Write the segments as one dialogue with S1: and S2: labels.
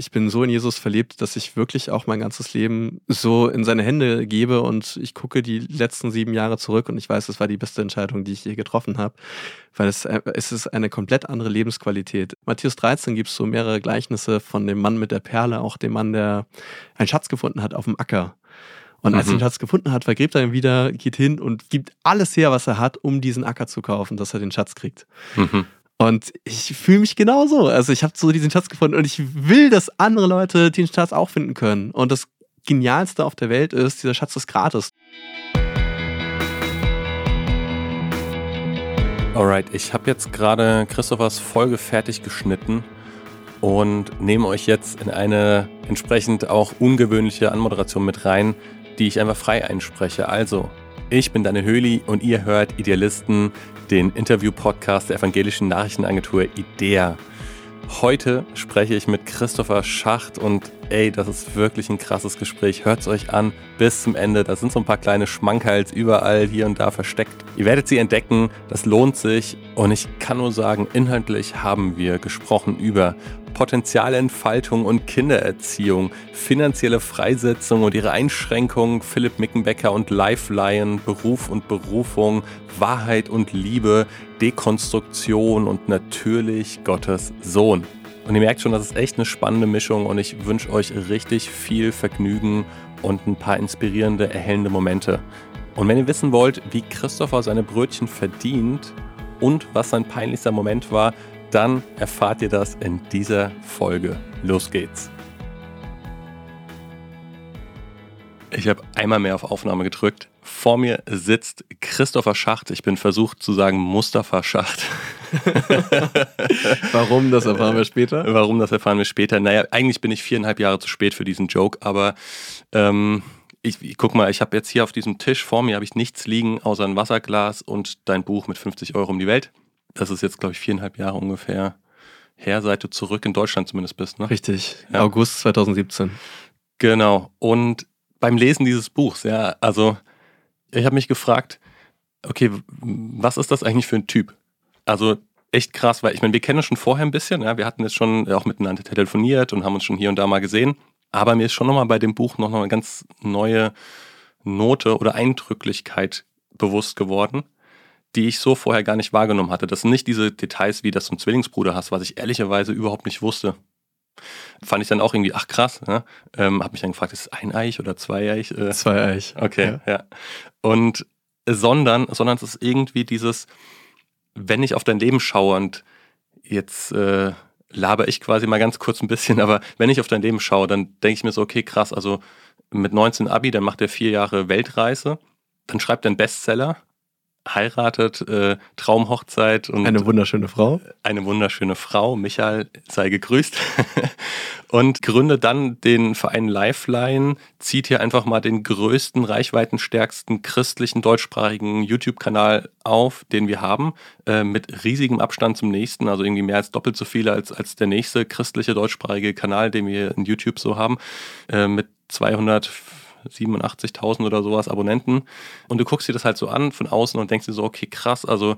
S1: ich bin so in Jesus verliebt, dass ich wirklich auch mein ganzes Leben so in seine Hände gebe und ich gucke die letzten sieben Jahre zurück und ich weiß, es war die beste Entscheidung, die ich je getroffen habe, weil es, äh, es ist eine komplett andere Lebensqualität. Matthäus 13 gibt es so mehrere Gleichnisse von dem Mann mit der Perle, auch dem Mann, der einen Schatz gefunden hat auf dem Acker. Und als er den mhm. Schatz gefunden hat, vergräbt er ihn wieder, geht hin und gibt alles her, was er hat, um diesen Acker zu kaufen, dass er den Schatz kriegt. Mhm. Und ich fühle mich genauso. Also ich habe so diesen Schatz gefunden und ich will, dass andere Leute den Schatz auch finden können. Und das Genialste auf der Welt ist, dieser Schatz ist gratis.
S2: Alright, ich habe jetzt gerade Christophers Folge fertig geschnitten und nehme euch jetzt in eine entsprechend auch ungewöhnliche Anmoderation mit rein, die ich einfach frei einspreche. Also, ich bin Daniel Höhli und ihr hört Idealisten, den Interview-Podcast der evangelischen Nachrichtenagentur IDEA. Heute spreche ich mit Christopher Schacht und ey, das ist wirklich ein krasses Gespräch. Hört es euch an bis zum Ende. Da sind so ein paar kleine Schmankerls überall hier und da versteckt. Ihr werdet sie entdecken, das lohnt sich und ich kann nur sagen, inhaltlich haben wir gesprochen über Potenzialentfaltung und Kindererziehung, finanzielle Freisetzung und ihre Einschränkungen, Philipp Mickenbecker und Lifeline, Beruf und Berufung, Wahrheit und Liebe, Dekonstruktion und natürlich Gottes Sohn. Und ihr merkt schon, das ist echt eine spannende Mischung und ich wünsche euch richtig viel Vergnügen und ein paar inspirierende, erhellende Momente. Und wenn ihr wissen wollt, wie Christopher seine Brötchen verdient und was sein peinlichster Moment war, dann erfahrt ihr das in dieser Folge. Los geht's. Ich habe einmal mehr auf Aufnahme gedrückt. Vor mir sitzt Christopher Schacht. Ich bin versucht zu sagen Mustafa Schacht.
S1: Warum, das erfahren wir später.
S2: Warum, das erfahren wir später. Naja, eigentlich bin ich viereinhalb Jahre zu spät für diesen Joke, aber ähm, ich, ich, guck mal, ich habe jetzt hier auf diesem Tisch vor mir habe ich nichts liegen außer ein Wasserglas und dein Buch mit 50 Euro um die Welt das ist jetzt, glaube ich, viereinhalb Jahre ungefähr her, seit du zurück in Deutschland zumindest bist, ne?
S1: Richtig, ja. August 2017.
S2: Genau. Und beim Lesen dieses Buchs, ja, also ich habe mich gefragt, okay, was ist das eigentlich für ein Typ? Also echt krass, weil ich meine, wir kennen uns schon vorher ein bisschen, ja, wir hatten jetzt schon auch miteinander telefoniert und haben uns schon hier und da mal gesehen, aber mir ist schon nochmal bei dem Buch noch eine ganz neue Note oder Eindrücklichkeit bewusst geworden die ich so vorher gar nicht wahrgenommen hatte. Das sind nicht diese Details, wie das du einen Zwillingsbruder hast, was ich ehrlicherweise überhaupt nicht wusste. Fand ich dann auch irgendwie, ach krass, ne? ähm, hab mich dann gefragt, ist es ein Eich oder zwei Eich?
S1: Äh, zwei Eich.
S2: Okay, ja. ja. Und sondern, sondern es ist irgendwie dieses, wenn ich auf dein Leben schaue und jetzt äh, laber ich quasi mal ganz kurz ein bisschen, aber wenn ich auf dein Leben schaue, dann denke ich mir so, okay, krass, also mit 19 Abi, dann macht er vier Jahre Weltreise, dann schreibt er einen Bestseller, heiratet, äh, Traumhochzeit und
S1: eine wunderschöne Frau.
S2: Eine wunderschöne Frau, Michael sei gegrüßt. und gründet dann den Verein Lifeline, zieht hier einfach mal den größten, reichweitenstärksten christlichen deutschsprachigen YouTube-Kanal auf, den wir haben, äh, mit riesigem Abstand zum nächsten, also irgendwie mehr als doppelt so viele als, als der nächste christliche deutschsprachige Kanal, den wir in YouTube so haben, äh, mit 200 87.000 oder sowas Abonnenten. Und du guckst dir das halt so an von außen und denkst dir so, okay, krass, also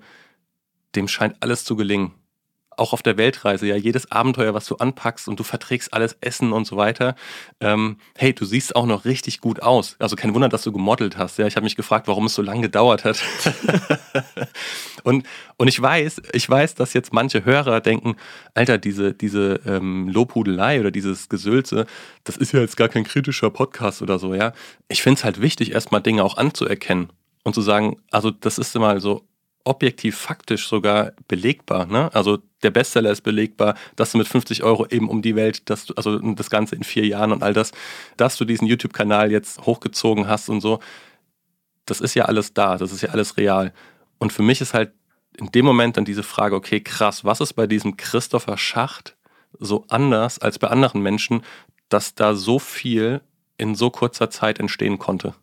S2: dem scheint alles zu gelingen. Auch auf der Weltreise, ja, jedes Abenteuer, was du anpackst und du verträgst alles Essen und so weiter. Ähm, hey, du siehst auch noch richtig gut aus. Also kein Wunder, dass du gemodelt hast. Ja, ich habe mich gefragt, warum es so lange gedauert hat. Und, und ich weiß, ich weiß, dass jetzt manche Hörer denken, Alter, diese, diese ähm, Lobhudelei oder dieses Gesülze, das ist ja jetzt gar kein kritischer Podcast oder so, ja. Ich finde es halt wichtig, erstmal Dinge auch anzuerkennen und zu sagen, also das ist immer so objektiv, faktisch sogar belegbar. Ne? Also der Bestseller ist belegbar, dass du mit 50 Euro eben um die Welt, dass du, also das Ganze in vier Jahren und all das, dass du diesen YouTube-Kanal jetzt hochgezogen hast und so, das ist ja alles da, das ist ja alles real. Und für mich ist halt in dem Moment dann diese Frage, okay, krass, was ist bei diesem Christopher Schacht so anders als bei anderen Menschen, dass da so viel in so kurzer Zeit entstehen konnte?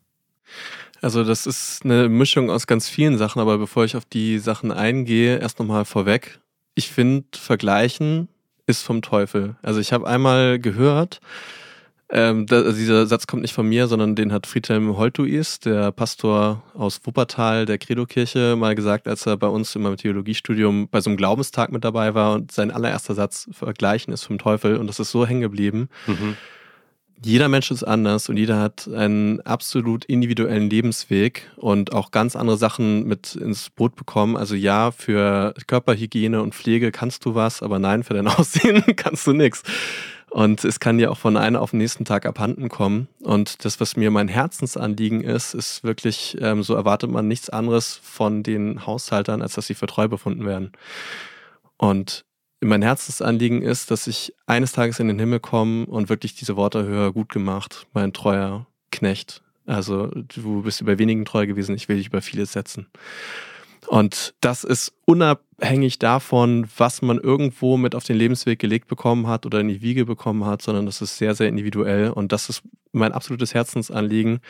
S1: Also das ist eine Mischung aus ganz vielen Sachen, aber bevor ich auf die Sachen eingehe, erst nochmal vorweg. Ich finde, Vergleichen ist vom Teufel. Also ich habe einmal gehört, Ähm, da, also dieser Satz kommt nicht von mir, sondern den hat Friedhelm Holtuis, der Pastor aus Wuppertal der Credo-Kirche, mal gesagt, als er bei uns in meinem Theologiestudium bei so einem Glaubenstag mit dabei war und sein allererster Satz vergleichen ist vom Teufel und das ist so hängen geblieben. Mhm. Jeder Mensch ist anders und jeder hat einen absolut individuellen Lebensweg und auch ganz andere Sachen mit ins Boot bekommen. Also ja, für Körperhygiene und Pflege kannst du was, aber nein, für dein Aussehen kannst du nichts. Und es kann ja auch von einem auf den nächsten Tag abhanden kommen. Und das, was mir mein Herzensanliegen ist, ist wirklich, ähm, so erwartet man nichts anderes von den Haushaltern, als dass sie für treu befunden werden. Und mein Herzensanliegen ist, dass ich eines Tages in den Himmel komme und wirklich diese Worte höre, gut gemacht, mein treuer Knecht. Also du bist über wenigen treu gewesen, ich will dich über vieles setzen. Und das ist unabhängig davon, was man irgendwo mit auf den Lebensweg gelegt bekommen hat oder in die Wiege bekommen hat, sondern das ist sehr, sehr individuell. Und das ist mein absolutes Herzensanliegen.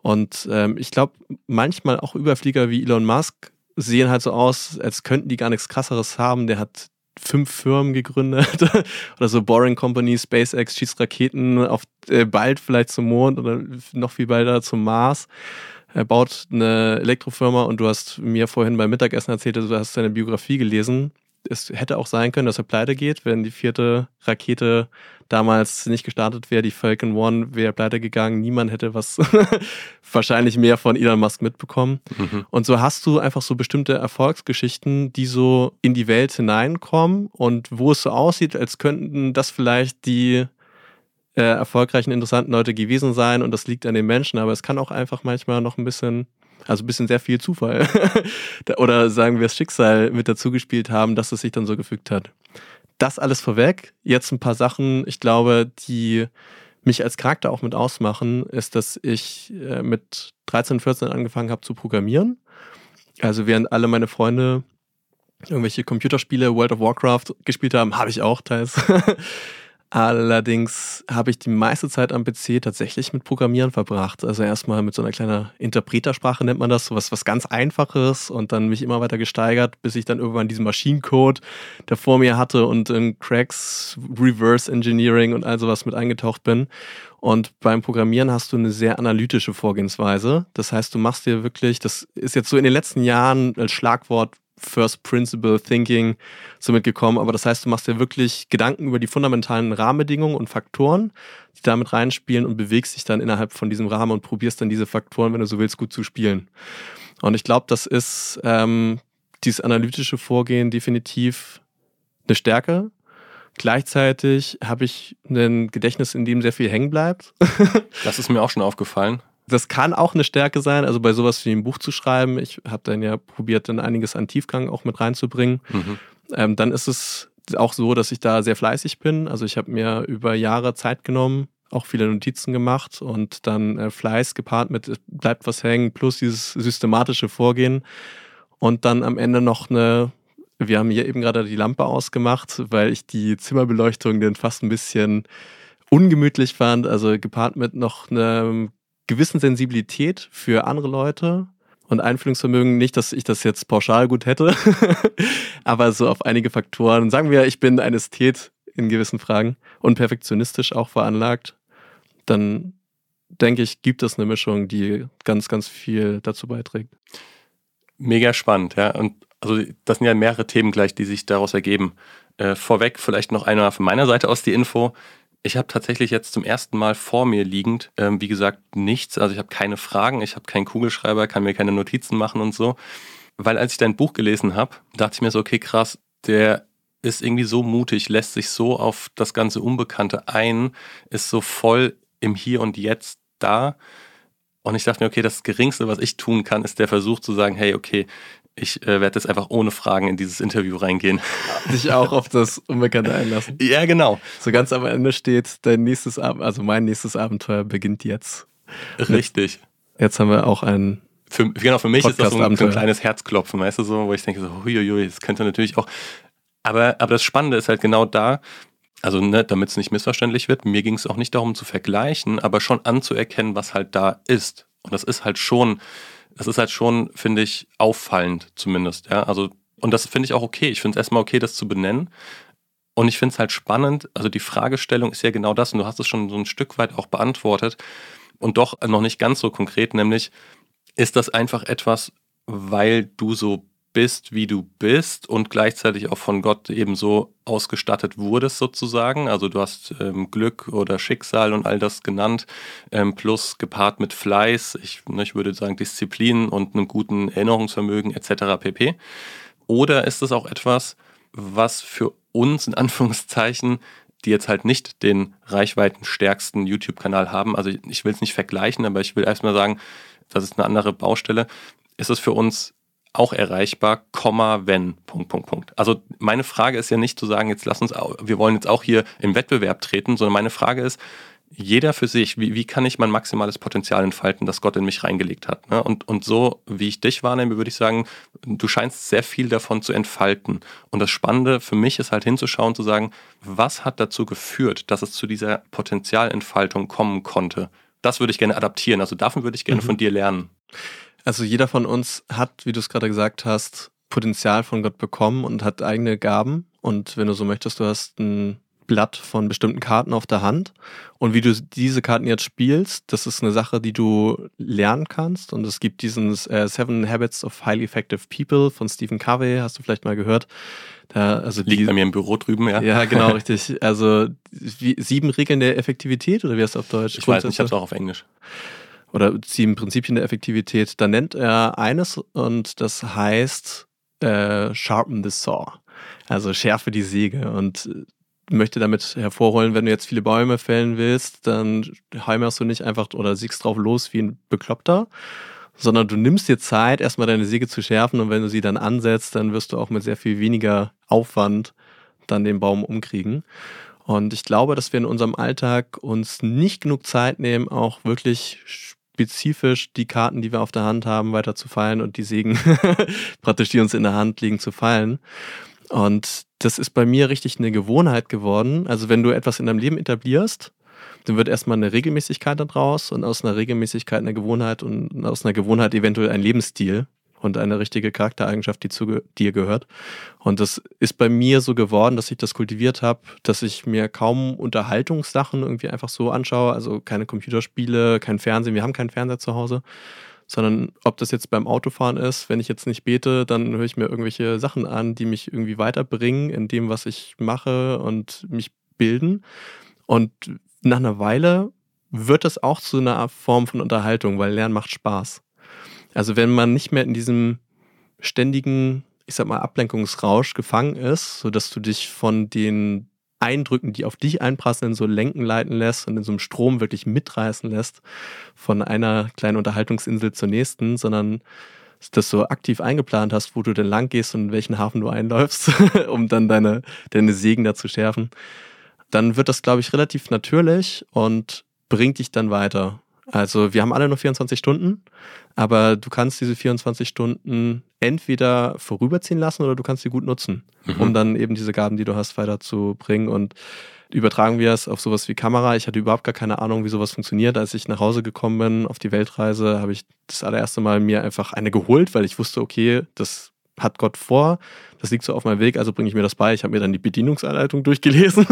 S1: Und ähm, ich glaube, manchmal auch Überflieger wie Elon Musk sehen halt so aus, als könnten die gar nichts krasseres haben. Der hat fünf Firmen gegründet oder so Boring Company, SpaceX schießt Raketen auf äh, bald vielleicht zum Mond oder noch viel bald zum Mars er baut eine Elektrofirma und du hast mir vorhin beim Mittagessen erzählt, du hast seine Biografie gelesen. Es hätte auch sein können, dass er pleite geht, wenn die vierte Rakete damals nicht gestartet wäre, die Falcon One wäre pleite gegangen, niemand hätte was wahrscheinlich mehr von Elon Musk mitbekommen. Mhm. Und so hast du einfach so bestimmte Erfolgsgeschichten, die so in die Welt hineinkommen und wo es so aussieht, als könnten das vielleicht die äh, erfolgreichen, interessanten Leute gewesen sein und das liegt an den Menschen, aber es kann auch einfach manchmal noch ein bisschen, also ein bisschen sehr viel Zufall oder sagen wir das Schicksal mit dazu gespielt haben, dass es sich dann so gefügt hat. Das alles vorweg. Jetzt ein paar Sachen, ich glaube, die mich als Charakter auch mit ausmachen, ist, dass ich äh, mit 13, 14 angefangen habe zu programmieren. Also während alle meine Freunde irgendwelche Computerspiele, World of Warcraft gespielt haben, habe ich auch teils. Allerdings habe ich die meiste Zeit am PC tatsächlich mit Programmieren verbracht. Also erstmal mit so einer kleinen Interpretersprache nennt man das, so was, was ganz Einfaches und dann mich immer weiter gesteigert, bis ich dann irgendwann diesen Maschinencode, der vor mir hatte und in Cracks, Reverse Engineering und all sowas mit eingetaucht bin. Und beim Programmieren hast du eine sehr analytische Vorgehensweise. Das heißt, du machst dir wirklich, das ist jetzt so in den letzten Jahren als Schlagwort First Principle Thinking so mitgekommen. Aber das heißt, du machst dir wirklich Gedanken über die fundamentalen Rahmenbedingungen und Faktoren, die damit reinspielen und bewegst dich dann innerhalb von diesem Rahmen und probierst dann diese Faktoren, wenn du so willst, gut zu spielen. Und ich glaube, das ist ähm, dieses analytische Vorgehen definitiv eine Stärke. Gleichzeitig habe ich ein Gedächtnis, in dem sehr viel hängen bleibt.
S2: das ist mir auch schon aufgefallen
S1: das kann auch eine Stärke sein, also bei sowas wie ein Buch zu schreiben. Ich habe dann ja probiert, dann einiges an Tiefgang auch mit reinzubringen. Mhm. Ähm, dann ist es auch so, dass ich da sehr fleißig bin. Also ich habe mir über Jahre Zeit genommen, auch viele Notizen gemacht und dann äh, Fleiß gepaart mit bleibt was hängen, plus dieses systematische Vorgehen. Und dann am Ende noch eine, wir haben hier eben gerade die Lampe ausgemacht, weil ich die Zimmerbeleuchtung dann fast ein bisschen ungemütlich fand. Also gepaart mit noch einem gewissen Sensibilität für andere Leute und Einfühlungsvermögen. Nicht, dass ich das jetzt pauschal gut hätte, aber so auf einige Faktoren. Sagen wir, ich bin ein Ästhet in gewissen Fragen und perfektionistisch auch veranlagt. Dann denke ich, gibt es eine Mischung, die ganz, ganz viel dazu beiträgt.
S2: Mega spannend, ja. Und also das sind ja mehrere Themen gleich, die sich daraus ergeben. Äh, vorweg vielleicht noch einmal von meiner Seite aus die Info. Ich habe tatsächlich jetzt zum ersten Mal vor mir liegend, ähm, wie gesagt, nichts. Also ich habe keine Fragen, ich habe keinen Kugelschreiber, kann mir keine Notizen machen und so. Weil als ich dein Buch gelesen habe, dachte ich mir so, okay, krass, der ist irgendwie so mutig, lässt sich so auf das ganze Unbekannte ein, ist so voll im Hier und Jetzt da. Und ich dachte mir, okay, das Geringste, was ich tun kann, ist der Versuch zu sagen, hey, okay, ich äh, werde jetzt einfach ohne Fragen in dieses Interview reingehen.
S1: Dich auch auf das Unbekannte einlassen.
S2: Ja, genau.
S1: So ganz am Ende steht, dein nächstes Ab also mein nächstes Abenteuer beginnt jetzt.
S2: Richtig.
S1: Jetzt haben wir auch ein.
S2: Für, genau, für mich ist das so ein, so ein, kleines Herzklopfen, weißt du, so, wo ich denke, so, huiuiui, das könnte natürlich auch. Aber, aber das Spannende ist halt genau da, also ne, damit es nicht missverständlich wird, mir ging es auch nicht darum zu vergleichen, aber schon anzuerkennen, was halt da ist. Und das ist halt schon das ist halt schon, finde ich, auffallend zumindest. Ja, also, und das finde ich auch okay. Ich finde es erstmal okay, das zu benennen. Und ich finde es halt spannend, also die Fragestellung ist ja genau das, und du hast es schon so ein Stück weit auch beantwortet und doch noch nicht ganz so konkret, nämlich ist das einfach etwas, weil du so bist, wie du bist und gleichzeitig auch von Gott eben so ausgestattet wurdest sozusagen. Also du hast ähm, Glück oder Schicksal und all das genannt, ähm, plus gepaart mit Fleiß, ich, ne, ich würde sagen Disziplin und einem guten Erinnerungsvermögen etc. pp. Oder ist es auch etwas, was für uns in Anführungszeichen, die jetzt halt nicht den reichweitenstärksten YouTube-Kanal haben, also ich will es nicht vergleichen, aber ich will erstmal sagen, das ist eine andere Baustelle, ist es für uns auch erreichbar, Komma, wenn, Punkt, Punkt, Punkt. Also meine Frage ist ja nicht zu sagen, jetzt lass uns, wir wollen jetzt auch hier im Wettbewerb treten, sondern meine Frage ist, jeder für sich, wie, wie kann ich mein maximales Potenzial entfalten, das Gott in mich reingelegt hat. Ne? Und, und so, wie ich dich wahrnehme, würde ich sagen, du scheinst sehr viel davon zu entfalten. Und das Spannende für mich ist halt hinzuschauen, zu sagen, was hat dazu geführt, dass es zu dieser Potenzialentfaltung kommen konnte. Das würde ich gerne adaptieren. Also davon würde ich gerne mhm. von dir lernen.
S1: Also jeder von uns hat, wie du es gerade gesagt hast, Potenzial von Gott bekommen und hat eigene Gaben. Und wenn du so möchtest, du hast ein Blatt von bestimmten Karten auf der Hand. Und wie du diese Karten jetzt spielst, das ist eine Sache, die du lernen kannst. Und es gibt diesen äh, Seven Habits of Highly Effective People von Stephen Covey, hast du vielleicht mal gehört.
S2: Da, also Liegt die, bei mir im Büro drüben, ja.
S1: Ja, genau, richtig. Also wie, sieben Regeln der Effektivität oder wie heißt das auf Deutsch?
S2: Ich weiß nicht, ich habe es auch auf Englisch.
S1: Oder sieben Prinzipien der Effektivität. Da nennt er eines und das heißt äh, Sharpen the Saw. Also schärfe die Säge. Und möchte damit hervorholen, wenn du jetzt viele Bäume fällen willst, dann heimerst du nicht einfach oder siegst drauf los wie ein Bekloppter, sondern du nimmst dir Zeit, erstmal deine Säge zu schärfen und wenn du sie dann ansetzt, dann wirst du auch mit sehr viel weniger Aufwand dann den Baum umkriegen. Und ich glaube, dass wir in unserem Alltag uns nicht genug Zeit nehmen, auch wirklich spezifisch die Karten, die wir auf der Hand haben, weiter zu feilen und die Sägen praktisch, die uns in der Hand liegen, zu feilen. Und das ist bei mir richtig eine Gewohnheit geworden. Also wenn du etwas in deinem Leben etablierst, dann wird erstmal eine Regelmäßigkeit daraus und aus einer Regelmäßigkeit eine Gewohnheit und aus einer Gewohnheit eventuell ein Lebensstil und eine richtige Charaktereigenschaft, die zu dir gehört. Und das ist bei mir so geworden, dass ich das kultiviert habe, dass ich mir kaum Unterhaltungssachen irgendwie einfach so anschaue. Also keine Computerspiele, kein Fernsehen. Wir haben keinen Fernseher zu Hause sondern ob das jetzt beim Autofahren ist, wenn ich jetzt nicht bete, dann höre ich mir irgendwelche Sachen an, die mich irgendwie weiterbringen in dem, was ich mache und mich bilden. Und nach einer Weile wird das auch zu einer Form von Unterhaltung, weil Lernen macht Spaß. Also wenn man nicht mehr in diesem ständigen, ich sag mal, Ablenkungsrausch gefangen ist, sodass du dich von den Eindrücken, die auf dich einprasseln, so lenken, leiten lässt und in so einem Strom wirklich mitreißen lässt von einer kleinen Unterhaltungsinsel zur nächsten, sondern das so aktiv eingeplant hast, wo du denn lang gehst und in welchen Hafen du einläufst, um dann deine, deine Segen da zu schärfen, dann wird das, glaube ich, relativ natürlich und bringt dich dann weiter. Also wir haben alle nur 24 Stunden, aber du kannst diese 24 Stunden entweder vorüberziehen lassen oder du kannst sie gut nutzen, mhm. um dann eben diese Gaben, die du hast, weiterzubringen. Und übertragen wir es auf sowas wie Kamera. Ich hatte überhaupt gar keine Ahnung, wie sowas funktioniert. Als ich nach Hause gekommen bin auf die Weltreise, habe ich das allererste Mal mir einfach eine geholt, weil ich wusste, okay, das hat Gott vor. Das liegt so auf meinem Weg, also bringe ich mir das bei. Ich habe mir dann die Bedienungsanleitung durchgelesen.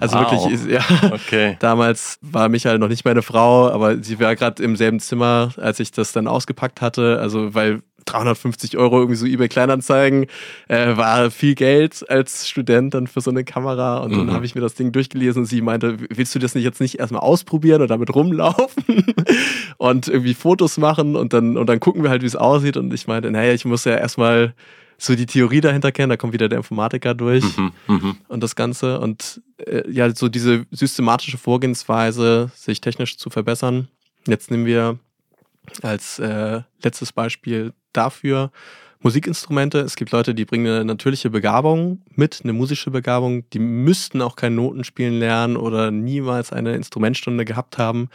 S1: Also wow. wirklich, ist, ja. Okay. Damals war Michael noch nicht meine Frau, aber sie war gerade im selben Zimmer, als ich das dann ausgepackt hatte. Also, weil 350 Euro irgendwie so eBay Kleinanzeigen äh, war viel Geld als Student dann für so eine Kamera und mhm. dann habe ich mir das Ding durchgelesen und sie meinte, willst du das nicht jetzt nicht erstmal ausprobieren und damit rumlaufen und irgendwie Fotos machen und dann und dann gucken wir halt, wie es aussieht und ich meinte, naja, ich muss ja erstmal so die Theorie dahinter kennen, da kommt wieder der Informatiker durch mhm, mh. und das Ganze und äh, ja, so diese systematische Vorgehensweise, sich technisch zu verbessern. Jetzt nehmen wir als äh, letztes Beispiel dafür Musikinstrumente. Es gibt Leute, die bringen eine natürliche Begabung mit, eine musische Begabung. Die müssten auch kein Notenspielen lernen oder niemals eine Instrumentstunde gehabt haben.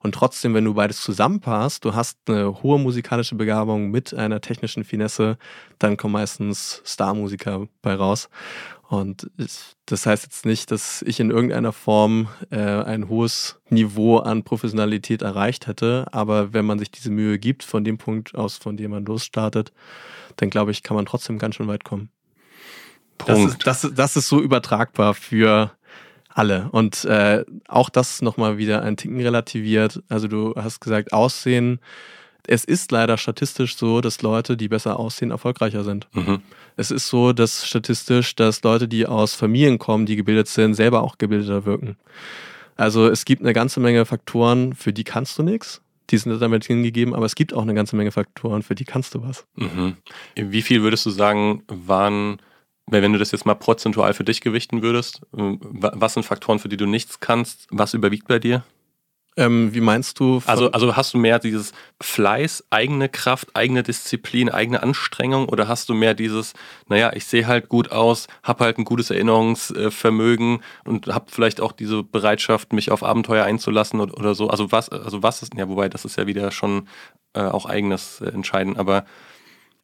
S1: Und trotzdem, wenn du beides zusammenpasst, du hast eine hohe musikalische Begabung mit einer technischen Finesse, dann kommen meistens Starmusiker bei raus. Und das heißt jetzt nicht, dass ich in irgendeiner Form äh, ein hohes Niveau an Professionalität erreicht hätte, aber wenn man sich diese Mühe gibt, von dem Punkt aus, von dem man losstartet, dann glaube ich, kann man trotzdem ganz schön weit kommen. Punkt. Das ist, das, das ist so übertragbar für alle. Und äh, auch das nochmal wieder ein Ticken relativiert. Also du hast gesagt, Aussehen. Es ist leider statistisch so, dass Leute, die besser aussehen, erfolgreicher sind. Mhm. Es ist so, dass statistisch, dass Leute, die aus Familien kommen, die gebildet sind, selber auch gebildeter wirken. Also es gibt eine ganze Menge Faktoren, für die kannst du nichts. Die sind damit hingegeben, aber es gibt auch eine ganze Menge Faktoren, für die kannst du was.
S2: Mhm. Wie viel würdest du sagen, waren wenn du das jetzt mal prozentual für dich gewichten würdest, äh, was sind Faktoren, für die du nichts kannst? Was überwiegt bei dir?
S1: Ähm, wie meinst du?
S2: Also, also hast du mehr dieses Fleiß, eigene Kraft, eigene Disziplin, eigene Anstrengung oder hast du mehr dieses, naja, ich sehe halt gut aus, habe halt ein gutes Erinnerungsvermögen und habe vielleicht auch diese Bereitschaft, mich auf Abenteuer einzulassen oder, oder so? Also was, also was ist, ja, wobei das ist ja wieder schon äh, auch eigenes äh, Entscheiden, aber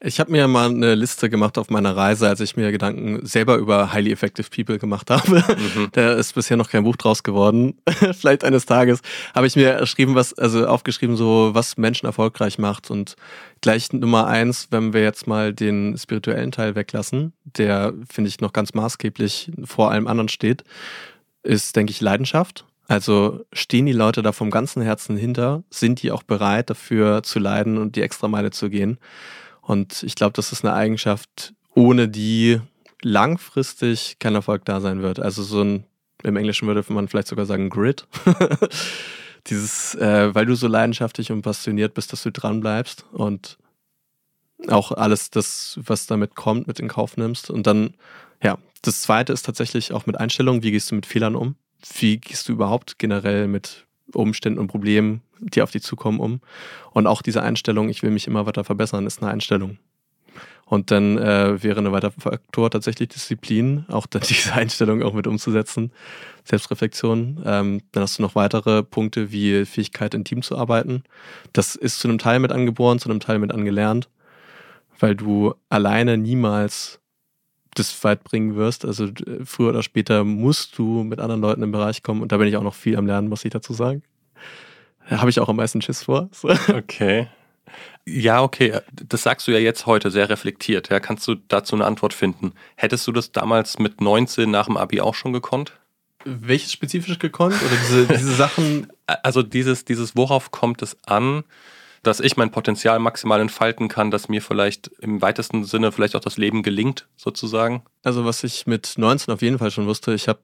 S1: ich habe mir mal eine Liste gemacht auf meiner Reise, als ich mir Gedanken selber über Highly Effective People gemacht habe. Mhm. Da ist bisher noch kein Buch draus geworden. Vielleicht eines Tages habe ich mir geschrieben, was, also aufgeschrieben, so was Menschen erfolgreich macht. Und gleich Nummer eins, wenn wir jetzt mal den spirituellen Teil weglassen, der finde ich noch ganz maßgeblich vor allem anderen steht, ist, denke ich, Leidenschaft. Also stehen die Leute da vom ganzen Herzen hinter? Sind die auch bereit, dafür zu leiden und die Extrameile zu gehen? Und ich glaube, das ist eine Eigenschaft, ohne die langfristig kein Erfolg da sein wird. Also so ein, im Englischen würde man vielleicht sogar sagen, Grit. Dieses, äh, weil du so leidenschaftlich und passioniert bist, dass du dran bleibst und auch alles das, was damit kommt, mit in Kauf nimmst. Und dann, ja, das zweite ist tatsächlich auch mit Einstellungen. Wie gehst du mit Fehlern um? Wie gehst du überhaupt generell mit Umständen und Problemen, die auf dich zukommen, um. Und auch diese Einstellung, ich will mich immer weiter verbessern, ist eine Einstellung. Und dann äh, wäre ein weiterer Faktor tatsächlich Disziplin, auch dann diese Einstellung auch mit umzusetzen, Selbstreflexion. Ähm, dann hast du noch weitere Punkte wie Fähigkeit, in Team zu arbeiten. Das ist zu einem Teil mit angeboren, zu einem Teil mit angelernt, weil du alleine niemals das weit bringen wirst. Also früher oder später musst du mit anderen Leuten im Bereich kommen und da bin ich auch noch viel am Lernen, muss ich dazu sagen. Da habe ich auch am meisten Schiss vor.
S2: So. Okay. Ja, okay. Das sagst du ja jetzt heute sehr reflektiert. Ja, kannst du dazu eine Antwort finden? Hättest du das damals mit 19 nach dem Abi auch schon gekonnt?
S1: Welches spezifisch gekonnt? Oder diese, diese Sachen?
S2: Also dieses, dieses, worauf kommt es an? Dass ich mein Potenzial maximal entfalten kann, dass mir vielleicht im weitesten Sinne vielleicht auch das Leben gelingt, sozusagen?
S1: Also was ich mit 19 auf jeden Fall schon wusste, ich habe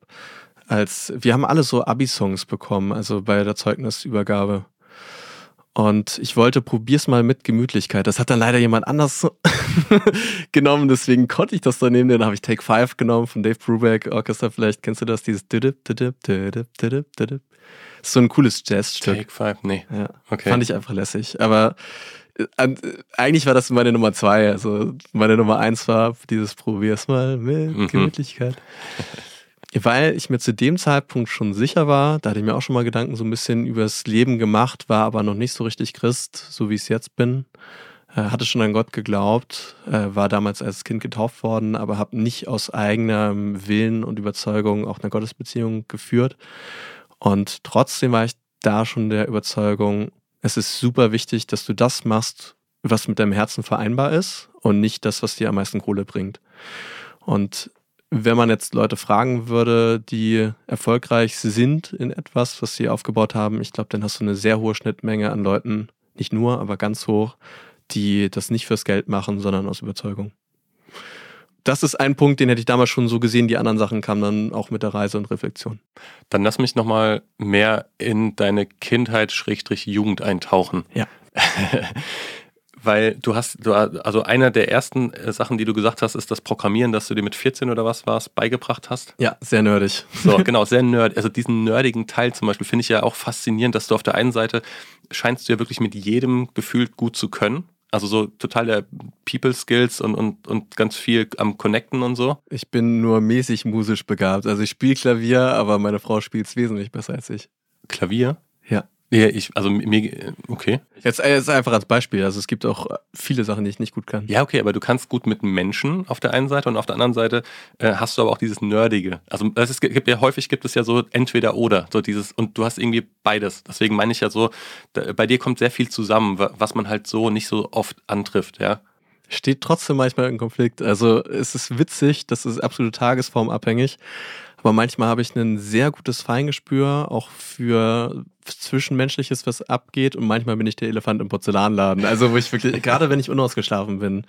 S1: als, wir haben alle so Abi-Songs bekommen, also bei der Zeugnisübergabe. Und ich wollte, probier's mal mit Gemütlichkeit. Das hat dann leider jemand anders genommen, deswegen konnte ich das dann nehmen. Dann habe ich Take 5 genommen von Dave Brubeck Orchester. Vielleicht kennst du das, dieses so ein cooles Jazzstück.
S2: Take Five, nee.
S1: Ja, okay. Fand ich einfach lässig. Aber äh, eigentlich war das meine Nummer zwei. Also meine Nummer eins war dieses Probier's mal mit mhm. Gemütlichkeit. Weil ich mir zu dem Zeitpunkt schon sicher war, da hatte ich mir auch schon mal Gedanken so ein bisschen übers Leben gemacht, war aber noch nicht so richtig Christ, so wie ich es jetzt bin. Äh, hatte schon an Gott geglaubt, äh, war damals als Kind getauft worden, aber habe nicht aus eigenem Willen und Überzeugung auch eine Gottesbeziehung geführt. Und trotzdem war ich da schon der Überzeugung, es ist super wichtig, dass du das machst, was mit deinem Herzen vereinbar ist und nicht das, was dir am meisten Kohle bringt. Und wenn man jetzt Leute fragen würde, die erfolgreich sind in etwas, was sie aufgebaut haben, ich glaube, dann hast du eine sehr hohe Schnittmenge an Leuten, nicht nur, aber ganz hoch, die das nicht fürs Geld machen, sondern aus Überzeugung das ist ein Punkt, den hätte ich damals schon so gesehen. Die anderen Sachen kamen dann auch mit der Reise und Reflexion.
S2: Dann lass mich nochmal mehr in deine Kindheit-Jugend eintauchen.
S1: Ja.
S2: Weil du hast, du, also einer der ersten äh, Sachen, die du gesagt hast, ist das Programmieren, das du dir mit 14 oder was war es, beigebracht hast.
S1: Ja, sehr nerdig.
S2: So, genau, sehr nerd. Also diesen nerdigen Teil zum Beispiel finde ich ja auch faszinierend, dass du auf der einen Seite scheinst du ja wirklich mit jedem gefühlt gut zu können. Also so total der People Skills und, und, und ganz viel am Connecten und so.
S1: Ich bin nur mäßig musisch begabt. Also ich spiele Klavier, aber meine Frau spielt es wesentlich besser als ich.
S2: Klavier?
S1: Ja.
S2: Ja, ich, also mir, okay.
S1: Jetzt, jetzt einfach als Beispiel. Also es gibt auch viele Sachen, die ich nicht gut kann.
S2: Ja, okay, aber du kannst gut mit Menschen auf der einen Seite und auf der anderen Seite äh, hast du aber auch dieses Nerdige. Also es gibt ja häufig gibt es ja so entweder oder, so dieses, und du hast irgendwie beides. Deswegen meine ich ja so, da, bei dir kommt sehr viel zusammen, was man halt so nicht so oft antrifft, ja.
S1: steht trotzdem manchmal in Konflikt. Also es ist witzig, das ist absolut tagesformabhängig. Aber manchmal habe ich ein sehr gutes Feingespür, auch für Zwischenmenschliches, was abgeht. Und manchmal bin ich der Elefant im Porzellanladen. Also wo ich wirklich, gerade wenn ich unausgeschlafen bin.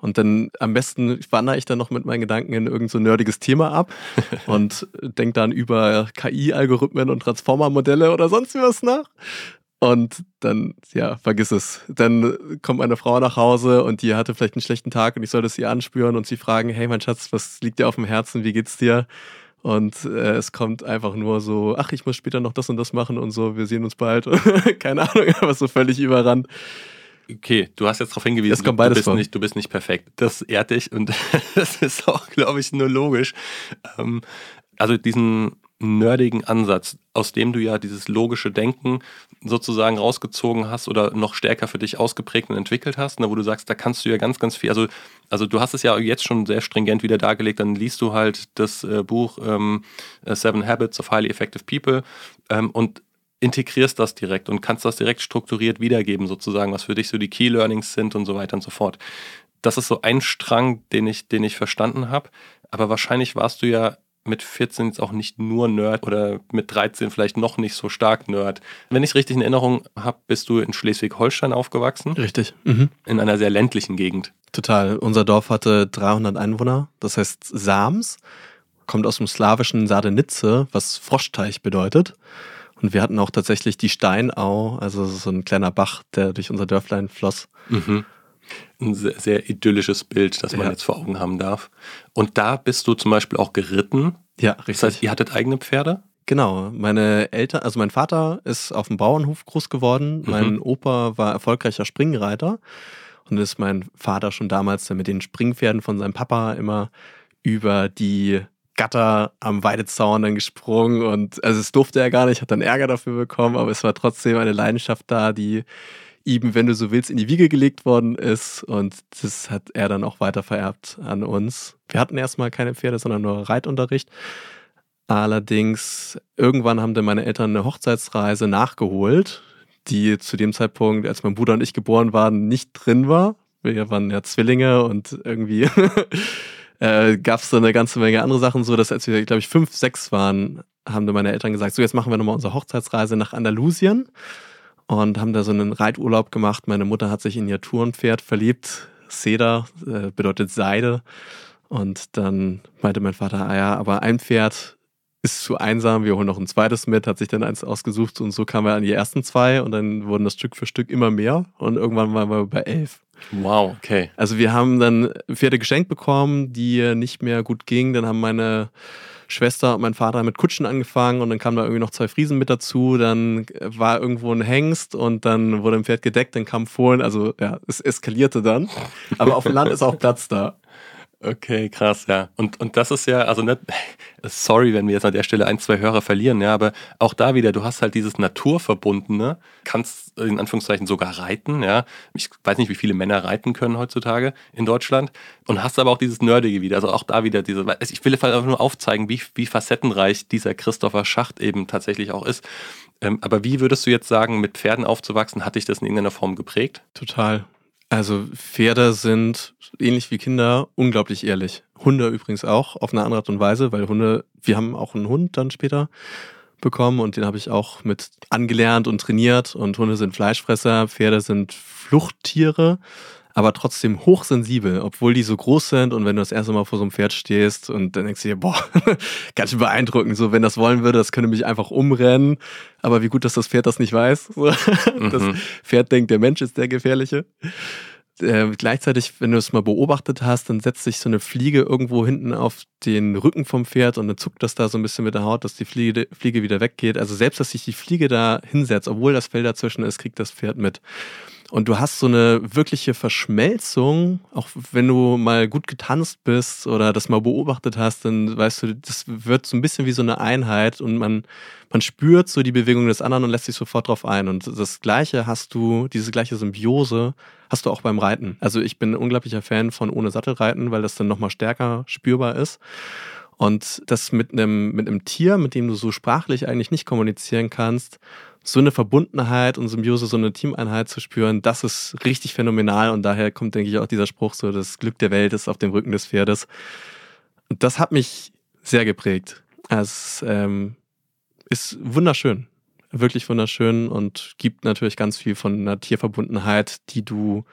S1: Und dann am besten wandere ich dann noch mit meinen Gedanken in irgendein so nerdiges Thema ab und denke dann über KI-Algorithmen und Transformer-Modelle oder sonst was nach. Und dann, ja, vergiss es. Dann kommt meine Frau nach Hause und die hatte vielleicht einen schlechten Tag und ich soll das ihr anspüren und sie fragen, hey mein Schatz, was liegt dir auf dem Herzen, wie geht's dir? Und äh, es kommt einfach nur so, ach, ich muss später noch das und das machen und so, wir sehen uns bald. Keine Ahnung, aber so völlig überrannt.
S2: Okay, du hast jetzt darauf hingewiesen,
S1: es kommt beides
S2: du, bist
S1: vor.
S2: nicht, du bist nicht perfekt. Das ehrt dich und das ist auch, glaube ich, nur logisch. Ähm, also diesen nerdigen Ansatz, aus dem du ja dieses logische Denken sozusagen rausgezogen hast oder noch stärker für dich ausgeprägt und entwickelt hast, ne, wo du sagst, da kannst du ja ganz, ganz viel, also, also du hast es ja jetzt schon sehr stringent wieder dargelegt, dann liest du halt das äh, Buch ähm, Seven Habits of Highly Effective People ähm, und integrierst das direkt und kannst das direkt strukturiert wiedergeben, sozusagen, was für dich so die Key Learnings sind und so weiter und so fort. Das ist so ein Strang, den ich, den ich verstanden habe. Aber wahrscheinlich warst du ja mit 14 jetzt auch nicht nur Nerd oder mit 13 vielleicht noch nicht so stark Nerd. Wenn ich es richtig in Erinnerung habe, bist du in Schleswig-Holstein aufgewachsen.
S1: Richtig. Mhm.
S2: In einer sehr ländlichen Gegend.
S1: Total. Unser Dorf hatte 300 Einwohner. Das heißt Sams. Kommt aus dem slawischen Sardenitze, was Froschteich bedeutet. Und wir hatten auch tatsächlich die Steinau, also so ein kleiner Bach, der durch unser Dörflein floss.
S2: Mhm. Ein sehr, sehr, idyllisches Bild, das man ja. jetzt vor Augen haben darf. Und da bist du zum Beispiel auch geritten.
S1: Ja, richtig.
S2: Das heißt, ihr hattet eigene Pferde?
S1: Genau, meine Eltern, also mein Vater ist auf dem Bauernhof groß geworden. Mhm. Mein Opa war erfolgreicher Springreiter und ist mein Vater schon damals mit den Springpferden von seinem Papa immer über die Gatter am Weidezaun dann gesprungen und also es durfte er gar nicht, hat dann Ärger dafür bekommen, aber es war trotzdem eine Leidenschaft da, die ihm, wenn du so willst, in die Wiege gelegt worden ist und das hat er dann auch weiter vererbt an uns. Wir hatten erstmal keine Pferde, sondern nur Reitunterricht. Allerdings, irgendwann haben dann meine Eltern eine Hochzeitsreise nachgeholt, die zu dem Zeitpunkt, als mein Bruder und ich geboren waren, nicht drin war. Wir waren ja Zwillinge und irgendwie äh, gab es so eine ganze Menge andere Sachen, so dass als wir, glaube ich, fünf, sechs waren, haben dann meine Eltern gesagt, so jetzt machen wir nochmal unsere Hochzeitsreise nach Andalusien und haben da so einen Reiturlaub gemacht. Meine Mutter hat sich in ihr Tourenpferd verliebt. Cedar äh, bedeutet Seide. Und dann meinte mein Vater, ah ja, aber ein Pferd ist zu einsam, wir holen noch ein zweites mit, hat sich dann eins ausgesucht und so kamen wir an die ersten zwei und dann wurden das Stück für Stück immer mehr und irgendwann waren wir bei elf.
S2: Wow, okay.
S1: Also wir haben dann Pferde geschenkt bekommen, die nicht mehr gut gingen. Dann haben meine Schwester und mein Vater mit Kutschen angefangen und dann kamen da irgendwie noch zwei Friesen mit dazu. Dann war irgendwo ein Hengst und dann wurde ein Pferd gedeckt, dann kam Fohlen. Also ja, es eskalierte dann. Aber auf dem Land ist auch Platz da.
S2: Okay, krass, ja. Und, und das ist ja, also nicht, sorry, wenn wir jetzt an der Stelle ein, zwei Hörer verlieren, ja, aber auch da wieder, du hast halt dieses Naturverbundene, kannst in Anführungszeichen sogar reiten, ja. Ich weiß nicht, wie viele Männer reiten können heutzutage in Deutschland und hast aber auch dieses Nerdige wieder, also auch da wieder diese, ich will einfach nur aufzeigen, wie, wie facettenreich dieser Christopher Schacht eben tatsächlich auch ist. Ähm, aber wie würdest du jetzt sagen, mit Pferden aufzuwachsen, hat dich das in irgendeiner Form geprägt?
S1: Total. Also Pferde sind ähnlich wie Kinder unglaublich ehrlich. Hunde übrigens auch auf eine andere Art und Weise, weil Hunde, wir haben auch einen Hund dann später bekommen und den habe ich auch mit angelernt und trainiert und Hunde sind Fleischfresser, Pferde sind Fluchttiere aber trotzdem hochsensibel, obwohl die so groß sind und wenn du das erste Mal vor so einem Pferd stehst und dann denkst du dir, boah, ganz schön beeindruckend, so wenn das wollen würde, das könnte mich einfach umrennen, aber wie gut, dass das Pferd das nicht weiß. Das mhm. Pferd denkt, der Mensch ist der Gefährliche. Äh, gleichzeitig, wenn du es mal beobachtet hast, dann setzt sich so eine Fliege irgendwo hinten auf den Rücken vom Pferd und dann zuckt das da so ein bisschen mit der Haut, dass die Fliege, Fliege wieder weggeht. Also selbst, dass sich die Fliege da hinsetzt, obwohl das Fell dazwischen ist, kriegt das Pferd mit. Und du hast so eine wirkliche Verschmelzung, auch wenn du mal gut getanzt bist oder das mal beobachtet hast, dann weißt du, das wird so ein bisschen wie so eine Einheit und man, man spürt so die Bewegung des anderen und lässt sich sofort drauf ein. Und das Gleiche hast du, diese gleiche Symbiose hast du auch beim Reiten. Also ich bin ein unglaublicher Fan von ohne Sattelreiten, weil das dann nochmal stärker spürbar ist. Und das mit einem, mit einem Tier, mit dem du so sprachlich eigentlich nicht kommunizieren kannst, so eine Verbundenheit und Symbiose, so eine Teameinheit zu spüren, das ist richtig phänomenal. Und daher kommt, denke ich, auch dieser Spruch so, das Glück der Welt ist auf dem Rücken des Pferdes. Und das hat mich sehr geprägt. Es ähm, ist wunderschön, wirklich wunderschön und gibt natürlich ganz viel von einer Tierverbundenheit, die du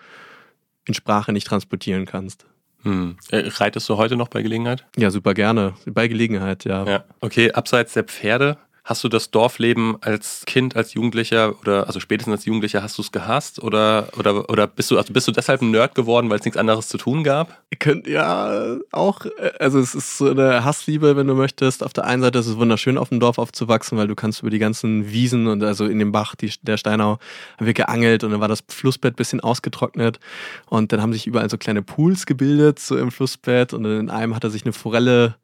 S1: in Sprache nicht transportieren kannst.
S2: Hm. Äh, reitest du heute noch bei Gelegenheit?
S1: Ja, super gerne. Bei Gelegenheit, ja.
S2: ja. Okay, abseits der Pferde, Hast du das Dorfleben als Kind, als Jugendlicher oder also spätestens als Jugendlicher hast du es gehasst oder, oder, oder bist du also bist du deshalb ein Nerd geworden, weil es nichts anderes zu tun gab?
S1: Könnt ja auch, also es ist so eine Hassliebe, wenn du möchtest. Auf der einen Seite ist es wunderschön, auf dem Dorf aufzuwachsen, weil du kannst über die ganzen Wiesen und also in dem Bach, die, der Steinau, haben wir geangelt und dann war das Flussbett ein bisschen ausgetrocknet und dann haben sich überall so kleine Pools gebildet, so im Flussbett und in einem hat er sich eine Forelle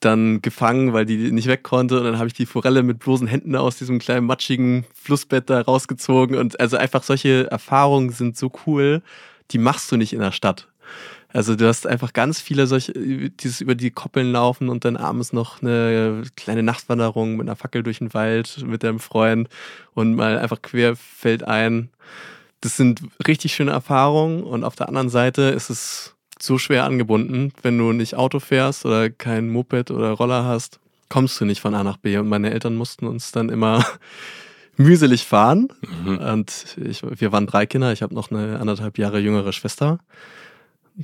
S1: dann gefangen, weil die nicht weg konnte. Und dann habe ich die Forelle mit bloßen Händen aus diesem kleinen matschigen Flussbett da rausgezogen. Und also einfach solche Erfahrungen sind so cool, die machst du nicht in der Stadt. Also du hast einfach ganz viele solche, dieses über die Koppeln laufen und dann abends noch eine kleine Nachtwanderung mit einer Fackel durch den Wald mit deinem Freund und mal einfach querfeldein. Das sind richtig schöne Erfahrungen und auf der anderen Seite ist es so schwer angebunden. Wenn du nicht Auto fährst oder kein Moped oder Roller hast, kommst du nicht von A nach B. Und meine Eltern mussten uns dann immer mühselig fahren. Mhm. Und ich, wir waren drei Kinder. Ich habe noch eine anderthalb Jahre jüngere Schwester.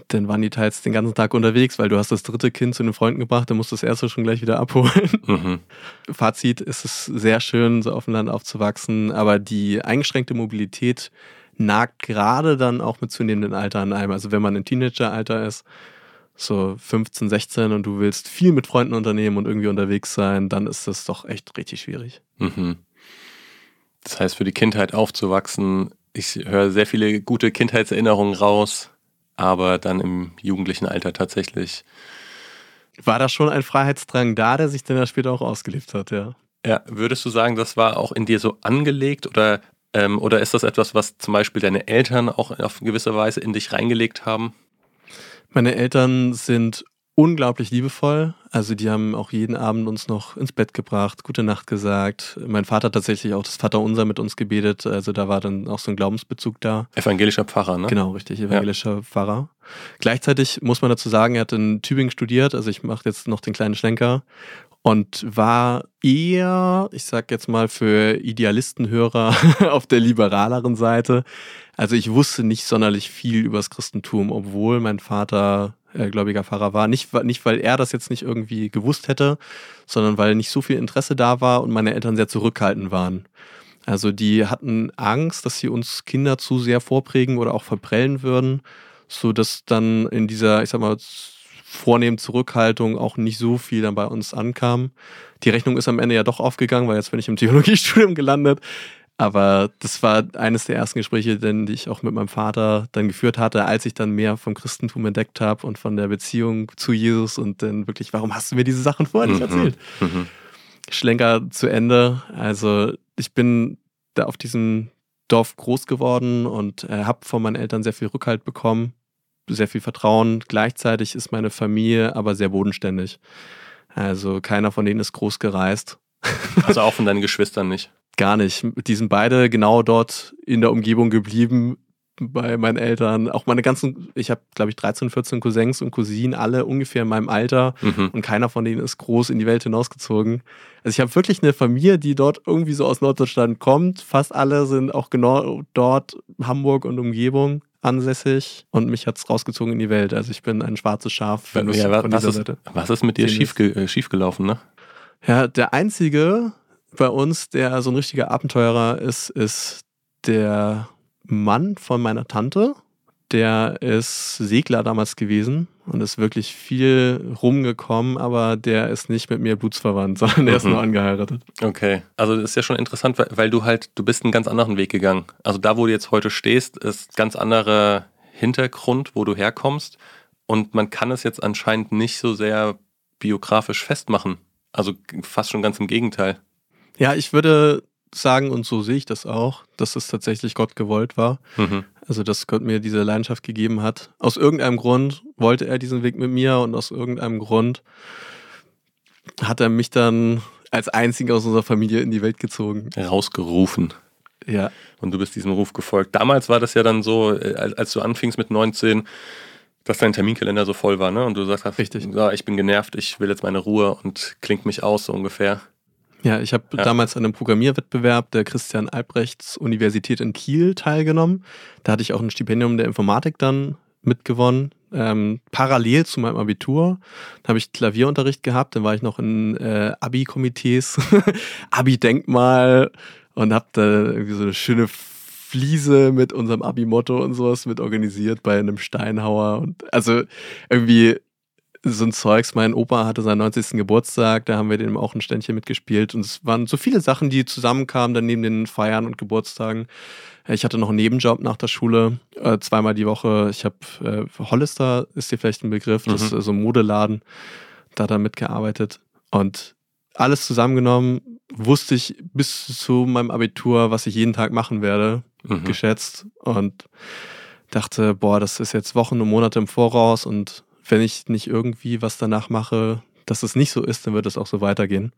S1: Dann waren die teils den ganzen Tag unterwegs, weil du hast das dritte Kind zu den Freunden gebracht, dann musst du das erste schon gleich wieder abholen. Mhm. Fazit ist es sehr schön, so auf dem Land aufzuwachsen, aber die eingeschränkte Mobilität nagt gerade dann auch mit zunehmendem Alter an einem. Also wenn man ein Teenageralter ist, so 15, 16 und du willst viel mit Freunden unternehmen und irgendwie unterwegs sein, dann ist das doch echt richtig schwierig. Mhm.
S2: Das heißt, für die Kindheit aufzuwachsen, ich höre sehr viele gute Kindheitserinnerungen raus, aber dann im jugendlichen Alter tatsächlich.
S1: War da schon ein Freiheitsdrang da, der sich dann ja später auch ausgelebt hat, ja?
S2: Ja, würdest du sagen, das war auch in dir so angelegt oder ähm, oder ist das etwas, was zum Beispiel deine Eltern auch auf gewisse Weise in dich reingelegt haben?
S1: Meine Eltern sind unglaublich liebevoll. Also die haben auch jeden Abend uns noch ins Bett gebracht, gute Nacht gesagt. Mein Vater hat tatsächlich auch das Vaterunser mit uns gebetet. Also da war dann auch so ein Glaubensbezug da.
S2: Evangelischer Pfarrer, ne?
S1: Genau, richtig, evangelischer ja. Pfarrer. Gleichzeitig muss man dazu sagen, er hat in Tübingen studiert. Also ich mache jetzt noch den kleinen Schlenker und war eher, ich sag jetzt mal, für Idealistenhörer auf der liberaleren Seite. Also ich wusste nicht sonderlich viel über das Christentum, obwohl mein Vater äh, gläubiger Pfarrer war. Nicht, nicht, weil er das jetzt nicht irgendwie gewusst hätte, sondern weil nicht so viel Interesse da war und meine Eltern sehr zurückhaltend waren. Also die hatten Angst, dass sie uns Kinder zu sehr vorprägen oder auch verprellen würden, so dass dann in dieser, ich sag mal, vornehmen Zurückhaltung auch nicht so viel dann bei uns ankam. Die Rechnung ist am Ende ja doch aufgegangen, weil jetzt bin ich im Theologiestudium gelandet. Aber das war eines der ersten Gespräche, die ich auch mit meinem Vater dann geführt hatte, als ich dann mehr vom Christentum entdeckt habe und von der Beziehung zu Jesus und dann wirklich, warum hast du mir diese Sachen vorher nicht mhm. erzählt? Mhm. Schlenker zu Ende. Also ich bin da auf diesem Dorf groß geworden und äh, habe von meinen Eltern sehr viel Rückhalt bekommen sehr viel Vertrauen. Gleichzeitig ist meine Familie aber sehr bodenständig. Also keiner von denen ist groß gereist.
S2: Also auch von deinen Geschwistern nicht?
S1: Gar nicht. Die sind beide genau dort in der Umgebung geblieben bei meinen Eltern. Auch meine ganzen, ich habe glaube ich 13, 14 Cousins und Cousinen, alle ungefähr in meinem Alter mhm. und keiner von denen ist groß in die Welt hinausgezogen. Also ich habe wirklich eine Familie, die dort irgendwie so aus Norddeutschland kommt. Fast alle sind auch genau dort, Hamburg und Umgebung ansässig und mich hat es rausgezogen in die Welt. Also ich bin ein schwarzes Schaf
S2: wenn ja, was, von dieser ist, Seite. Was ist mit dir schief, äh, schief gelaufen, ne?
S1: Ja, der einzige bei uns, der so ein richtiger Abenteurer ist, ist der Mann von meiner Tante. Der ist Segler damals gewesen und ist wirklich viel rumgekommen, aber der ist nicht mit mir blutsverwandt, sondern der mhm. ist nur angeheiratet.
S2: Okay, also das ist ja schon interessant, weil, weil du halt, du bist einen ganz anderen Weg gegangen. Also da, wo du jetzt heute stehst, ist ganz anderer Hintergrund, wo du herkommst und man kann es jetzt anscheinend nicht so sehr biografisch festmachen. Also fast schon ganz im Gegenteil.
S1: Ja, ich würde sagen, und so sehe ich das auch, dass es tatsächlich Gott gewollt war. Mhm. Also, dass Gott mir diese Leidenschaft gegeben hat. Aus irgendeinem Grund wollte er diesen Weg mit mir und aus irgendeinem Grund hat er mich dann als einziger aus unserer Familie in die Welt gezogen.
S2: Rausgerufen.
S1: Ja.
S2: Und du bist diesem Ruf gefolgt. Damals war das ja dann so, äh, als du anfingst mit 19, dass dein Terminkalender so voll war, ne? Und du sagst,
S1: Richtig.
S2: Ja, ich bin genervt, ich will jetzt meine Ruhe und klingt mich aus so ungefähr.
S1: Ja, ich habe ja. damals an einem Programmierwettbewerb der Christian Albrechts Universität in Kiel teilgenommen. Da hatte ich auch ein Stipendium der Informatik dann mitgewonnen. Ähm, parallel zu meinem Abitur habe ich Klavierunterricht gehabt. Dann war ich noch in äh, Abi-Komitees, Abi-Denkmal und habe da irgendwie so eine schöne Fliese mit unserem Abi-Motto und sowas mit organisiert bei einem Steinhauer. Und also irgendwie so ein Zeugs. Mein Opa hatte seinen 90. Geburtstag, da haben wir dem auch ein Ständchen mitgespielt. Und es waren so viele Sachen, die zusammenkamen, dann neben den Feiern und Geburtstagen. Ich hatte noch einen Nebenjob nach der Schule, äh, zweimal die Woche. Ich habe äh, Hollister, ist dir vielleicht ein Begriff, das ist mhm. so ein Modeladen, da dann mitgearbeitet. Und alles zusammengenommen wusste ich bis zu meinem Abitur, was ich jeden Tag machen werde, mhm. geschätzt. Und dachte, boah, das ist jetzt Wochen und Monate im Voraus und wenn ich nicht irgendwie was danach mache, dass es nicht so ist, dann wird es auch so weitergehen.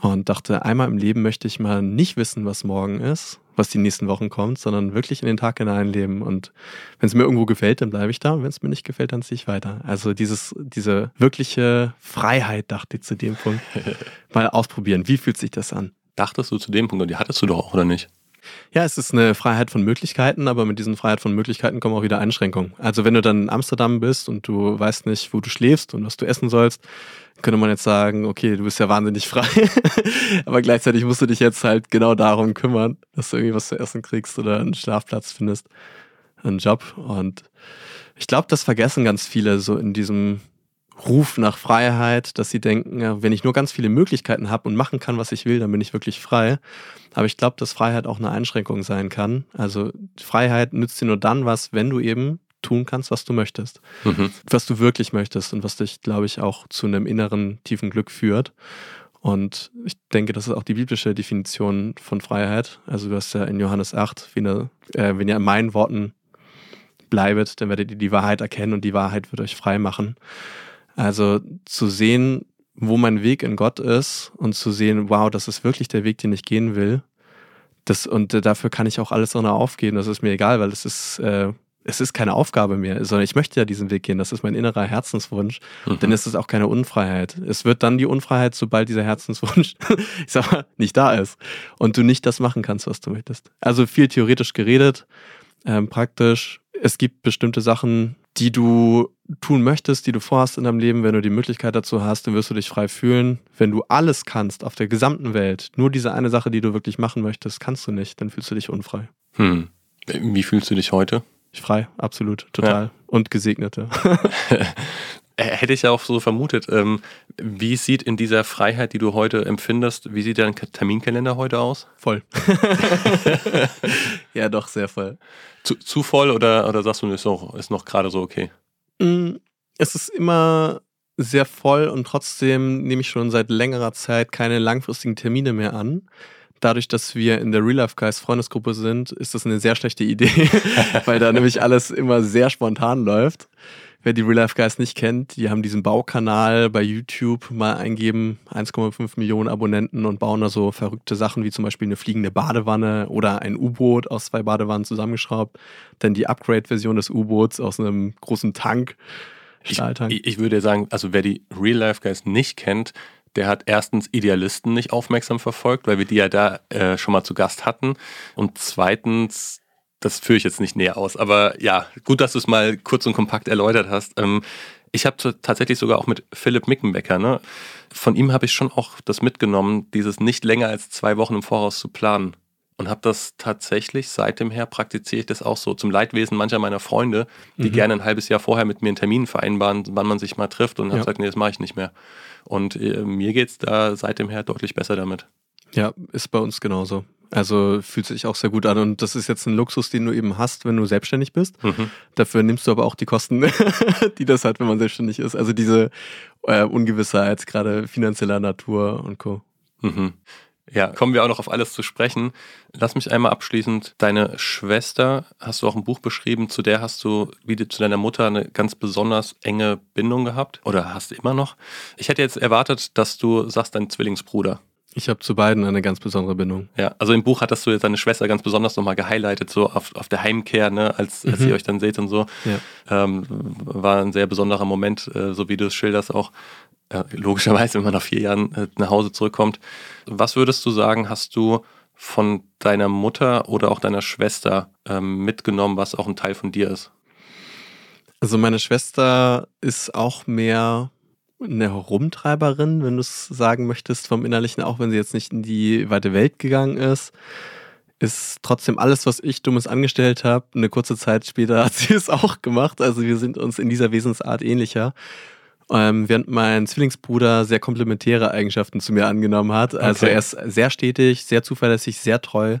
S1: Und dachte, einmal im Leben möchte ich mal nicht wissen, was morgen ist, was die nächsten Wochen kommt, sondern wirklich in den Tag hineinleben. Und wenn es mir irgendwo gefällt, dann bleibe ich da. Und wenn es mir nicht gefällt, dann ziehe ich weiter. Also dieses, diese wirkliche Freiheit, dachte ich zu dem Punkt, mal ausprobieren. Wie fühlt sich das an?
S2: Dachtest du zu dem Punkt, und die hattest du doch auch, oder nicht?
S1: Ja, es ist eine Freiheit von Möglichkeiten, aber mit diesen Freiheit von Möglichkeiten kommen auch wieder Einschränkungen. Also wenn du dann in Amsterdam bist und du weißt nicht, wo du schläfst und was du essen sollst, könnte man jetzt sagen, okay, du bist ja wahnsinnig frei, aber gleichzeitig musst du dich jetzt halt genau darum kümmern, dass du irgendwie was zu essen kriegst oder einen Schlafplatz findest, einen Job. Und ich glaube, das vergessen ganz viele so in diesem Ruf nach Freiheit, dass sie denken, wenn ich nur ganz viele Möglichkeiten habe und machen kann, was ich will, dann bin ich wirklich frei. Aber ich glaube, dass Freiheit auch eine Einschränkung sein kann. Also Freiheit nützt dir nur dann was, wenn du eben tun kannst, was du möchtest. Mhm. Was du wirklich möchtest und was dich, glaube ich, auch zu einem inneren, tiefen Glück führt. Und ich denke, das ist auch die biblische Definition von Freiheit. Also du hast ja in Johannes 8, wenn ihr, äh, wenn ihr in meinen Worten bleibet, dann werdet ihr die Wahrheit erkennen und die Wahrheit wird euch frei machen. Also zu sehen, wo mein Weg in Gott ist und zu sehen, wow, das ist wirklich der Weg, den ich gehen will. Das, und dafür kann ich auch alles andere aufgeben. Das ist mir egal, weil es ist, äh, es ist keine Aufgabe mehr, sondern ich möchte ja diesen Weg gehen. Das ist mein innerer Herzenswunsch. Mhm. Dann ist es auch keine Unfreiheit. Es wird dann die Unfreiheit, sobald dieser Herzenswunsch, ich sag mal, nicht da ist und du nicht das machen kannst, was du möchtest. Also viel theoretisch geredet, ähm, praktisch. Es gibt bestimmte Sachen, die du tun möchtest, die du vorhast in deinem Leben, wenn du die Möglichkeit dazu hast, dann wirst du dich frei fühlen. Wenn du alles kannst auf der gesamten Welt, nur diese eine Sache, die du wirklich machen möchtest, kannst du nicht, dann fühlst du dich unfrei.
S2: Hm. Wie fühlst du dich heute?
S1: Frei, absolut, total. Ja. Und gesegnete.
S2: Hätte ich ja auch so vermutet. Ähm, wie sieht in dieser Freiheit, die du heute empfindest, wie sieht dein Terminkalender heute aus?
S1: Voll. ja, doch, sehr voll.
S2: Zu, zu voll oder, oder sagst du, ist noch, ist noch gerade so okay?
S1: Mm, es ist immer sehr voll und trotzdem nehme ich schon seit längerer Zeit keine langfristigen Termine mehr an. Dadurch, dass wir in der Real Life Guys Freundesgruppe sind, ist das eine sehr schlechte Idee, weil da nämlich alles immer sehr spontan läuft. Wer die Real Life Guys nicht kennt, die haben diesen Baukanal bei YouTube mal eingeben, 1,5 Millionen Abonnenten und bauen da so verrückte Sachen wie zum Beispiel eine fliegende Badewanne oder ein U-Boot aus zwei Badewannen zusammengeschraubt. Dann die Upgrade-Version des U-Boots aus einem großen Tank.
S2: Ich, ich, würde sagen, also wer die Real Life Guys nicht kennt, der hat erstens Idealisten nicht aufmerksam verfolgt, weil wir die ja da äh, schon mal zu Gast hatten. Und zweitens das führe ich jetzt nicht näher aus. Aber ja, gut, dass du es mal kurz und kompakt erläutert hast. Ähm, ich habe tatsächlich sogar auch mit Philipp Mickenbecker, ne? von ihm habe ich schon auch das mitgenommen, dieses nicht länger als zwei Wochen im Voraus zu planen. Und habe das tatsächlich seitdem her praktiziere ich das auch so zum Leidwesen mancher meiner Freunde, die mhm. gerne ein halbes Jahr vorher mit mir einen Termin vereinbaren, wann man sich mal trifft und ja. habe gesagt, nee, das mache ich nicht mehr. Und äh, mir geht es da seitdem her deutlich besser damit.
S1: Ja, ist bei uns genauso. Also fühlt sich auch sehr gut an und das ist jetzt ein Luxus, den du eben hast, wenn du selbstständig bist. Mhm. Dafür nimmst du aber auch die Kosten, die das hat, wenn man selbstständig ist. Also diese äh, Ungewissheit, gerade finanzieller Natur und Co.
S2: Mhm. Ja, kommen wir auch noch auf alles zu sprechen. Lass mich einmal abschließend, deine Schwester hast du auch ein Buch beschrieben, zu der hast du, wie zu deiner Mutter, eine ganz besonders enge Bindung gehabt oder hast du immer noch. Ich hätte jetzt erwartet, dass du sagst, dein Zwillingsbruder.
S1: Ich habe zu beiden eine ganz besondere Bindung.
S2: Ja, also im Buch hattest du jetzt deine Schwester ganz besonders nochmal gehighlightet, so auf, auf der Heimkehr, ne, als, als mhm. ihr euch dann seht und so. Ja. Ähm, war ein sehr besonderer Moment, äh, so wie du es schilderst auch. Logischerweise, wenn man nach vier Jahren äh, nach Hause zurückkommt. Was würdest du sagen, hast du von deiner Mutter oder auch deiner Schwester ähm, mitgenommen, was auch ein Teil von dir ist?
S1: Also meine Schwester ist auch mehr eine Herumtreiberin, wenn du es sagen möchtest, vom Innerlichen, auch wenn sie jetzt nicht in die weite Welt gegangen ist, ist trotzdem alles, was ich Dummes angestellt habe. Eine kurze Zeit später hat sie es auch gemacht. Also wir sind uns in dieser Wesensart ähnlicher ähm, während mein Zwillingsbruder sehr komplementäre Eigenschaften zu mir angenommen hat. Also okay. er ist sehr stetig, sehr zuverlässig, sehr treu,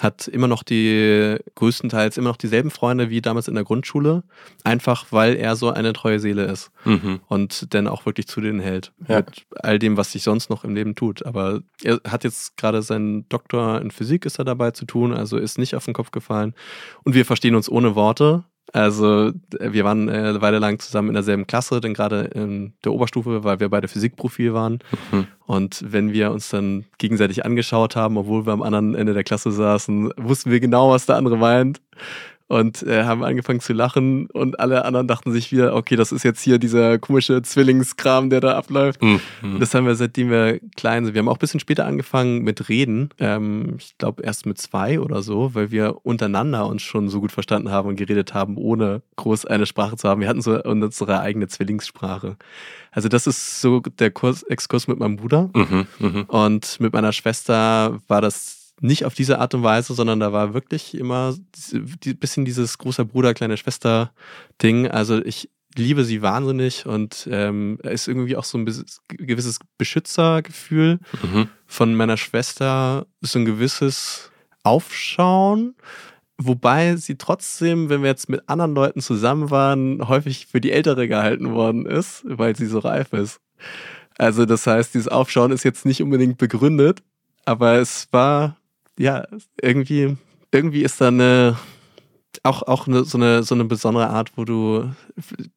S1: hat immer noch die größtenteils immer noch dieselben Freunde wie damals in der Grundschule, einfach weil er so eine treue Seele ist mhm. und dann auch wirklich zu denen hält ja. mit all dem, was sich sonst noch im Leben tut. Aber er hat jetzt gerade seinen Doktor in Physik ist er dabei zu tun, also ist nicht auf den Kopf gefallen und wir verstehen uns ohne Worte. Also wir waren äh, eine Weile lang zusammen in derselben Klasse, denn gerade in der Oberstufe, weil wir beide Physikprofil waren. Mhm. Und wenn wir uns dann gegenseitig angeschaut haben, obwohl wir am anderen Ende der Klasse saßen, wussten wir genau, was der andere meint und äh, haben angefangen zu lachen und alle anderen dachten sich wieder, okay, das ist jetzt hier dieser komische Zwillingskram, der da abläuft. Mhm. Das haben wir seitdem wir klein sind. Wir haben auch ein bisschen später angefangen mit Reden. Ähm, ich glaube erst mit zwei oder so, weil wir untereinander uns schon so gut verstanden haben und geredet haben, ohne groß eine Sprache zu haben. Wir hatten so unsere eigene Zwillingssprache. Also das ist so der Kurs, Exkurs mit meinem Bruder. Mhm, mh. Und mit meiner Schwester war das nicht auf diese Art und Weise, sondern da war wirklich immer ein bisschen dieses großer Bruder, kleine Schwester-Ding. Also ich liebe sie wahnsinnig und ähm, ist irgendwie auch so ein gewisses Beschützergefühl mhm. von meiner Schwester, so ein gewisses Aufschauen. Wobei sie trotzdem, wenn wir jetzt mit anderen Leuten zusammen waren, häufig für die Ältere gehalten worden ist, weil sie so reif ist. Also das heißt, dieses Aufschauen ist jetzt nicht unbedingt begründet, aber es war ja, irgendwie, irgendwie ist da eine, auch, auch eine, so, eine, so eine besondere Art, wo du,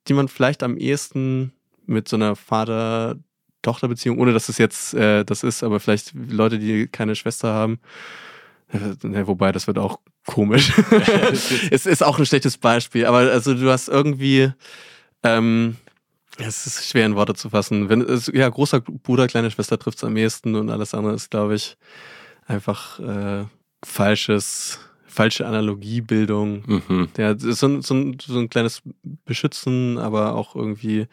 S1: die man vielleicht am ehesten mit so einer Vater-Tochter-Beziehung, ohne dass es jetzt äh, das ist, aber vielleicht Leute, die keine Schwester haben, äh, wobei das wird auch komisch. es ist auch ein schlechtes Beispiel, aber also du hast irgendwie, ähm, es ist schwer in Worte zu fassen. Wenn es, ja, großer Bruder, kleine Schwester trifft es am ehesten und alles andere ist, glaube ich, einfach äh, falsches, falsche Analogiebildung. Mhm. Ja, so, so, so ein kleines Beschützen, aber auch irgendwie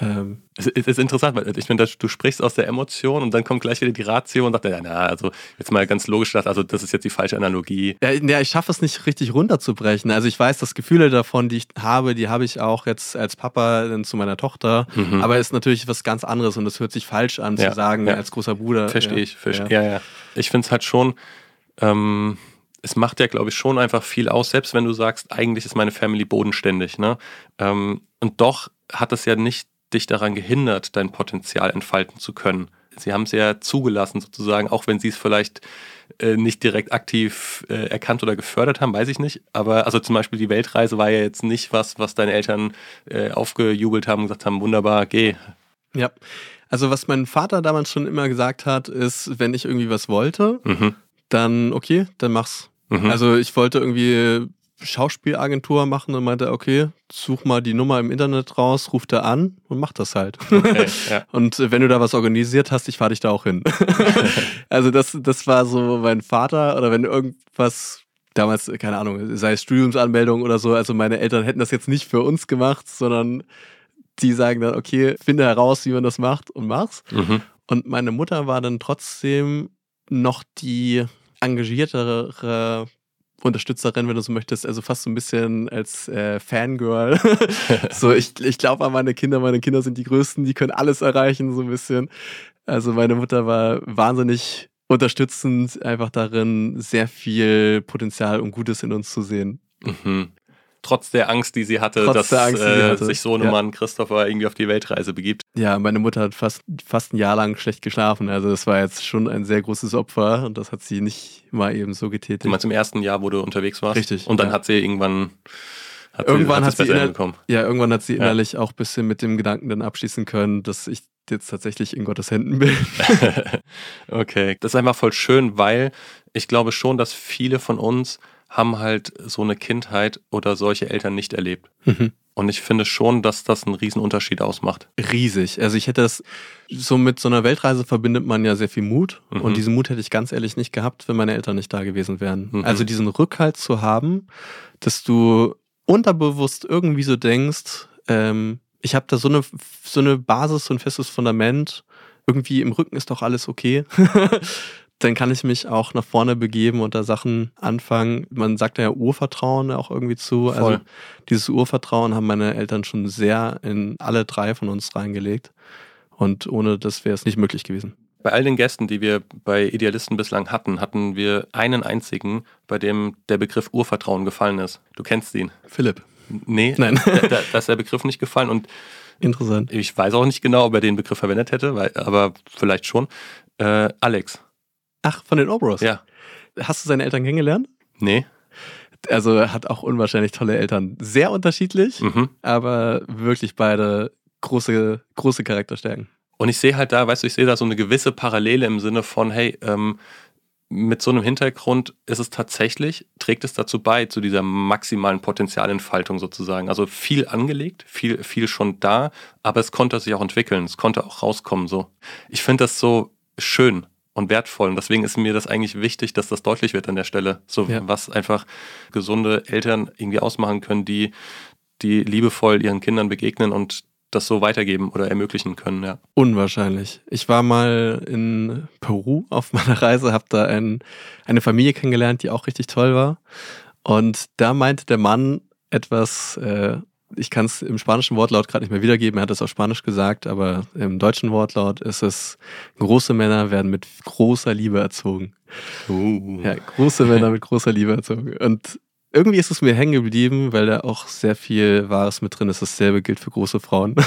S2: ähm, es ist interessant, weil ich meine, du sprichst aus der Emotion und dann kommt gleich wieder die Ratio und sagt, ja, na, also jetzt mal ganz logisch gedacht, also das ist jetzt die falsche Analogie.
S1: Ja, ja ich schaffe es nicht richtig runterzubrechen. Also ich weiß, dass Gefühle davon, die ich habe, die habe ich auch jetzt als Papa zu meiner Tochter, mhm. aber ist natürlich was ganz anderes und das hört sich falsch an ja, zu sagen ja. als großer Bruder.
S2: Verstehe ich, verstehe. Ja. ja, Ich finde es halt schon, ähm, es macht ja, glaube ich, schon einfach viel aus, selbst wenn du sagst, eigentlich ist meine Family bodenständig, ne? Ähm, und doch hat es ja nicht dich daran gehindert, dein Potenzial entfalten zu können. Sie haben es ja zugelassen, sozusagen, auch wenn sie es vielleicht äh, nicht direkt aktiv äh, erkannt oder gefördert haben, weiß ich nicht. Aber also zum Beispiel die Weltreise war ja jetzt nicht was, was deine Eltern äh, aufgejubelt haben und gesagt haben, wunderbar, geh.
S1: Ja. Also was mein Vater damals schon immer gesagt hat, ist, wenn ich irgendwie was wollte, mhm. dann okay, dann mach's. Mhm. Also ich wollte irgendwie Schauspielagentur machen und meinte, okay, such mal die Nummer im Internet raus, ruf da an und mach das halt. Okay, ja. Und wenn du da was organisiert hast, ich fahre dich da auch hin. also das, das war so mein Vater oder wenn irgendwas damals, keine Ahnung, sei es Studiumsanmeldung oder so, also meine Eltern hätten das jetzt nicht für uns gemacht, sondern die sagen dann, okay, finde heraus, wie man das macht und mach's. Mhm. Und meine Mutter war dann trotzdem noch die engagiertere Unterstützerin, wenn du so möchtest, also fast so ein bisschen als äh, Fangirl. so, ich, ich glaube an meine Kinder, meine Kinder sind die Größten, die können alles erreichen, so ein bisschen. Also meine Mutter war wahnsinnig unterstützend, einfach darin, sehr viel Potenzial und Gutes in uns zu sehen.
S2: Mhm. Trotz der Angst, die sie hatte,
S1: Trotz
S2: dass
S1: Angst, äh, hatte.
S2: sich Sohnemann ja. Christopher irgendwie auf die Weltreise begibt.
S1: Ja, meine Mutter hat fast, fast ein Jahr lang schlecht geschlafen. Also das war jetzt schon ein sehr großes Opfer und das hat sie nicht mal eben so getätigt.
S2: Meinst im ersten Jahr, wo du unterwegs warst?
S1: Richtig.
S2: Und dann ja. hat sie irgendwann
S1: hat irgendwann sie, hat, hat sie ja, irgendwann hat sie innerlich ja. auch ein bisschen mit dem Gedanken dann abschließen können, dass ich jetzt tatsächlich in Gottes Händen bin.
S2: okay, das ist einfach voll schön, weil ich glaube schon, dass viele von uns haben halt so eine Kindheit oder solche Eltern nicht erlebt. Mhm. Und ich finde schon, dass das einen riesen Unterschied ausmacht.
S1: Riesig. Also ich hätte das, so mit so einer Weltreise verbindet man ja sehr viel Mut. Mhm. Und diesen Mut hätte ich ganz ehrlich nicht gehabt, wenn meine Eltern nicht da gewesen wären. Mhm. Also diesen Rückhalt zu haben, dass du unterbewusst irgendwie so denkst, ähm, ich habe da so eine, so eine Basis, so ein festes Fundament. Irgendwie im Rücken ist doch alles okay. dann kann ich mich auch nach vorne begeben und da Sachen anfangen. Man sagt ja Urvertrauen auch irgendwie zu. Also Voll. Also dieses Urvertrauen haben meine Eltern schon sehr in alle drei von uns reingelegt. Und ohne das wäre es nicht möglich gewesen.
S2: Bei all den Gästen, die wir bei Idealisten bislang hatten, hatten wir einen einzigen, bei dem der Begriff Urvertrauen gefallen ist. Du kennst ihn.
S1: Philipp.
S2: Nee,
S1: Nein.
S2: da, da, da ist der Begriff nicht gefallen und
S1: Interessant.
S2: Ich weiß auch nicht genau, ob er den Begriff verwendet hätte, weil, aber vielleicht schon. Äh, Alex.
S1: Ach, von den Obros?
S2: Ja.
S1: Hast du seine Eltern kennengelernt?
S2: Nee.
S1: Also er hat auch unwahrscheinlich tolle Eltern. Sehr unterschiedlich, mhm. aber wirklich beide große, große Charakterstärken.
S2: Und ich sehe halt da, weißt du, ich sehe da so eine gewisse Parallele im Sinne von, hey, ähm, mit so einem Hintergrund ist es tatsächlich, trägt es dazu bei, zu dieser maximalen Potenzialentfaltung sozusagen. Also viel angelegt, viel, viel schon da, aber es konnte sich auch entwickeln, es konnte auch rauskommen so. Ich finde das so schön und wertvoll und deswegen ist mir das eigentlich wichtig, dass das deutlich wird an der Stelle. So ja. was einfach gesunde Eltern irgendwie ausmachen können, die, die liebevoll ihren Kindern begegnen und das so weitergeben oder ermöglichen können, ja.
S1: Unwahrscheinlich. Ich war mal in Peru auf meiner Reise, habe da ein, eine Familie kennengelernt, die auch richtig toll war. Und da meinte der Mann etwas, äh, ich kann es im spanischen Wortlaut gerade nicht mehr wiedergeben, er hat es auf Spanisch gesagt, aber im deutschen Wortlaut ist es, große Männer werden mit großer Liebe erzogen. Uh. Ja, große Männer mit großer Liebe erzogen. Und irgendwie ist es mir hängen geblieben, weil da auch sehr viel Wahres mit drin ist. Dasselbe gilt für große Frauen.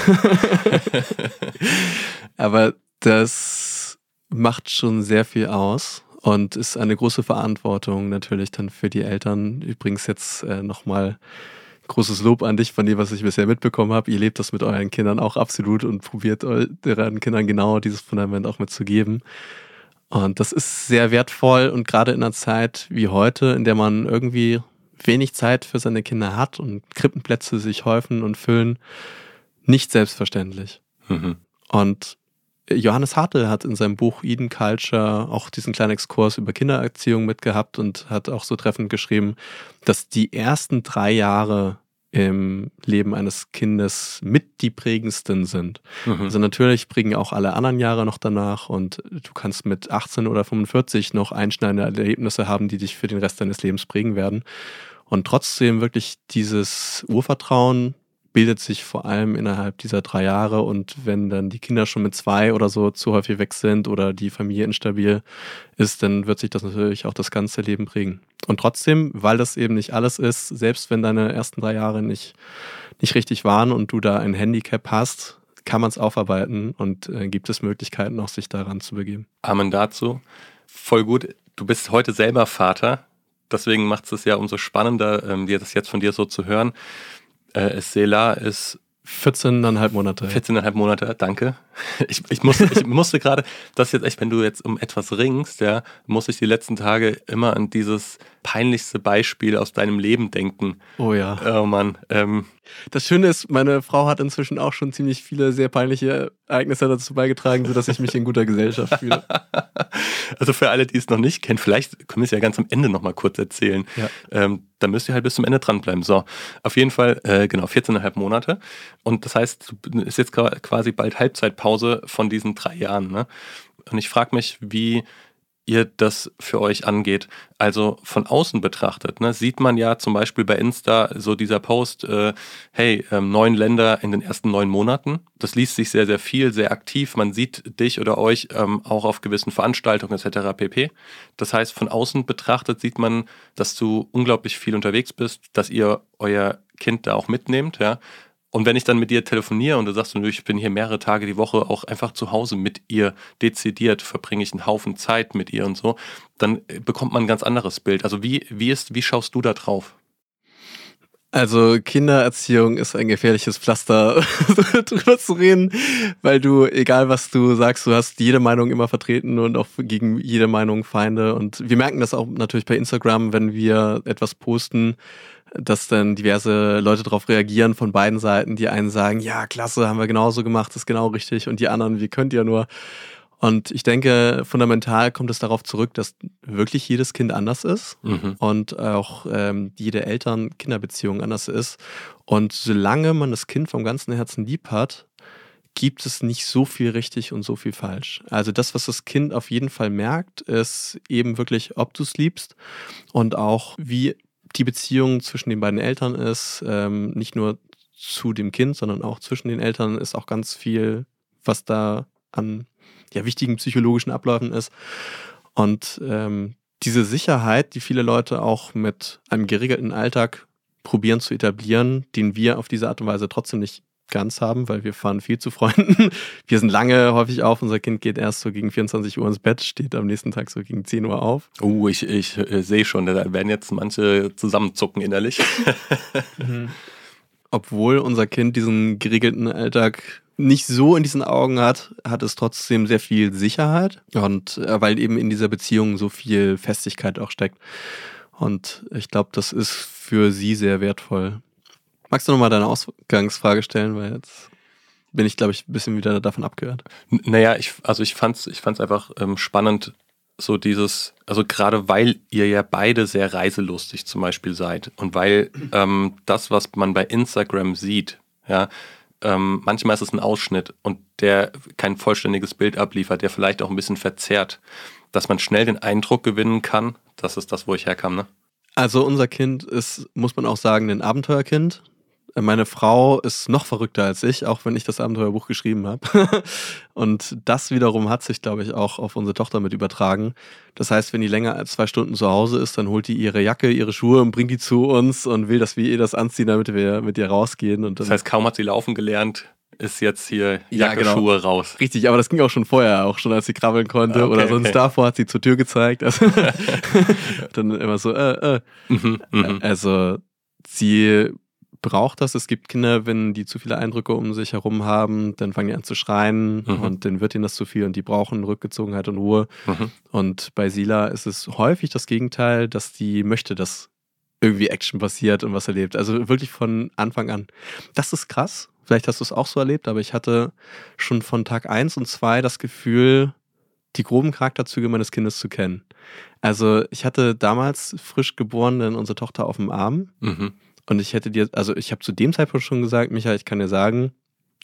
S1: Aber das macht schon sehr viel aus und ist eine große Verantwortung natürlich dann für die Eltern. Übrigens jetzt äh, nochmal großes Lob an dich von dem, was ich bisher mitbekommen habe. Ihr lebt das mit euren Kindern auch absolut und probiert euren Kindern genau dieses Fundament auch mitzugeben. Und das ist sehr wertvoll und gerade in einer Zeit wie heute, in der man irgendwie wenig Zeit für seine Kinder hat und Krippenplätze sich häufen und füllen, nicht selbstverständlich. Mhm. Und Johannes Hartl hat in seinem Buch Eden Culture auch diesen kleinen Exkurs über Kindererziehung mitgehabt und hat auch so treffend geschrieben, dass die ersten drei Jahre im Leben eines Kindes mit die prägendsten sind. Mhm. Also natürlich prägen auch alle anderen Jahre noch danach und du kannst mit 18 oder 45 noch einschneidende Erlebnisse haben, die dich für den Rest deines Lebens prägen werden. Und trotzdem wirklich dieses Urvertrauen bildet sich vor allem innerhalb dieser drei Jahre und wenn dann die Kinder schon mit zwei oder so zu häufig weg sind oder die Familie instabil ist, dann wird sich das natürlich auch das ganze Leben prägen. Und trotzdem, weil das eben nicht alles ist, selbst wenn deine ersten drei Jahre nicht, nicht richtig waren und du da ein Handicap hast, kann man es aufarbeiten und äh, gibt es Möglichkeiten, auch sich daran zu begeben.
S2: Amen dazu. Voll gut. Du bist heute selber Vater. Deswegen macht es ja umso spannender, ähm, dir das jetzt von dir so zu hören. Äh, Sela ist
S1: 14,5 Monate.
S2: 14,5 Monate, danke. Ich, ich musste, ich musste gerade, das jetzt echt, wenn du jetzt um etwas ringst, ja, muss ich die letzten Tage immer an dieses peinlichste Beispiel aus deinem Leben denken.
S1: Oh ja.
S2: Oh Mann. Ähm,
S1: das Schöne ist, meine Frau hat inzwischen auch schon ziemlich viele sehr peinliche Ereignisse dazu beigetragen, sodass ich mich in guter Gesellschaft fühle.
S2: Also für alle, die es noch nicht kennen, vielleicht können wir es ja ganz am Ende nochmal kurz erzählen. Ja. Ähm, da müsst ihr halt bis zum Ende dranbleiben. So, auf jeden Fall, äh, genau, 14,5 Monate. Und das heißt, ist jetzt quasi bald Halbzeitpause von diesen drei Jahren. Ne? Und ich frage mich, wie ihr das für euch angeht. Also von außen betrachtet, ne, sieht man ja zum Beispiel bei Insta so dieser Post, äh, hey, ähm, neun Länder in den ersten neun Monaten. Das liest sich sehr, sehr viel, sehr aktiv. Man sieht dich oder euch ähm, auch auf gewissen Veranstaltungen etc. pp. Das heißt, von außen betrachtet sieht man, dass du unglaublich viel unterwegs bist, dass ihr euer Kind da auch mitnehmt, ja. Und wenn ich dann mit dir telefoniere und du sagst, ich bin hier mehrere Tage die Woche auch einfach zu Hause mit ihr dezidiert, verbringe ich einen Haufen Zeit mit ihr und so, dann äh, bekommt man ein ganz anderes Bild. Also wie, wie, ist, wie schaust du da drauf?
S1: Also Kindererziehung ist ein gefährliches Pflaster, drüber zu reden, weil du, egal was du sagst, du hast jede Meinung immer vertreten und auch gegen jede Meinung Feinde. Und wir merken das auch natürlich bei Instagram, wenn wir etwas posten, dass dann diverse Leute darauf reagieren von beiden Seiten. Die einen sagen, ja, klasse, haben wir genauso gemacht, ist genau richtig. Und die anderen, wie könnt ihr nur? Und ich denke, fundamental kommt es darauf zurück, dass wirklich jedes Kind anders ist mhm. und auch ähm, jede Eltern-Kinder-Beziehung anders ist. Und solange man das Kind vom ganzen Herzen lieb hat, gibt es nicht so viel richtig und so viel falsch. Also das, was das Kind auf jeden Fall merkt, ist eben wirklich, ob du es liebst und auch wie die Beziehung zwischen den beiden Eltern ist, ähm, nicht nur zu dem Kind, sondern auch zwischen den Eltern ist auch ganz viel, was da an ja, wichtigen psychologischen Abläufen ist. Und ähm, diese Sicherheit, die viele Leute auch mit einem geregelten Alltag probieren zu etablieren, den wir auf diese Art und Weise trotzdem nicht ganz haben, weil wir fahren viel zu Freunden. Wir sind lange häufig auf. Unser Kind geht erst so gegen 24 Uhr ins Bett, steht am nächsten Tag so gegen 10 Uhr auf.
S2: Oh, ich, ich äh, sehe schon, da werden jetzt manche zusammenzucken innerlich.
S1: mhm. Obwohl unser Kind diesen geregelten Alltag nicht so in diesen Augen hat, hat es trotzdem sehr viel Sicherheit und äh, weil eben in dieser Beziehung so viel Festigkeit auch steckt. Und ich glaube, das ist für sie sehr wertvoll. Magst du nochmal deine Ausgangsfrage stellen, weil jetzt bin ich, glaube ich, ein bisschen wieder davon abgehört.
S2: N naja, ich, also ich fand es ich fand's einfach ähm, spannend, so dieses, also gerade weil ihr ja beide sehr reiselustig zum Beispiel seid und weil ähm, das, was man bei Instagram sieht, ja, ähm, manchmal ist es ein Ausschnitt und der kein vollständiges Bild abliefert, der vielleicht auch ein bisschen verzerrt, dass man schnell den Eindruck gewinnen kann, das ist das, wo ich herkam, ne?
S1: Also unser Kind ist, muss man auch sagen, ein Abenteuerkind. Meine Frau ist noch verrückter als ich, auch wenn ich das Abenteuerbuch geschrieben habe. Und das wiederum hat sich, glaube ich, auch auf unsere Tochter mit übertragen. Das heißt, wenn die länger als zwei Stunden zu Hause ist, dann holt die ihre Jacke, ihre Schuhe und bringt die zu uns und will, dass wir ihr das anziehen, damit wir mit ihr rausgehen. Und
S2: das heißt, kaum hat sie laufen gelernt, ist jetzt hier Jacke, ja, genau. Schuhe raus.
S1: Richtig, aber das ging auch schon vorher, auch schon als sie krabbeln konnte. Okay, oder sonst okay. davor hat sie zur Tür gezeigt. Also dann immer so, äh, äh. Mhm, mhm. also sie braucht das. Es gibt Kinder, wenn die zu viele Eindrücke um sich herum haben, dann fangen die an zu schreien mhm. und dann wird ihnen das zu viel und die brauchen Rückgezogenheit und Ruhe. Mhm. Und bei Sila ist es häufig das Gegenteil, dass die möchte, dass irgendwie Action passiert und was erlebt. Also wirklich von Anfang an. Das ist krass. Vielleicht hast du es auch so erlebt, aber ich hatte schon von Tag 1 und 2 das Gefühl, die groben Charakterzüge meines Kindes zu kennen. Also ich hatte damals frisch geboren dann unsere Tochter auf dem Arm. Mhm. Und ich hätte dir, also ich habe zu dem Zeitpunkt schon gesagt, Michael, ich kann dir sagen,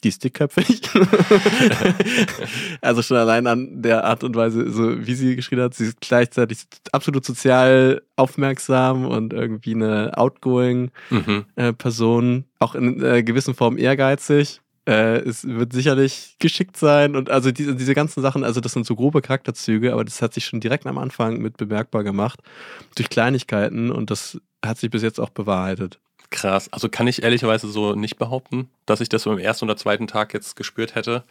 S1: die ist dickköpfig. also schon allein an der Art und Weise, so wie sie geschrieben hat, sie ist gleichzeitig absolut sozial aufmerksam und irgendwie eine outgoing mhm. äh, Person, auch in äh, gewissen Form ehrgeizig. Äh, es wird sicherlich geschickt sein und also diese, diese ganzen Sachen, also das sind so grobe Charakterzüge, aber das hat sich schon direkt am Anfang mit bemerkbar gemacht durch Kleinigkeiten und das hat sich bis jetzt auch bewahrheitet.
S2: Krass. Also kann ich ehrlicherweise so nicht behaupten, dass ich das so im ersten oder zweiten Tag jetzt gespürt hätte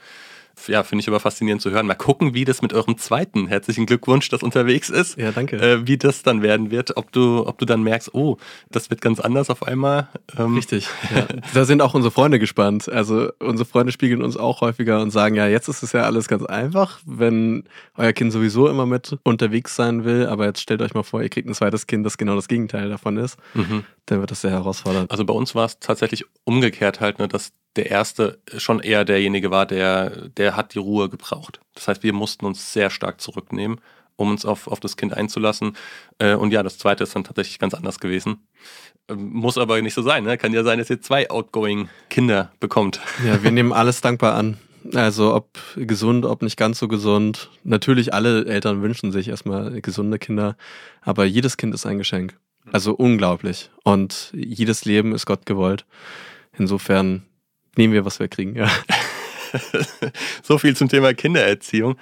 S2: ja, finde ich aber faszinierend zu hören. Mal gucken, wie das mit eurem zweiten herzlichen Glückwunsch, das unterwegs ist.
S1: Ja, danke.
S2: Äh, wie das dann werden wird, ob du, ob du dann merkst, oh, das wird ganz anders auf einmal.
S1: Ähm. Richtig. Ja. da sind auch unsere Freunde gespannt. Also unsere Freunde spiegeln uns auch häufiger und sagen, ja, jetzt ist es ja alles ganz einfach, wenn euer Kind sowieso immer mit unterwegs sein will, aber jetzt stellt euch mal vor, ihr kriegt ein zweites Kind, das genau das Gegenteil davon ist. Mhm. Dann wird das sehr herausfordernd.
S2: Also bei uns war es tatsächlich umgekehrt halt, ne, dass der erste schon eher derjenige war, der, der hat die Ruhe gebraucht. Das heißt, wir mussten uns sehr stark zurücknehmen, um uns auf, auf das Kind einzulassen. Äh, und ja, das zweite ist dann tatsächlich ganz anders gewesen. Ähm, muss aber nicht so sein, ne? Kann ja sein, dass ihr zwei outgoing Kinder bekommt.
S1: Ja, wir nehmen alles dankbar an. Also ob gesund, ob nicht ganz so gesund. Natürlich alle Eltern wünschen sich erstmal gesunde Kinder, aber jedes Kind ist ein Geschenk. Also unglaublich. Und jedes Leben ist Gott gewollt. Insofern nehmen wir, was wir kriegen, ja.
S2: so viel zum Thema Kindererziehung.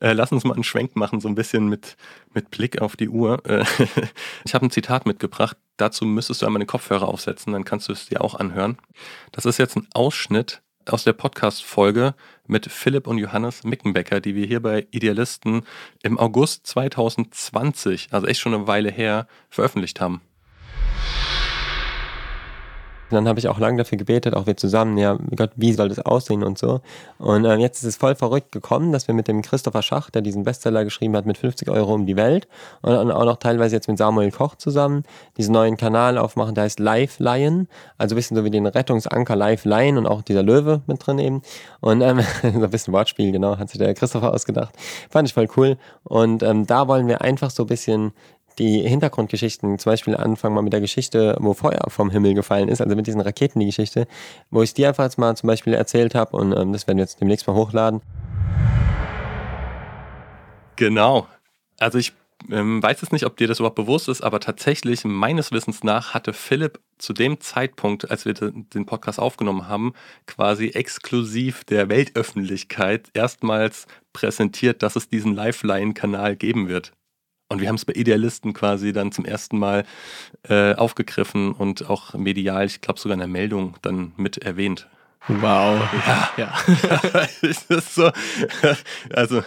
S2: Äh, lass uns mal einen Schwenk machen, so ein bisschen mit, mit Blick auf die Uhr. Äh, ich habe ein Zitat mitgebracht. Dazu müsstest du einmal den Kopfhörer aufsetzen, dann kannst du es dir auch anhören. Das ist jetzt ein Ausschnitt aus der Podcast-Folge mit Philipp und Johannes Mickenbecker, die wir hier bei Idealisten im August 2020, also echt schon eine Weile her, veröffentlicht haben.
S3: Dann habe ich auch lange dafür gebetet, auch wir zusammen, ja, Gott, wie soll das aussehen und so. Und äh, jetzt ist es voll verrückt gekommen, dass wir mit dem Christopher Schach, der diesen Bestseller geschrieben hat, mit 50 Euro um die Welt und, und auch noch teilweise jetzt mit Samuel Koch zusammen diesen neuen Kanal aufmachen, der heißt Live Lion, also ein bisschen so wie den Rettungsanker Live Lion und auch dieser Löwe mit drin eben. Und ähm, so ein bisschen Wortspiel, genau, hat sich der Christopher ausgedacht. Fand ich voll cool. Und ähm, da wollen wir einfach so ein bisschen die Hintergrundgeschichten, zum Beispiel anfangen mal mit der Geschichte, wo Feuer vom Himmel gefallen ist, also mit diesen Raketen die Geschichte, wo ich dir einfach jetzt mal zum Beispiel erzählt habe und ähm, das werden wir jetzt demnächst mal hochladen.
S2: Genau. Also ich ähm, weiß es nicht, ob dir das überhaupt bewusst ist, aber tatsächlich, meines Wissens nach, hatte Philipp zu dem Zeitpunkt, als wir den Podcast aufgenommen haben, quasi exklusiv der Weltöffentlichkeit erstmals präsentiert, dass es diesen Lifeline-Kanal geben wird. Und wir haben es bei Idealisten quasi dann zum ersten Mal äh, aufgegriffen und auch medial, ich glaube sogar in der Meldung dann mit erwähnt.
S1: Wow.
S2: Ja. ja. ist das so, also,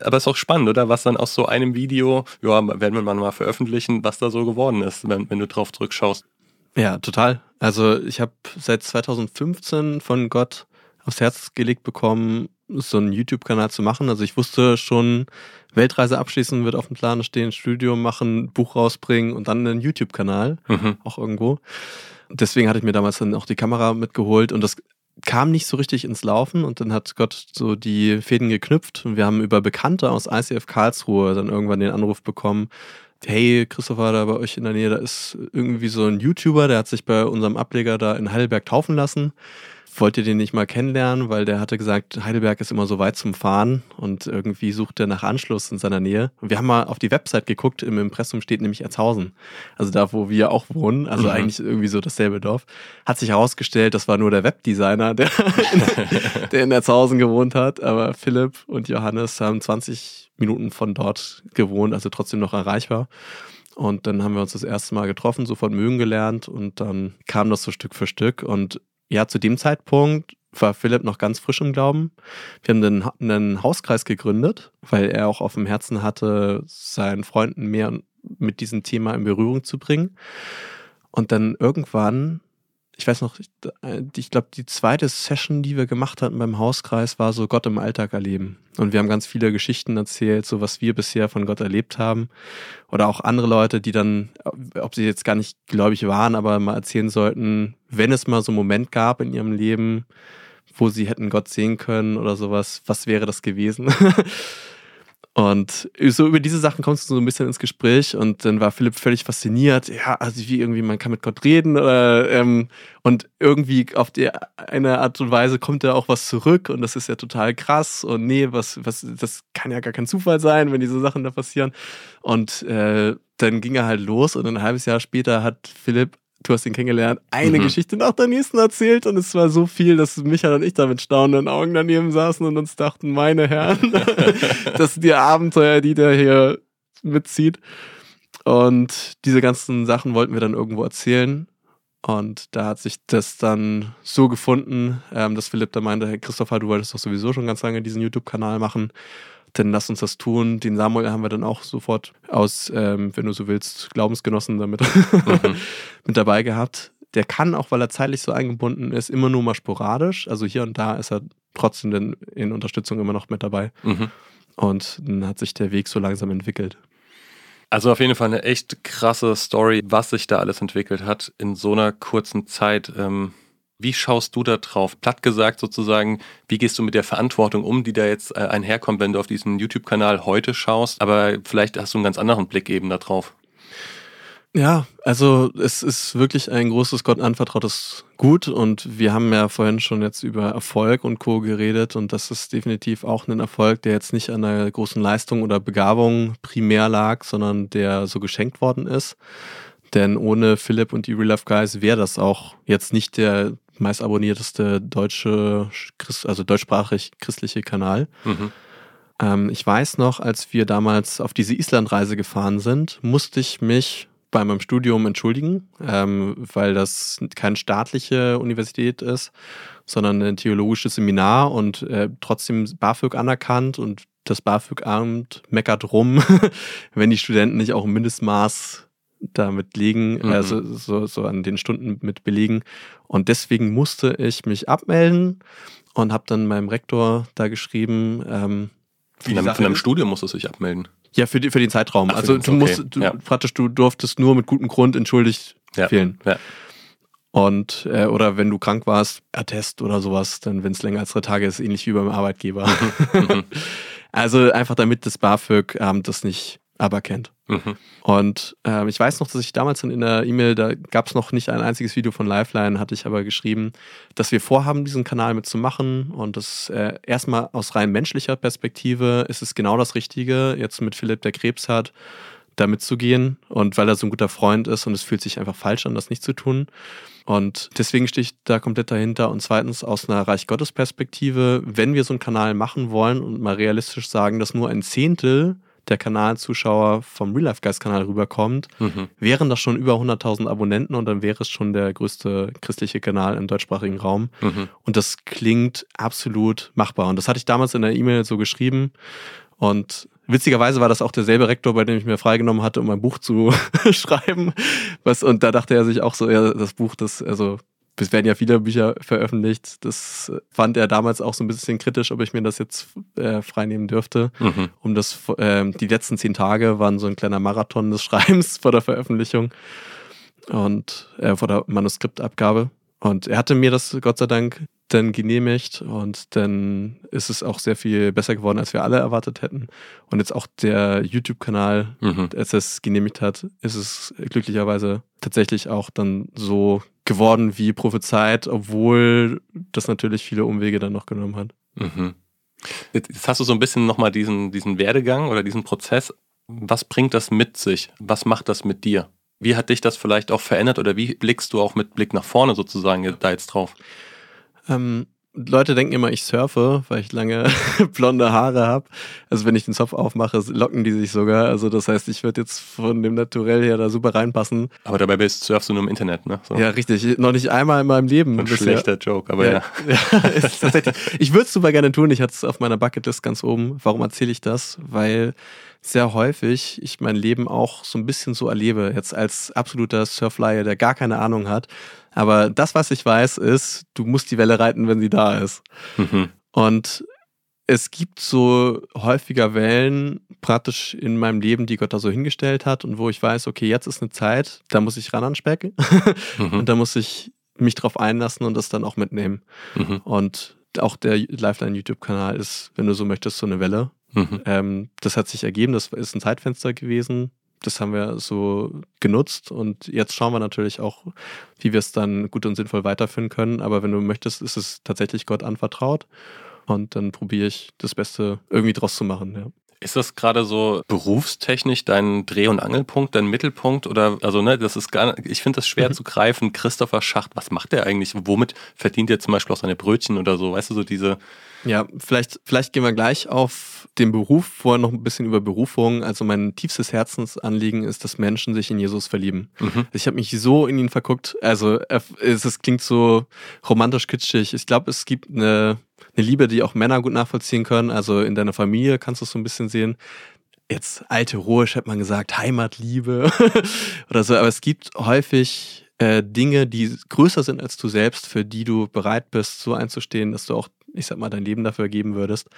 S2: aber es ist auch spannend, oder? Was dann aus so einem Video, ja, werden wir mal veröffentlichen, was da so geworden ist, wenn, wenn du drauf zurückschaust.
S1: Ja, total. Also ich habe seit 2015 von Gott aufs Herz gelegt bekommen, so einen YouTube-Kanal zu machen. Also ich wusste schon, Weltreise abschließen wird auf dem Plan stehen, Studium machen, Buch rausbringen und dann einen YouTube-Kanal, mhm. auch irgendwo. Deswegen hatte ich mir damals dann auch die Kamera mitgeholt und das kam nicht so richtig ins Laufen und dann hat Gott so die Fäden geknüpft und wir haben über Bekannte aus ICF Karlsruhe dann irgendwann den Anruf bekommen, hey, Christopher, da bei euch in der Nähe, da ist irgendwie so ein YouTuber, der hat sich bei unserem Ableger da in Heidelberg taufen lassen wollt ihr den nicht mal kennenlernen, weil der hatte gesagt, Heidelberg ist immer so weit zum Fahren und irgendwie sucht er nach Anschluss in seiner Nähe. Und wir haben mal auf die Website geguckt, im Impressum steht nämlich Erzhausen. Also da, wo wir auch wohnen, also mhm. eigentlich irgendwie so dasselbe Dorf. Hat sich herausgestellt, das war nur der Webdesigner, der in, der in Erzhausen gewohnt hat. Aber Philipp und Johannes haben 20 Minuten von dort gewohnt, also trotzdem noch erreichbar. Und dann haben wir uns das erste Mal getroffen, sofort mögen gelernt und dann kam das so Stück für Stück. Und ja, zu dem Zeitpunkt war Philipp noch ganz frisch im Glauben. Wir haben einen, einen Hauskreis gegründet, weil er auch auf dem Herzen hatte, seinen Freunden mehr mit diesem Thema in Berührung zu bringen. Und dann irgendwann ich weiß noch, ich, äh, glaube, die zweite Session, die wir gemacht hatten beim Hauskreis, war so Gott im Alltag erleben. Und wir haben ganz viele Geschichten erzählt, so was wir bisher von Gott erlebt haben. Oder auch andere Leute, die dann, ob sie jetzt gar nicht gläubig waren, aber mal erzählen sollten, wenn es mal so einen Moment gab in ihrem Leben, wo sie hätten Gott sehen können oder sowas, was wäre das gewesen? Und so über diese Sachen kommst du so ein bisschen ins Gespräch und dann war Philipp völlig fasziniert. Ja, also wie irgendwie man kann mit Gott reden oder, ähm, und irgendwie auf die eine Art und Weise kommt da auch was zurück und das ist ja total krass und nee, was, was, das kann ja gar kein Zufall sein, wenn diese Sachen da passieren. Und äh, dann ging er halt los und ein halbes Jahr später hat Philipp du hast ihn kennengelernt, eine mhm. Geschichte nach der nächsten erzählt und es war so viel, dass Michael und ich da mit staunenden Augen daneben saßen und uns dachten, meine Herren, das sind die Abenteuer, die der hier mitzieht. Und diese ganzen Sachen wollten wir dann irgendwo erzählen. Und da hat sich das dann so gefunden, ähm, dass Philipp da meinte, hey Christopher, du wolltest doch sowieso schon ganz lange diesen YouTube-Kanal machen dann lass uns das tun. Den Samuel haben wir dann auch sofort aus, ähm, wenn du so willst, Glaubensgenossen damit mhm. mit dabei gehabt. Der kann auch, weil er zeitlich so eingebunden ist, immer nur mal sporadisch. Also hier und da ist er trotzdem in, in Unterstützung immer noch mit dabei. Mhm. Und dann hat sich der Weg so langsam entwickelt.
S2: Also auf jeden Fall eine echt krasse Story, was sich da alles entwickelt hat in so einer kurzen Zeit. Ähm wie schaust du da drauf? Platt gesagt sozusagen, wie gehst du mit der Verantwortung um, die da jetzt äh, einherkommt, wenn du auf diesen YouTube-Kanal heute schaust? Aber vielleicht hast du einen ganz anderen Blick eben da drauf.
S1: Ja, also es ist wirklich ein großes Gott anvertrautes Gut und wir haben ja vorhin schon jetzt über Erfolg und Co. geredet und das ist definitiv auch ein Erfolg, der jetzt nicht an einer großen Leistung oder Begabung primär lag, sondern der so geschenkt worden ist. Denn ohne Philipp und die Real Life Guys wäre das auch jetzt nicht der meist abonnierteste deutsche, also deutschsprachig christliche Kanal. Mhm. Ähm, ich weiß noch, als wir damals auf diese Islandreise gefahren sind, musste ich mich bei meinem Studium entschuldigen, ähm, weil das keine staatliche Universität ist, sondern ein theologisches Seminar und äh, trotzdem BAföG anerkannt und das BAföG-Amt meckert rum, wenn die Studenten nicht auch ein Mindestmaß damit legen, mhm. also so, so an den Stunden mit belegen. Und deswegen musste ich mich abmelden und habe dann meinem Rektor da geschrieben. Ähm,
S2: von, deinem, von deinem Studium musstest du dich abmelden.
S1: Ja, für, die, für den Zeitraum. Ach, also du okay. musst, du, ja. praktisch, du durftest nur mit gutem Grund entschuldigt ja. fehlen. Ja. Und, äh, oder wenn du krank warst, Attest oder sowas, dann, wenn es länger als drei Tage ist, ähnlich wie beim Arbeitgeber. Mhm. also einfach damit das BAföG ähm, das nicht aberkennt. Mhm. Und äh, ich weiß noch, dass ich damals in der E-Mail, da gab es noch nicht ein einziges Video von Lifeline, hatte ich aber geschrieben, dass wir vorhaben, diesen Kanal mitzumachen. Und das äh, erstmal aus rein menschlicher Perspektive ist es genau das Richtige, jetzt mit Philipp, der Krebs hat, da mitzugehen. Und weil er so ein guter Freund ist und es fühlt sich einfach falsch an, das nicht zu tun. Und deswegen stehe ich da komplett dahinter. Und zweitens aus einer Reich Gottes Perspektive, wenn wir so einen Kanal machen wollen und mal realistisch sagen, dass nur ein Zehntel der Kanalzuschauer vom Real Life Guys Kanal rüberkommt, mhm. wären das schon über 100.000 Abonnenten und dann wäre es schon der größte christliche Kanal im deutschsprachigen Raum. Mhm. Und das klingt absolut machbar. Und das hatte ich damals in der E-Mail so geschrieben. Und witzigerweise war das auch derselbe Rektor, bei dem ich mir freigenommen hatte, um ein Buch zu schreiben. Was, und da dachte er sich auch so, ja, das Buch, das, also es werden ja viele Bücher veröffentlicht. Das fand er damals auch so ein bisschen kritisch, ob ich mir das jetzt äh, freinehmen dürfte. Mhm. Um das, äh, die letzten zehn Tage waren so ein kleiner Marathon des Schreibens vor der Veröffentlichung und äh, vor der Manuskriptabgabe. Und er hatte mir das Gott sei Dank dann genehmigt und dann ist es auch sehr viel besser geworden, als wir alle erwartet hätten. Und jetzt auch der YouTube-Kanal, mhm. als er es genehmigt hat, ist es glücklicherweise tatsächlich auch dann so geworden wie prophezeit, obwohl das natürlich viele Umwege dann noch genommen hat. Mhm.
S2: Jetzt hast du so ein bisschen nochmal diesen, diesen Werdegang oder diesen Prozess. Was bringt das mit sich? Was macht das mit dir? Wie hat dich das vielleicht auch verändert oder wie blickst du auch mit Blick nach vorne sozusagen da jetzt drauf?
S1: Ähm, Leute denken immer, ich surfe, weil ich lange blonde Haare habe. Also wenn ich den Zopf aufmache, locken die sich sogar. Also das heißt, ich würde jetzt von dem Naturell her da super reinpassen.
S2: Aber dabei bist, surfst du nur im Internet, ne?
S1: So. Ja, richtig. Noch nicht einmal in meinem Leben.
S2: Ein schlechter Joke, aber ja. ja.
S1: ja tatsächlich. Ich würde es super gerne tun. Ich hatte es auf meiner Bucketlist ganz oben. Warum erzähle ich das? Weil sehr häufig ich mein Leben auch so ein bisschen so erlebe, jetzt als absoluter Surflyer, der gar keine Ahnung hat, aber das, was ich weiß, ist, du musst die Welle reiten, wenn sie da ist. Mhm. Und es gibt so häufiger Wellen praktisch in meinem Leben, die Gott da so hingestellt hat und wo ich weiß, okay, jetzt ist eine Zeit, da muss ich ran an Speck mhm. und da muss ich mich drauf einlassen und das dann auch mitnehmen. Mhm. Und auch der Lifeline YouTube-Kanal ist, wenn du so möchtest, so eine Welle. Mhm. Ähm, das hat sich ergeben, das ist ein Zeitfenster gewesen das haben wir so genutzt und jetzt schauen wir natürlich auch, wie wir es dann gut und sinnvoll weiterführen können. Aber wenn du möchtest, ist es tatsächlich Gott anvertraut und dann probiere ich das Beste irgendwie draus zu machen. Ja.
S2: Ist das gerade so berufstechnisch dein Dreh- und Angelpunkt, dein Mittelpunkt? Oder, also, ne, das ist gar ich finde das schwer mhm. zu greifen. Christopher Schacht, was macht der eigentlich? Womit verdient er zum Beispiel auch seine Brötchen oder so? Weißt du, so diese,
S1: ja, vielleicht, vielleicht gehen wir gleich auf den Beruf, vorher noch ein bisschen über Berufung. Also mein tiefstes Herzensanliegen ist, dass Menschen sich in Jesus verlieben. Mhm. Ich habe mich so in ihn verguckt. Also es, es klingt so romantisch kitschig. Ich glaube, es gibt eine, eine Liebe, die auch Männer gut nachvollziehen können. Also in deiner Familie kannst du es so ein bisschen sehen jetzt alte Ruhisch hat man gesagt, Heimatliebe oder so, aber es gibt häufig äh, Dinge, die größer sind als du selbst, für die du bereit bist, so einzustehen, dass du auch ich sag mal, dein Leben dafür geben würdest,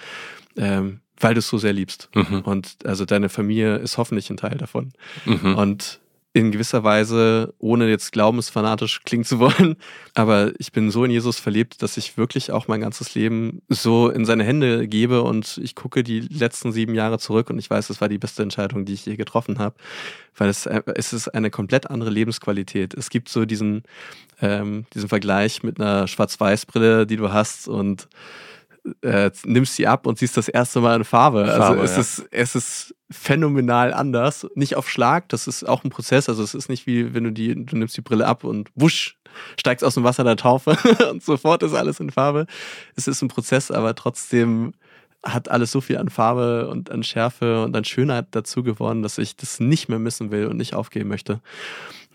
S1: ähm, weil du es so sehr liebst. Mhm. Und also deine Familie ist hoffentlich ein Teil davon. Mhm. Und in gewisser Weise, ohne jetzt glaubensfanatisch klingen zu wollen, aber ich bin so in Jesus verliebt, dass ich wirklich auch mein ganzes Leben so in seine Hände gebe und ich gucke die letzten sieben Jahre zurück und ich weiß, es war die beste Entscheidung, die ich je getroffen habe, weil es, es ist eine komplett andere Lebensqualität. Es gibt so diesen, ähm, diesen Vergleich mit einer Schwarz-Weiß-Brille, die du hast und äh, nimmst sie ab und siehst das erste Mal in Farbe. Also Farbe es, ja. ist, es ist phänomenal anders. Nicht auf Schlag, das ist auch ein Prozess. Also es ist nicht wie, wenn du die, du nimmst die Brille ab und wusch, steigst aus dem Wasser der Taufe und sofort ist alles in Farbe. Es ist ein Prozess, aber trotzdem hat alles so viel an Farbe und an Schärfe und an Schönheit dazu gewonnen, dass ich das nicht mehr missen will und nicht aufgeben möchte.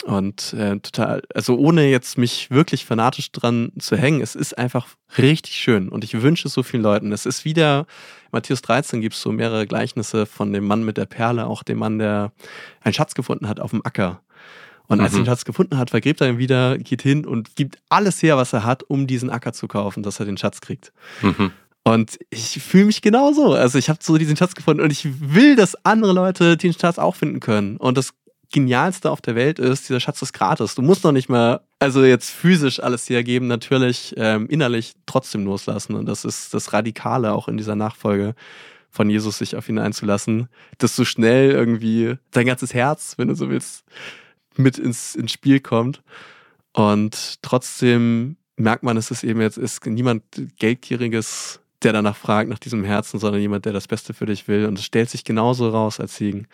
S1: Und äh, total, also ohne jetzt mich wirklich fanatisch dran zu hängen, es ist einfach richtig schön und ich wünsche es so vielen Leuten. Es ist wieder, Matthäus 13 gibt es so mehrere Gleichnisse von dem Mann mit der Perle, auch dem Mann, der einen Schatz gefunden hat auf dem Acker. Und als mhm. er den Schatz gefunden hat, vergräbt er ihn wieder, geht hin und gibt alles her, was er hat, um diesen Acker zu kaufen, dass er den Schatz kriegt. Mhm. Und ich fühle mich genauso. Also ich habe so diesen Schatz gefunden und ich will, dass andere Leute den Schatz auch finden können. Und das Genialste auf der Welt ist, dieser Schatz ist gratis. Du musst noch nicht mal, also jetzt physisch alles hergeben, natürlich ähm, innerlich trotzdem loslassen. Und das ist das Radikale auch in dieser Nachfolge von Jesus, sich auf ihn einzulassen, dass so schnell irgendwie dein ganzes Herz, wenn du so willst, mit ins, ins Spiel kommt. Und trotzdem merkt man, es ist eben jetzt ist niemand Geldgieriges, der danach fragt, nach diesem Herzen, sondern jemand, der das Beste für dich will. Und es stellt sich genauso raus als Siegen.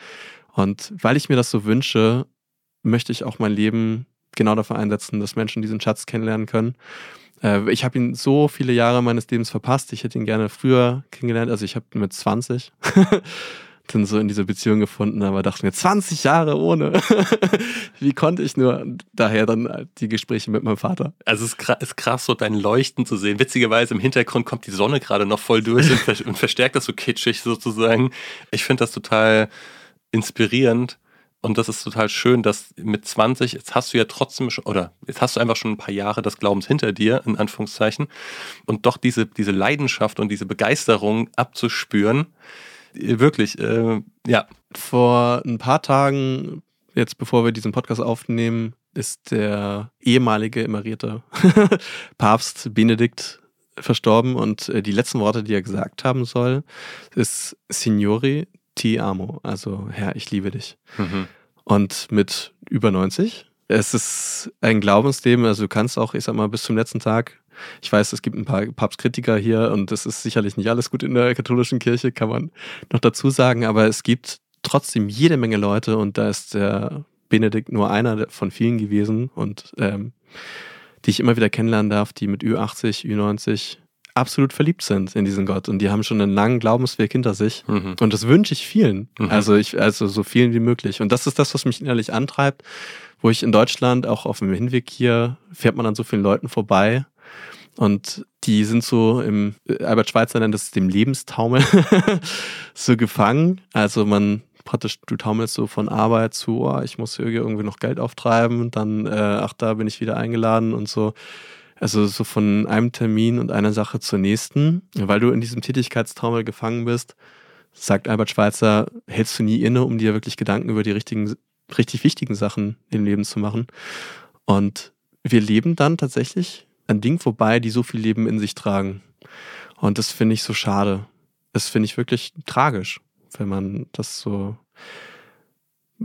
S1: Und weil ich mir das so wünsche, möchte ich auch mein Leben genau dafür einsetzen, dass Menschen diesen Schatz kennenlernen können. Äh, ich habe ihn so viele Jahre meines Lebens verpasst. Ich hätte ihn gerne früher kennengelernt. Also ich habe mit 20 dann so in diese Beziehung gefunden, aber dachte mir, 20 Jahre ohne. Wie konnte ich nur? Daher dann die Gespräche mit meinem Vater.
S2: Also es ist krass, so dein Leuchten zu sehen. Witzigerweise im Hintergrund kommt die Sonne gerade noch voll durch und verstärkt das so kitschig sozusagen. Ich finde das total inspirierend. Und das ist total schön, dass mit 20, jetzt hast du ja trotzdem schon, oder jetzt hast du einfach schon ein paar Jahre des Glaubens hinter dir, in Anführungszeichen, und doch diese, diese Leidenschaft und diese Begeisterung abzuspüren, wirklich, äh, ja.
S1: Vor ein paar Tagen, jetzt bevor wir diesen Podcast aufnehmen, ist der ehemalige emerierte Papst Benedikt verstorben und äh, die letzten Worte, die er gesagt haben soll, ist Signori Ti amo, also Herr, ich liebe dich. Mhm. Und mit über 90. Es ist ein Glaubensleben, also du kannst auch, ich sag mal, bis zum letzten Tag ich weiß, es gibt ein paar Papstkritiker hier und es ist sicherlich nicht alles gut in der katholischen Kirche, kann man noch dazu sagen, aber es gibt trotzdem jede Menge Leute und da ist der Benedikt nur einer von vielen gewesen und ähm, die ich immer wieder kennenlernen darf, die mit Ü80, Ü90 absolut verliebt sind in diesen Gott und die haben schon einen langen Glaubensweg hinter sich mhm. und das wünsche ich vielen, mhm. also ich also so vielen wie möglich und das ist das, was mich innerlich antreibt, wo ich in Deutschland auch auf dem Hinweg hier fährt man an so vielen Leuten vorbei und die sind so im Albert Schweitzer nennt das dem Lebenstaumel so gefangen, also man praktisch, du taumelst so von Arbeit zu, oh, ich muss irgendwie noch Geld auftreiben, dann, äh, ach, da bin ich wieder eingeladen und so. Also so von einem Termin und einer Sache zur nächsten, weil du in diesem Tätigkeitstaumel gefangen bist, sagt Albert Schweitzer, hältst du nie inne, um dir wirklich Gedanken über die richtigen, richtig wichtigen Sachen im Leben zu machen. Und wir leben dann tatsächlich an Dingen vorbei, die so viel Leben in sich tragen. Und das finde ich so schade. Das finde ich wirklich tragisch, wenn man das so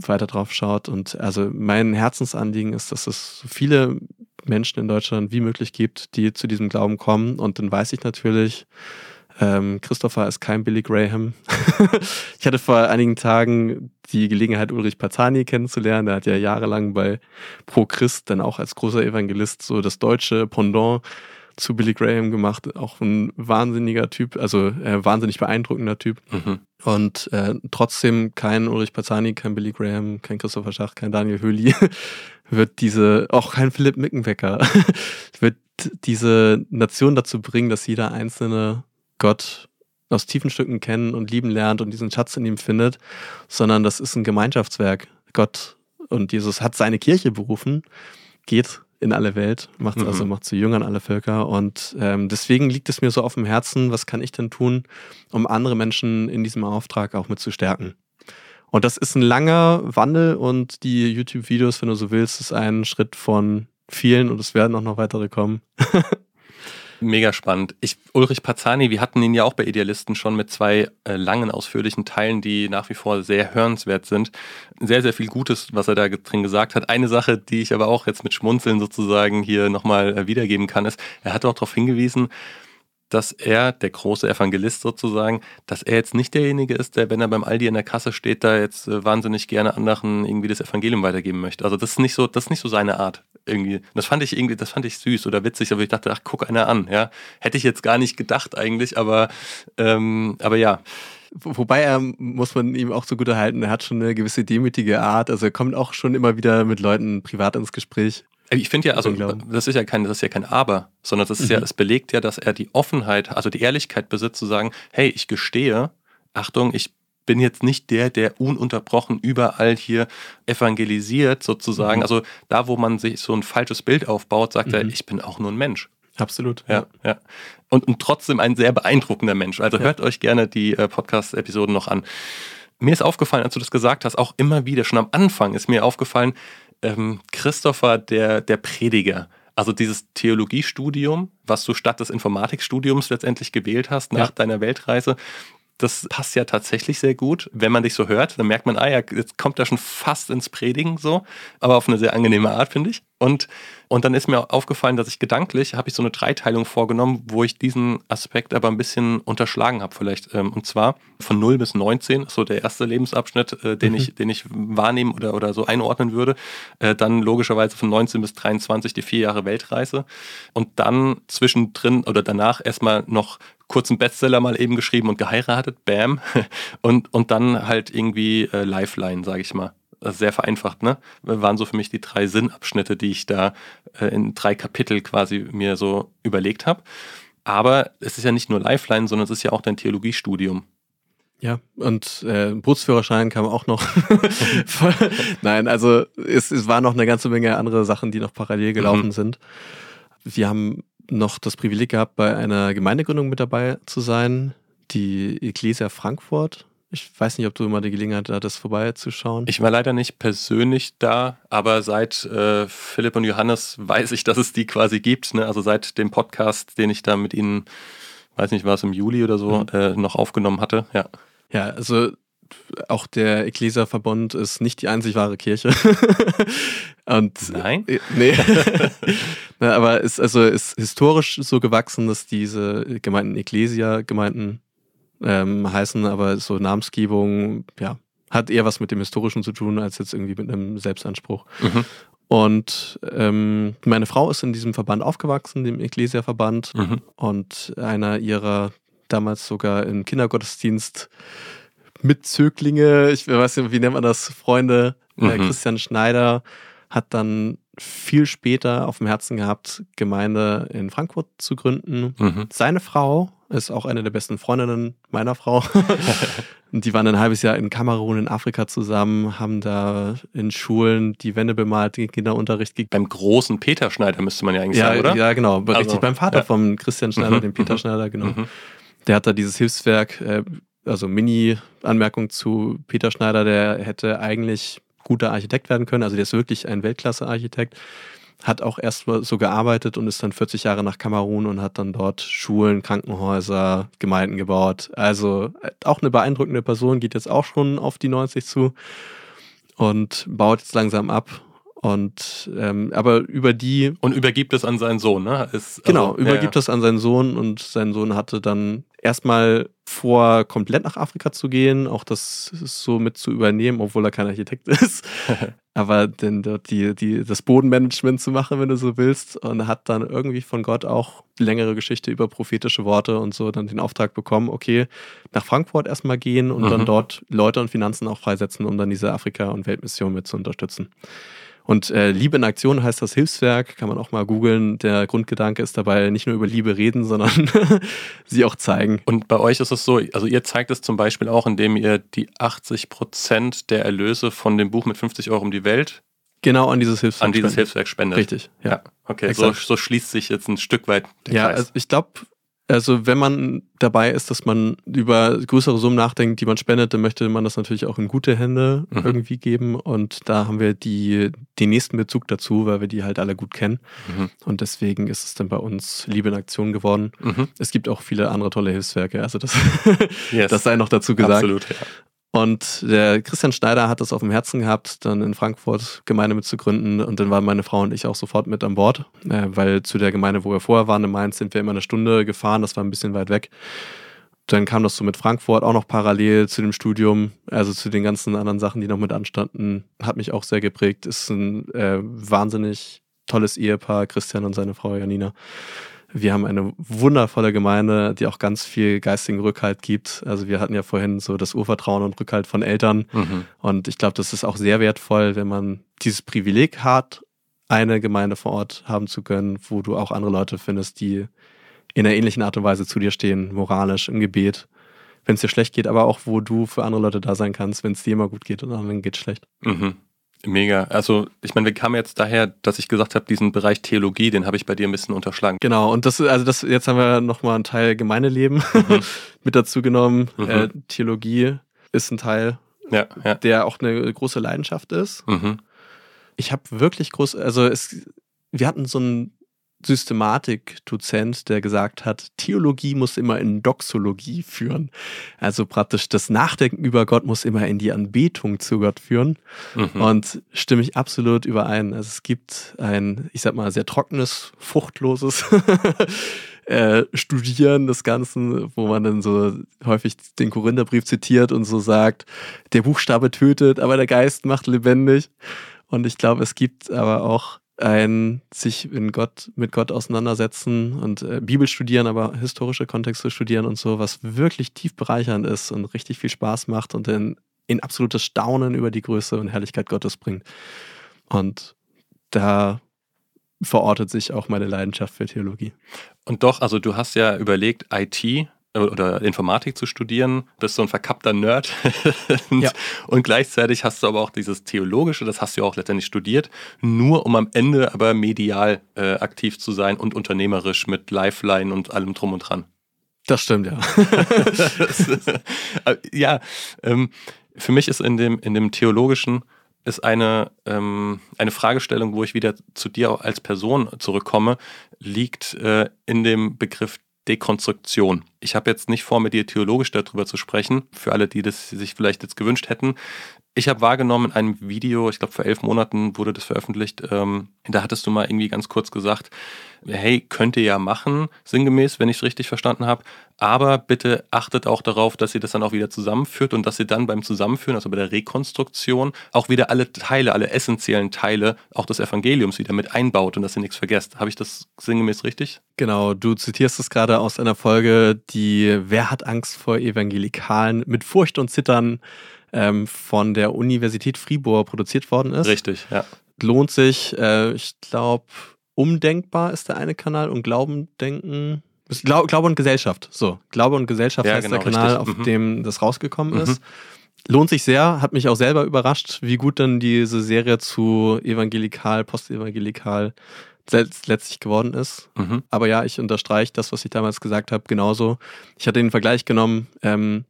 S1: weiter drauf schaut. Und also mein Herzensanliegen ist, dass es so viele Menschen in Deutschland wie möglich gibt, die zu diesem Glauben kommen. Und dann weiß ich natürlich, ähm, Christopher ist kein Billy Graham. ich hatte vor einigen Tagen die Gelegenheit, Ulrich Pazani kennenzulernen. Der hat ja jahrelang bei Pro Christ dann auch als großer Evangelist so das deutsche Pendant zu Billy Graham gemacht. Auch ein wahnsinniger Typ, also äh, wahnsinnig beeindruckender Typ. Mhm. Und äh, trotzdem kein Ulrich Pazani, kein Billy Graham, kein Christopher Schach, kein Daniel Höhli wird diese, auch kein Philipp Mickenbecker, wird diese Nation dazu bringen, dass jeder einzelne Gott aus tiefen Stücken kennen und lieben lernt und diesen Schatz in ihm findet, sondern das ist ein Gemeinschaftswerk. Gott und Jesus hat seine Kirche berufen, geht in alle Welt, macht mhm. also macht zu Jüngern alle Völker und ähm, deswegen liegt es mir so auf dem Herzen, was kann ich denn tun, um andere Menschen in diesem Auftrag auch mit zu stärken. Und das ist ein langer Wandel und die YouTube-Videos, wenn du so willst, ist ein Schritt von vielen und es werden auch noch weitere kommen.
S2: Mega spannend. Ich, Ulrich Pazani, wir hatten ihn ja auch bei Idealisten schon mit zwei äh, langen, ausführlichen Teilen, die nach wie vor sehr hörenswert sind. Sehr, sehr viel Gutes, was er da drin gesagt hat. Eine Sache, die ich aber auch jetzt mit Schmunzeln sozusagen hier nochmal äh, wiedergeben kann, ist, er hat auch darauf hingewiesen, dass er, der große Evangelist sozusagen, dass er jetzt nicht derjenige ist, der, wenn er beim Aldi in der Kasse steht, da jetzt äh, wahnsinnig gerne anderen irgendwie das Evangelium weitergeben möchte. Also das ist nicht so, das ist nicht so seine Art irgendwie. Das fand ich irgendwie, das fand ich süß oder witzig, aber ich dachte, ach, guck einer an, ja. Hätte ich jetzt gar nicht gedacht eigentlich, aber, ähm, aber ja.
S1: Wobei er, muss man ihm auch so gut erhalten, er hat schon eine gewisse demütige Art. Also er kommt auch schon immer wieder mit Leuten privat ins Gespräch.
S2: Ich finde ja, also das ist ja kein, das ist ja kein Aber, sondern das ist mhm. ja, es belegt ja, dass er die Offenheit, also die Ehrlichkeit besitzt, zu sagen, hey, ich gestehe, Achtung, ich bin jetzt nicht der, der ununterbrochen überall hier evangelisiert, sozusagen. Mhm. Also da, wo man sich so ein falsches Bild aufbaut, sagt mhm. er, ich bin auch nur ein Mensch.
S1: Absolut.
S2: Ja, ja. Und, und trotzdem ein sehr beeindruckender Mensch. Also ja. hört euch gerne die äh, Podcast-Episoden noch an. Mir ist aufgefallen, als du das gesagt hast, auch immer wieder, schon am Anfang ist mir aufgefallen, ähm, Christopher, der, der Prediger, also dieses Theologiestudium, was du statt des Informatikstudiums letztendlich gewählt hast nach ja. deiner Weltreise, das passt ja tatsächlich sehr gut. Wenn man dich so hört, dann merkt man, ah ja, jetzt kommt er schon fast ins Predigen so, aber auf eine sehr angenehme Art, finde ich. Und, und dann ist mir aufgefallen, dass ich gedanklich, habe ich so eine Dreiteilung vorgenommen, wo ich diesen Aspekt aber ein bisschen unterschlagen habe vielleicht. Ähm, und zwar von 0 bis 19, so der erste Lebensabschnitt, äh, den, mhm. ich, den ich wahrnehmen oder, oder so einordnen würde. Äh, dann logischerweise von 19 bis 23 die vier Jahre Weltreise. Und dann zwischendrin oder danach erstmal noch kurzen Bestseller mal eben geschrieben und geheiratet, bam. Und, und dann halt irgendwie äh, Lifeline, sage ich mal. Also sehr vereinfacht, ne? Waren so für mich die drei Sinnabschnitte, die ich da äh, in drei Kapitel quasi mir so überlegt habe. Aber es ist ja nicht nur Lifeline, sondern es ist ja auch dein Theologiestudium.
S1: Ja, und äh, Bootsführerschein kam auch noch. Nein, also es, es war noch eine ganze Menge andere Sachen, die noch parallel gelaufen mhm. sind. Wir haben noch das Privileg gehabt, bei einer Gemeindegründung mit dabei zu sein, die Ecclesia Frankfurt. Ich weiß nicht, ob du immer die Gelegenheit hattest, vorbeizuschauen.
S2: Ich war leider nicht persönlich da, aber seit äh, Philipp und Johannes weiß ich, dass es die quasi gibt. Ne? Also seit dem Podcast, den ich da mit ihnen, weiß nicht, war es im Juli oder so, mhm. äh, noch aufgenommen hatte. Ja.
S1: Ja, also auch der Ecclesia-Verbund ist nicht die einzig wahre Kirche.
S2: Und, Nein? Äh,
S1: nee. Na, aber ist also ist historisch so gewachsen, dass diese Gemeinden Ecclesia-Gemeinden ähm, heißen, aber so Namensgebung, ja, hat eher was mit dem Historischen zu tun, als jetzt irgendwie mit einem Selbstanspruch. Mhm. Und ähm, meine Frau ist in diesem Verband aufgewachsen, dem Ecclesia-Verband. Mhm. Und einer ihrer damals sogar im Kindergottesdienst Mitzöglinge, ich weiß nicht, wie nennt man das, Freunde, äh, mhm. Christian Schneider hat dann viel später auf dem Herzen gehabt, Gemeinde in Frankfurt zu gründen. Mhm. Seine Frau ist auch eine der besten Freundinnen meiner Frau. Die waren ein halbes Jahr in Kamerun, in Afrika zusammen, haben da in Schulen die Wände bemalt, den Kinderunterricht gegeben.
S2: Beim großen Peter Schneider müsste man ja eigentlich
S1: ja,
S2: sagen, oder?
S1: Ja, genau. Also, richtig, beim Vater ja. von Christian Schneider, mhm. dem Peter mhm. Schneider, genau. Mhm. Der hat da dieses Hilfswerk, äh, also Mini-Anmerkung zu Peter Schneider, der hätte eigentlich guter Architekt werden können. Also der ist wirklich ein Weltklasse-Architekt. Hat auch erst so gearbeitet und ist dann 40 Jahre nach Kamerun und hat dann dort Schulen, Krankenhäuser, Gemeinden gebaut. Also äh, auch eine beeindruckende Person, geht jetzt auch schon auf die 90 zu und baut jetzt langsam ab und ähm, aber über die.
S2: Und übergibt es an seinen Sohn, ne? Ist,
S1: also, genau, übergibt ja, ja. es an seinen Sohn und sein Sohn hatte dann erstmal vor, komplett nach Afrika zu gehen, auch das so mit zu übernehmen, obwohl er kein Architekt ist. aber dann dort die, die, das Bodenmanagement zu machen, wenn du so willst. Und hat dann irgendwie von Gott auch längere Geschichte über prophetische Worte und so dann den Auftrag bekommen, okay, nach Frankfurt erstmal gehen und mhm. dann dort Leute und Finanzen auch freisetzen, um dann diese Afrika- und Weltmission mit zu unterstützen. Und äh, Liebe in Aktion heißt das Hilfswerk, kann man auch mal googeln. Der Grundgedanke ist dabei nicht nur über Liebe reden, sondern sie auch zeigen.
S2: Und bei euch ist es so, also ihr zeigt es zum Beispiel auch, indem ihr die 80 Prozent der Erlöse von dem Buch mit 50 Euro um die Welt
S1: Genau an dieses Hilfswerk.
S2: An dieses spendet. Hilfswerk spendet.
S1: Richtig, ja. ja
S2: okay, so, so, schließt sich jetzt ein Stück weit
S1: der ja, Kreis. Also ich glaube, Also wenn man dabei ist, dass man über größere Summen nachdenkt, die man spendet, dann möchte man das natürlich auch in gute Hände mhm. irgendwie geben. Und da haben wir die, den nächsten Bezug dazu, weil wir die halt alle gut kennen. Mhm. Und deswegen ist es dann bei uns Liebe in Aktion geworden. Mhm. Es gibt auch viele andere tolle Hilfswerke. Also das, yes. das sei noch dazu gesagt. Absolut, ja. Und der Christian Schneider hat es auf dem Herzen gehabt, dann in Frankfurt Gemeinde mitzugründen. Und dann waren meine Frau und ich auch sofort mit an Bord, äh, weil zu der Gemeinde, wo wir vorher waren, in Mainz, sind wir immer eine Stunde gefahren. Das war ein bisschen weit weg. Dann kam das so mit Frankfurt auch noch parallel zu dem Studium, also zu den ganzen anderen Sachen, die noch mit anstanden. Hat mich auch sehr geprägt. Ist ein äh, wahnsinnig tolles Ehepaar, Christian und seine Frau Janina. Wir haben eine wundervolle Gemeinde, die auch ganz viel geistigen Rückhalt gibt. Also wir hatten ja vorhin so das Urvertrauen und Rückhalt von Eltern. Mhm. Und ich glaube, das ist auch sehr wertvoll, wenn man dieses Privileg hat, eine Gemeinde vor Ort haben zu können, wo du auch andere Leute findest, die in einer ähnlichen Art und Weise zu dir stehen, moralisch, im Gebet. Wenn es dir schlecht geht, aber auch, wo du für andere Leute da sein kannst, wenn es dir immer gut geht und anderen geht es schlecht.
S2: Mhm. Mega. Also, ich meine, wir kamen jetzt daher, dass ich gesagt habe, diesen Bereich Theologie, den habe ich bei dir ein bisschen unterschlagen.
S1: Genau, und das, also das, jetzt haben wir nochmal einen Teil Gemeindeleben mhm. mit dazu genommen. Mhm. Äh, Theologie ist ein Teil, ja, ja. der auch eine große Leidenschaft ist. Mhm. Ich habe wirklich groß, also es, wir hatten so ein Systematik-Dozent, der gesagt hat, Theologie muss immer in Doxologie führen. Also praktisch das Nachdenken über Gott muss immer in die Anbetung zu Gott führen. Mhm. Und stimme ich absolut überein. Also es gibt ein, ich sag mal, sehr trockenes, fruchtloses äh, Studieren des Ganzen, wo man dann so häufig den Korintherbrief zitiert und so sagt, der Buchstabe tötet, aber der Geist macht lebendig. Und ich glaube, es gibt aber auch ein sich in Gott, mit Gott auseinandersetzen und äh, Bibel studieren, aber historische Kontexte studieren und so, was wirklich tief bereichernd ist und richtig viel Spaß macht und in, in absolutes Staunen über die Größe und Herrlichkeit Gottes bringt. Und da verortet sich auch meine Leidenschaft für Theologie.
S2: Und doch, also du hast ja überlegt, IT oder Informatik zu studieren, bist so ein verkappter Nerd. und, ja. und, gleichzeitig hast du aber auch dieses Theologische, das hast du ja auch letztendlich studiert, nur um am Ende aber medial äh, aktiv zu sein und unternehmerisch mit Lifeline und allem drum und dran.
S1: Das stimmt, ja.
S2: Äh, ja, ähm, für mich ist in dem, in dem Theologischen ist eine, ähm, eine Fragestellung, wo ich wieder zu dir als Person zurückkomme, liegt äh, in dem Begriff Dekonstruktion. Ich habe jetzt nicht vor, mit dir theologisch darüber zu sprechen, für alle, die das sich vielleicht jetzt gewünscht hätten. Ich habe wahrgenommen in einem Video, ich glaube vor elf Monaten wurde das veröffentlicht, ähm, da hattest du mal irgendwie ganz kurz gesagt, hey, könnt ihr ja machen, sinngemäß, wenn ich es richtig verstanden habe, aber bitte achtet auch darauf, dass ihr das dann auch wieder zusammenführt und dass ihr dann beim Zusammenführen, also bei der Rekonstruktion, auch wieder alle Teile, alle essentiellen Teile auch des Evangeliums wieder mit einbaut und dass ihr nichts vergesst. Habe ich das sinngemäß richtig?
S1: Genau, du zitierst es gerade aus einer Folge, die Wer hat Angst vor Evangelikalen mit Furcht und Zittern ähm, von der Universität Fribourg produziert worden ist.
S2: Richtig, ja.
S1: Lohnt sich, äh, ich glaube, Umdenkbar ist der eine Kanal und Glaubendenken. Glaube, Glaube und Gesellschaft. So, Glaube und Gesellschaft ja, heißt genau, der Kanal, richtig. auf mhm. dem das rausgekommen mhm. ist. Lohnt sich sehr, hat mich auch selber überrascht, wie gut dann diese Serie zu evangelikal, postevangelikal letztlich geworden ist. Mhm. Aber ja, ich unterstreiche das, was ich damals gesagt habe, genauso. Ich hatte den Vergleich genommen, ähm,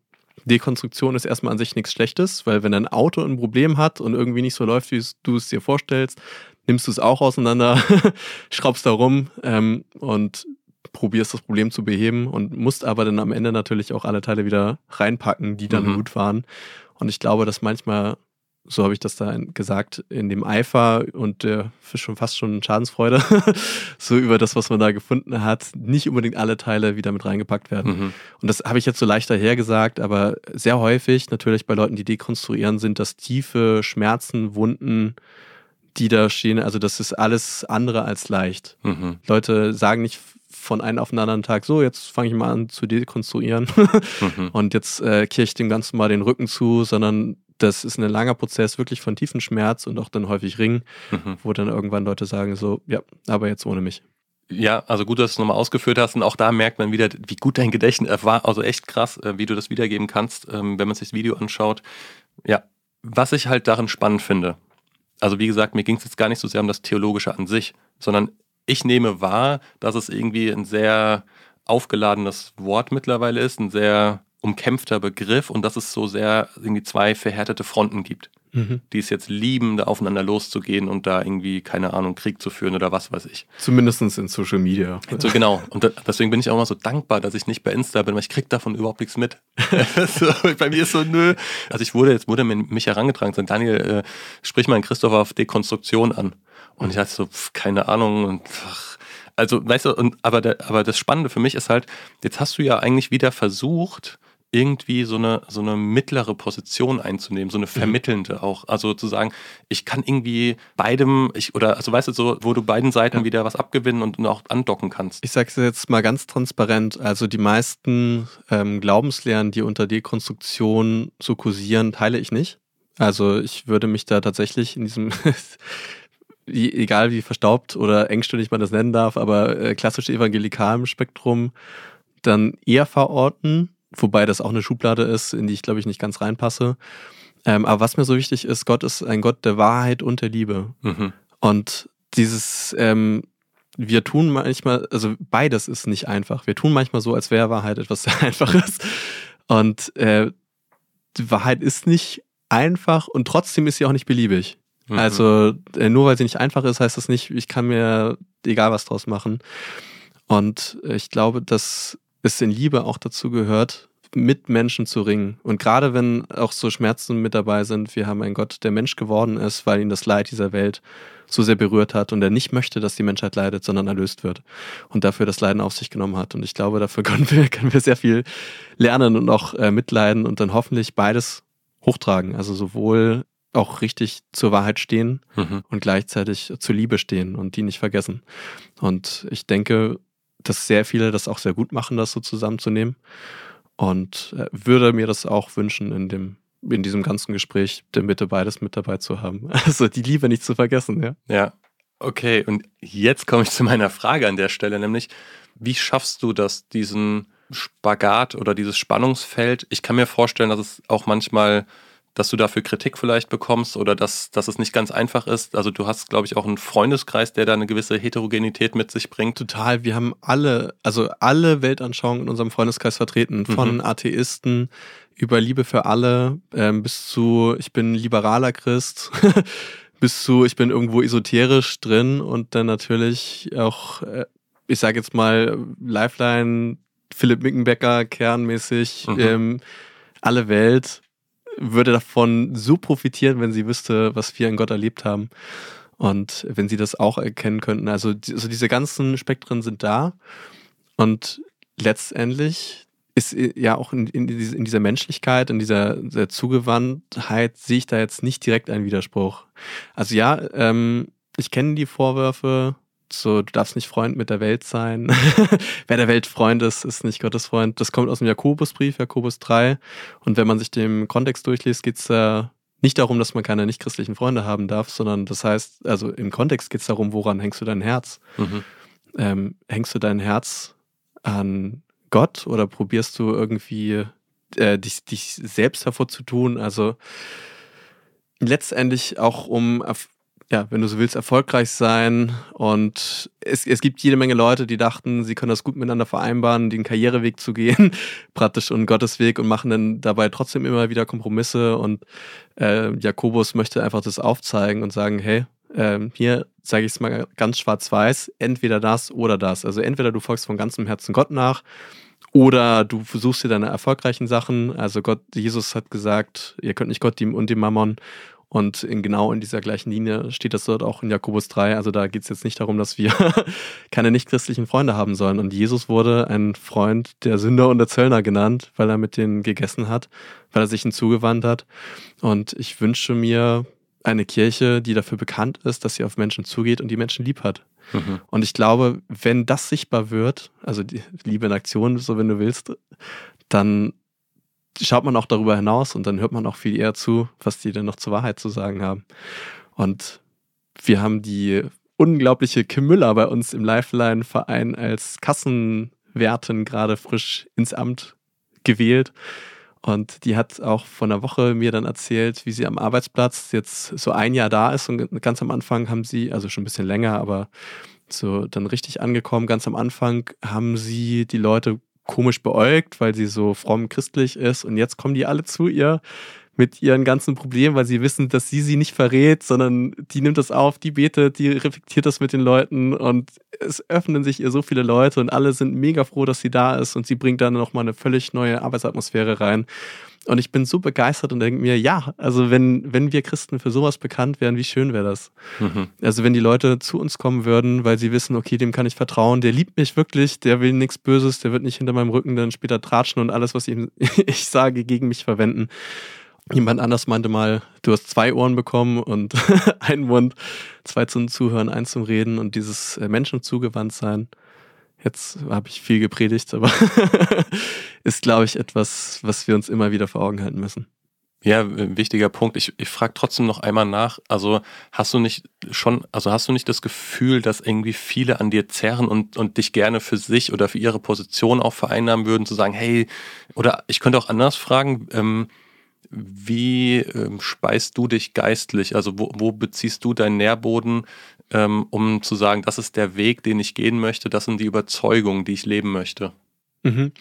S1: Dekonstruktion ist erstmal an sich nichts Schlechtes, weil wenn ein Auto ein Problem hat und irgendwie nicht so läuft, wie du es dir vorstellst, nimmst du es auch auseinander, schraubst da rum ähm, und probierst das Problem zu beheben und musst aber dann am Ende natürlich auch alle Teile wieder reinpacken, die dann mhm. gut waren. Und ich glaube, dass manchmal so habe ich das da gesagt, in dem Eifer und der Fisch schon fast schon Schadensfreude, so über das, was man da gefunden hat, nicht unbedingt alle Teile wieder mit reingepackt werden. Mhm. Und das habe ich jetzt so leicht dahergesagt, aber sehr häufig natürlich bei Leuten, die dekonstruieren, sind das tiefe Schmerzen, Wunden, die da stehen. Also das ist alles andere als leicht. Mhm. Leute sagen nicht von einem auf den anderen Tag, so, jetzt fange ich mal an zu dekonstruieren mhm. und jetzt äh, kehre ich dem Ganzen mal den Rücken zu, sondern das ist ein langer Prozess, wirklich von tiefen Schmerz und auch dann häufig Ring, mhm. wo dann irgendwann Leute sagen so, ja, aber jetzt ohne mich.
S2: Ja, also gut, dass du es nochmal ausgeführt hast und auch da merkt man wieder, wie gut dein Gedächtnis war. Also echt krass, äh, wie du das wiedergeben kannst, ähm, wenn man sich das Video anschaut. Ja, was ich halt darin spannend finde, also wie gesagt, mir ging es jetzt gar nicht so sehr um das Theologische an sich, sondern ich nehme wahr, dass es irgendwie ein sehr aufgeladenes Wort mittlerweile ist, ein sehr umkämpfter Begriff und dass es so sehr irgendwie zwei verhärtete Fronten gibt mhm. die es jetzt lieben, da aufeinander loszugehen und da irgendwie, keine Ahnung, Krieg zu führen oder was weiß ich.
S1: Zumindest in Social Media.
S2: So, genau. Und da, deswegen bin ich auch immer so dankbar, dass ich nicht bei Insta bin, weil ich krieg davon überhaupt nichts mit. so, bei mir ist so, nö. Also ich wurde, jetzt wurde mir mich herangetragen, so, Daniel, äh, sprich mal Christopher auf Dekonstruktion an. Und ich hatte so, pf, keine Ahnung und ach, also, weißt du, und, aber, der, aber das Spannende für mich ist halt, jetzt hast du ja eigentlich wieder versucht, irgendwie so eine, so eine mittlere Position einzunehmen, so eine mhm. vermittelnde auch. Also zu sagen, ich kann irgendwie beidem, ich, oder also weißt du, so, wo du beiden Seiten ja. wieder was abgewinnen und auch andocken kannst.
S1: Ich sage es jetzt mal ganz transparent, also die meisten ähm, Glaubenslehren, die unter Dekonstruktion so kursieren, teile ich nicht. Also ich würde mich da tatsächlich in diesem egal wie verstaubt oder engstirnig man das nennen darf, aber äh, klassisch evangelikalen Spektrum dann eher verorten wobei das auch eine Schublade ist, in die ich glaube ich nicht ganz reinpasse. Ähm, aber was mir so wichtig ist, Gott ist ein Gott der Wahrheit und der Liebe. Mhm. Und dieses, ähm, wir tun manchmal, also beides ist nicht einfach. Wir tun manchmal so, als wäre Wahrheit etwas sehr Einfaches. Und äh, die Wahrheit ist nicht einfach und trotzdem ist sie auch nicht beliebig. Mhm. Also äh, nur weil sie nicht einfach ist, heißt das nicht, ich kann mir egal was draus machen. Und ich glaube, dass es in Liebe auch dazu gehört, mit Menschen zu ringen. Und gerade wenn auch so Schmerzen mit dabei sind, wir haben einen Gott, der Mensch geworden ist, weil ihn das Leid dieser Welt so sehr berührt hat und er nicht möchte, dass die Menschheit leidet, sondern erlöst wird und dafür das Leiden auf sich genommen hat. Und ich glaube, dafür können wir, können wir sehr viel lernen und auch äh, mitleiden und dann hoffentlich beides hochtragen. Also sowohl auch richtig zur Wahrheit stehen mhm. und gleichzeitig zur Liebe stehen und die nicht vergessen. Und ich denke, dass sehr viele das auch sehr gut machen, das so zusammenzunehmen. Und äh, würde mir das auch wünschen, in dem in diesem ganzen Gespräch der Mitte beides mit dabei zu haben. Also die Liebe nicht zu vergessen, ja.
S2: Ja. Okay, und jetzt komme ich zu meiner Frage an der Stelle, nämlich, wie schaffst du das, diesen Spagat oder dieses Spannungsfeld? Ich kann mir vorstellen, dass es auch manchmal dass du dafür Kritik vielleicht bekommst oder dass, dass es nicht ganz einfach ist. Also du hast, glaube ich, auch einen Freundeskreis, der da eine gewisse Heterogenität mit sich bringt.
S1: Total. Wir haben alle, also alle Weltanschauungen in unserem Freundeskreis vertreten. Von mhm. Atheisten über Liebe für alle ähm, bis zu, ich bin liberaler Christ. bis zu, ich bin irgendwo esoterisch drin und dann natürlich auch, äh, ich sage jetzt mal, Lifeline, Philipp Mickenbecker, kernmäßig, mhm. ähm, alle Welt würde davon so profitieren, wenn sie wüsste, was wir in Gott erlebt haben. Und wenn sie das auch erkennen könnten. Also, also diese ganzen Spektren sind da. Und letztendlich ist ja auch in, in, in dieser Menschlichkeit, in dieser, dieser, Zugewandtheit, sehe ich da jetzt nicht direkt einen Widerspruch. Also ja, ähm, ich kenne die Vorwürfe, so, du darfst nicht Freund mit der Welt sein. Wer der Welt Freund ist, ist nicht Gottes Freund. Das kommt aus dem Jakobusbrief, Jakobus 3. Und wenn man sich den Kontext durchliest, geht es da nicht darum, dass man keine nichtchristlichen Freunde haben darf, sondern das heißt, also im Kontext geht es darum, woran hängst du dein Herz? Mhm. Ähm, hängst du dein Herz an Gott oder probierst du irgendwie äh, dich, dich selbst hervorzutun? Also letztendlich auch um ja, wenn du so willst, erfolgreich sein. Und es, es gibt jede Menge Leute, die dachten, sie können das gut miteinander vereinbaren, den Karriereweg zu gehen, praktisch und Gottes Weg und machen dann dabei trotzdem immer wieder Kompromisse. Und äh, Jakobus möchte einfach das aufzeigen und sagen, hey, äh, hier sage ich es mal ganz schwarz-weiß, entweder das oder das. Also entweder du folgst von ganzem Herzen Gott nach oder du versuchst dir deine erfolgreichen Sachen. Also Gott, Jesus hat gesagt, ihr könnt nicht Gott und dem Mammon und in genau in dieser gleichen Linie steht das dort auch in Jakobus 3. Also da geht es jetzt nicht darum, dass wir keine nichtchristlichen Freunde haben sollen. Und Jesus wurde ein Freund der Sünder und der Zöllner genannt, weil er mit denen gegessen hat, weil er sich ihnen zugewandt hat. Und ich wünsche mir eine Kirche, die dafür bekannt ist, dass sie auf Menschen zugeht und die Menschen lieb hat. Mhm. Und ich glaube, wenn das sichtbar wird, also die Liebe in Aktion, so wenn du willst, dann schaut man auch darüber hinaus und dann hört man auch viel eher zu, was die denn noch zur Wahrheit zu sagen haben. Und wir haben die unglaubliche Kim Müller bei uns im Lifeline-Verein als Kassenwertin gerade frisch ins Amt gewählt. Und die hat auch von einer Woche mir dann erzählt, wie sie am Arbeitsplatz jetzt so ein Jahr da ist und ganz am Anfang haben sie, also schon ein bisschen länger, aber so dann richtig angekommen. Ganz am Anfang haben sie die Leute komisch beäugt, weil sie so fromm christlich ist. Und jetzt kommen die alle zu ihr mit ihren ganzen Problemen, weil sie wissen, dass sie sie nicht verrät, sondern die nimmt das auf, die betet, die reflektiert das mit den Leuten und es öffnen sich ihr so viele Leute und alle sind mega froh, dass sie da ist und sie bringt dann nochmal eine völlig neue Arbeitsatmosphäre rein. Und ich bin so begeistert und denke mir, ja, also wenn, wenn wir Christen für sowas bekannt wären, wie schön wäre das? Mhm. Also wenn die Leute zu uns kommen würden, weil sie wissen, okay, dem kann ich vertrauen, der liebt mich wirklich, der will nichts Böses, der wird nicht hinter meinem Rücken dann später tratschen und alles, was ihm, ich sage, gegen mich verwenden. Jemand anders meinte mal, du hast zwei Ohren bekommen und einen Mund, zwei zum Zuhören, eins zum Reden und dieses äh, Menschen zugewandt sein. Jetzt habe ich viel gepredigt, aber ist, glaube ich, etwas, was wir uns immer wieder vor Augen halten müssen.
S2: Ja, wichtiger Punkt. Ich, ich frage trotzdem noch einmal nach. Also hast du nicht schon, also hast du nicht das Gefühl, dass irgendwie viele an dir zerren und, und dich gerne für sich oder für ihre Position auch vereinnahmen würden, zu sagen, hey, oder ich könnte auch anders fragen, ähm, wie ähm, speist du dich geistlich? Also wo, wo beziehst du deinen Nährboden, ähm, um zu sagen, das ist der Weg, den ich gehen möchte, das sind die Überzeugungen, die ich leben möchte?
S1: Mhm.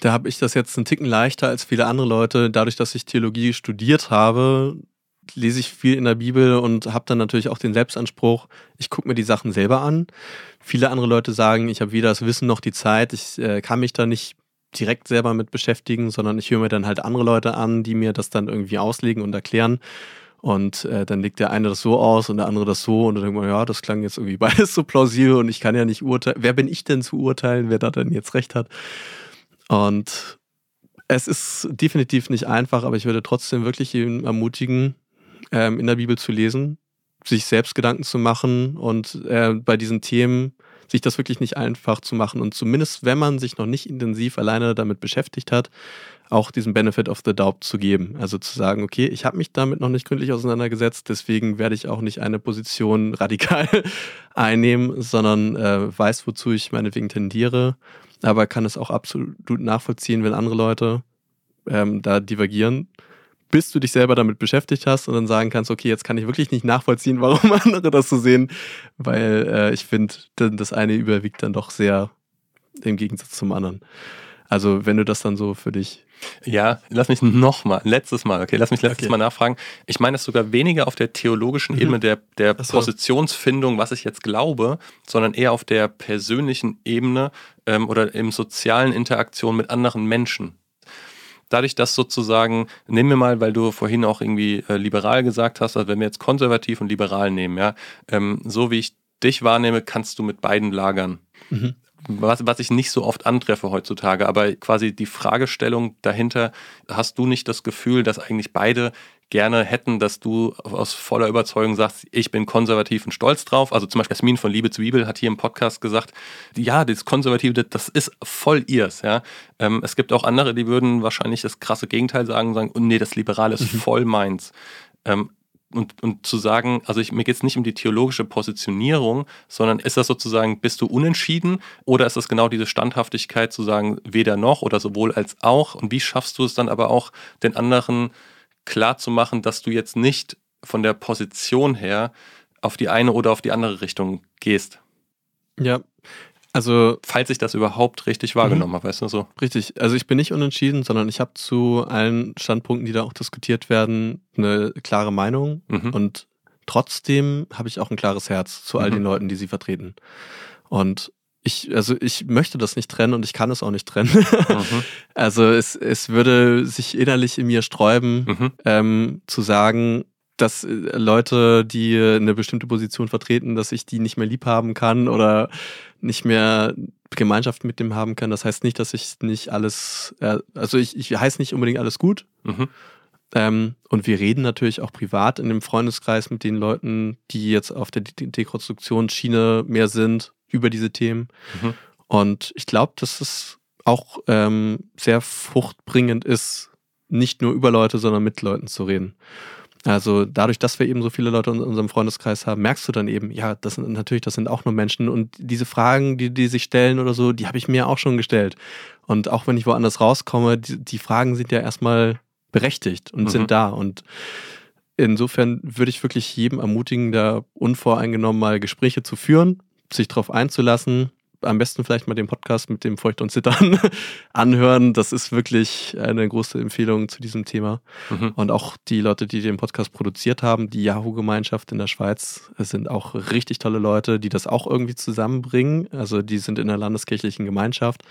S1: Da habe ich das jetzt einen Ticken leichter als viele andere Leute. Dadurch, dass ich Theologie studiert habe, lese ich viel in der Bibel und habe dann natürlich auch den Selbstanspruch, ich gucke mir die Sachen selber an. Viele andere Leute sagen, ich habe weder das Wissen noch die Zeit, ich äh, kann mich da nicht direkt selber mit beschäftigen, sondern ich höre mir dann halt andere Leute an, die mir das dann irgendwie auslegen und erklären. Und äh, dann legt der eine das so aus und der andere das so und dann denkt man, ja, das klang jetzt irgendwie beides so plausibel und ich kann ja nicht urteilen. Wer bin ich denn zu urteilen, wer da denn jetzt recht hat? Und es ist definitiv nicht einfach, aber ich würde trotzdem wirklich jeden ermutigen, ähm, in der Bibel zu lesen, sich selbst Gedanken zu machen und äh, bei diesen Themen sich das wirklich nicht einfach zu machen. Und zumindest, wenn man sich noch nicht intensiv alleine damit beschäftigt hat, auch diesen Benefit of the Doubt zu geben. Also zu sagen, okay, ich habe mich damit noch nicht gründlich auseinandergesetzt, deswegen werde ich auch nicht eine Position radikal einnehmen, sondern äh, weiß, wozu ich meinetwegen tendiere, aber kann es auch absolut nachvollziehen, wenn andere Leute ähm, da divergieren bis du dich selber damit beschäftigt hast und dann sagen kannst, okay, jetzt kann ich wirklich nicht nachvollziehen, warum andere das so sehen, weil äh, ich finde, das eine überwiegt dann doch sehr im Gegensatz zum anderen. Also wenn du das dann so für dich
S2: ja, lass mich nochmal, letztes Mal, okay, lass mich letztes okay. Mal nachfragen. Ich meine das sogar weniger auf der theologischen mhm. Ebene der, der so. Positionsfindung, was ich jetzt glaube, sondern eher auf der persönlichen Ebene ähm, oder im sozialen Interaktion mit anderen Menschen dadurch, dass sozusagen, nehmen wir mal, weil du vorhin auch irgendwie äh, liberal gesagt hast, also wenn wir jetzt konservativ und liberal nehmen, ja, ähm, so wie ich dich wahrnehme, kannst du mit beiden lagern. Mhm. Was, was ich nicht so oft antreffe heutzutage, aber quasi die Fragestellung dahinter, hast du nicht das Gefühl, dass eigentlich beide gerne hätten, dass du aus voller Überzeugung sagst, ich bin konservativ und stolz drauf. Also zum Beispiel Jasmin von Liebe zu Bibel hat hier im Podcast gesagt, ja, das Konservative, das ist voll ihrs. Ja. Ähm, es gibt auch andere, die würden wahrscheinlich das krasse Gegenteil sagen, sagen, oh, nee, das Liberale ist mhm. voll meins. Ähm, und, und zu sagen, also ich, mir geht es nicht um die theologische Positionierung, sondern ist das sozusagen, bist du unentschieden oder ist das genau diese Standhaftigkeit zu sagen, weder noch oder sowohl als auch? Und wie schaffst du es dann aber auch, den anderen klar zu machen, dass du jetzt nicht von der Position her auf die eine oder auf die andere Richtung gehst.
S1: Ja, also.
S2: Falls ich das überhaupt richtig wahrgenommen mhm. habe, weißt du so.
S1: Richtig. Also ich bin nicht unentschieden, sondern ich habe zu allen Standpunkten, die da auch diskutiert werden, eine klare Meinung. Mhm. Und trotzdem habe ich auch ein klares Herz zu all mhm. den Leuten, die sie vertreten. Und ich, also ich möchte das nicht trennen und ich kann es auch nicht trennen. Mhm. Also es, es würde sich innerlich in mir sträuben, mhm. ähm, zu sagen, dass äh, Leute, die eine bestimmte Position vertreten, dass ich die nicht mehr lieb haben kann oder nicht mehr Gemeinschaft mit dem haben kann. Das heißt nicht, dass ich nicht alles, äh, also ich, ich heiße nicht unbedingt alles gut. Mhm. Ähm, und wir reden natürlich auch privat in dem Freundeskreis mit den Leuten, die jetzt auf der De Dekonstruktionsschiene mehr sind, über diese Themen. Mhm. Und ich glaube, dass es auch ähm, sehr fruchtbringend ist, nicht nur über Leute, sondern mit Leuten zu reden. Also dadurch, dass wir eben so viele Leute in unserem Freundeskreis haben, merkst du dann eben, ja, das sind natürlich, das sind auch nur Menschen und diese Fragen, die die sich stellen oder so, die habe ich mir auch schon gestellt. Und auch wenn ich woanders rauskomme, die, die Fragen sind ja erstmal berechtigt und mhm. sind da und insofern würde ich wirklich jedem ermutigen, da unvoreingenommen mal Gespräche zu führen sich darauf einzulassen am besten vielleicht mal den Podcast mit dem Feucht und Zittern anhören. Das ist wirklich eine große Empfehlung zu diesem Thema. Mhm. Und auch die Leute, die den Podcast produziert haben, die Yahoo-Gemeinschaft in der Schweiz, sind auch richtig tolle Leute, die das auch irgendwie zusammenbringen. Also die sind in der landeskirchlichen Gemeinschaft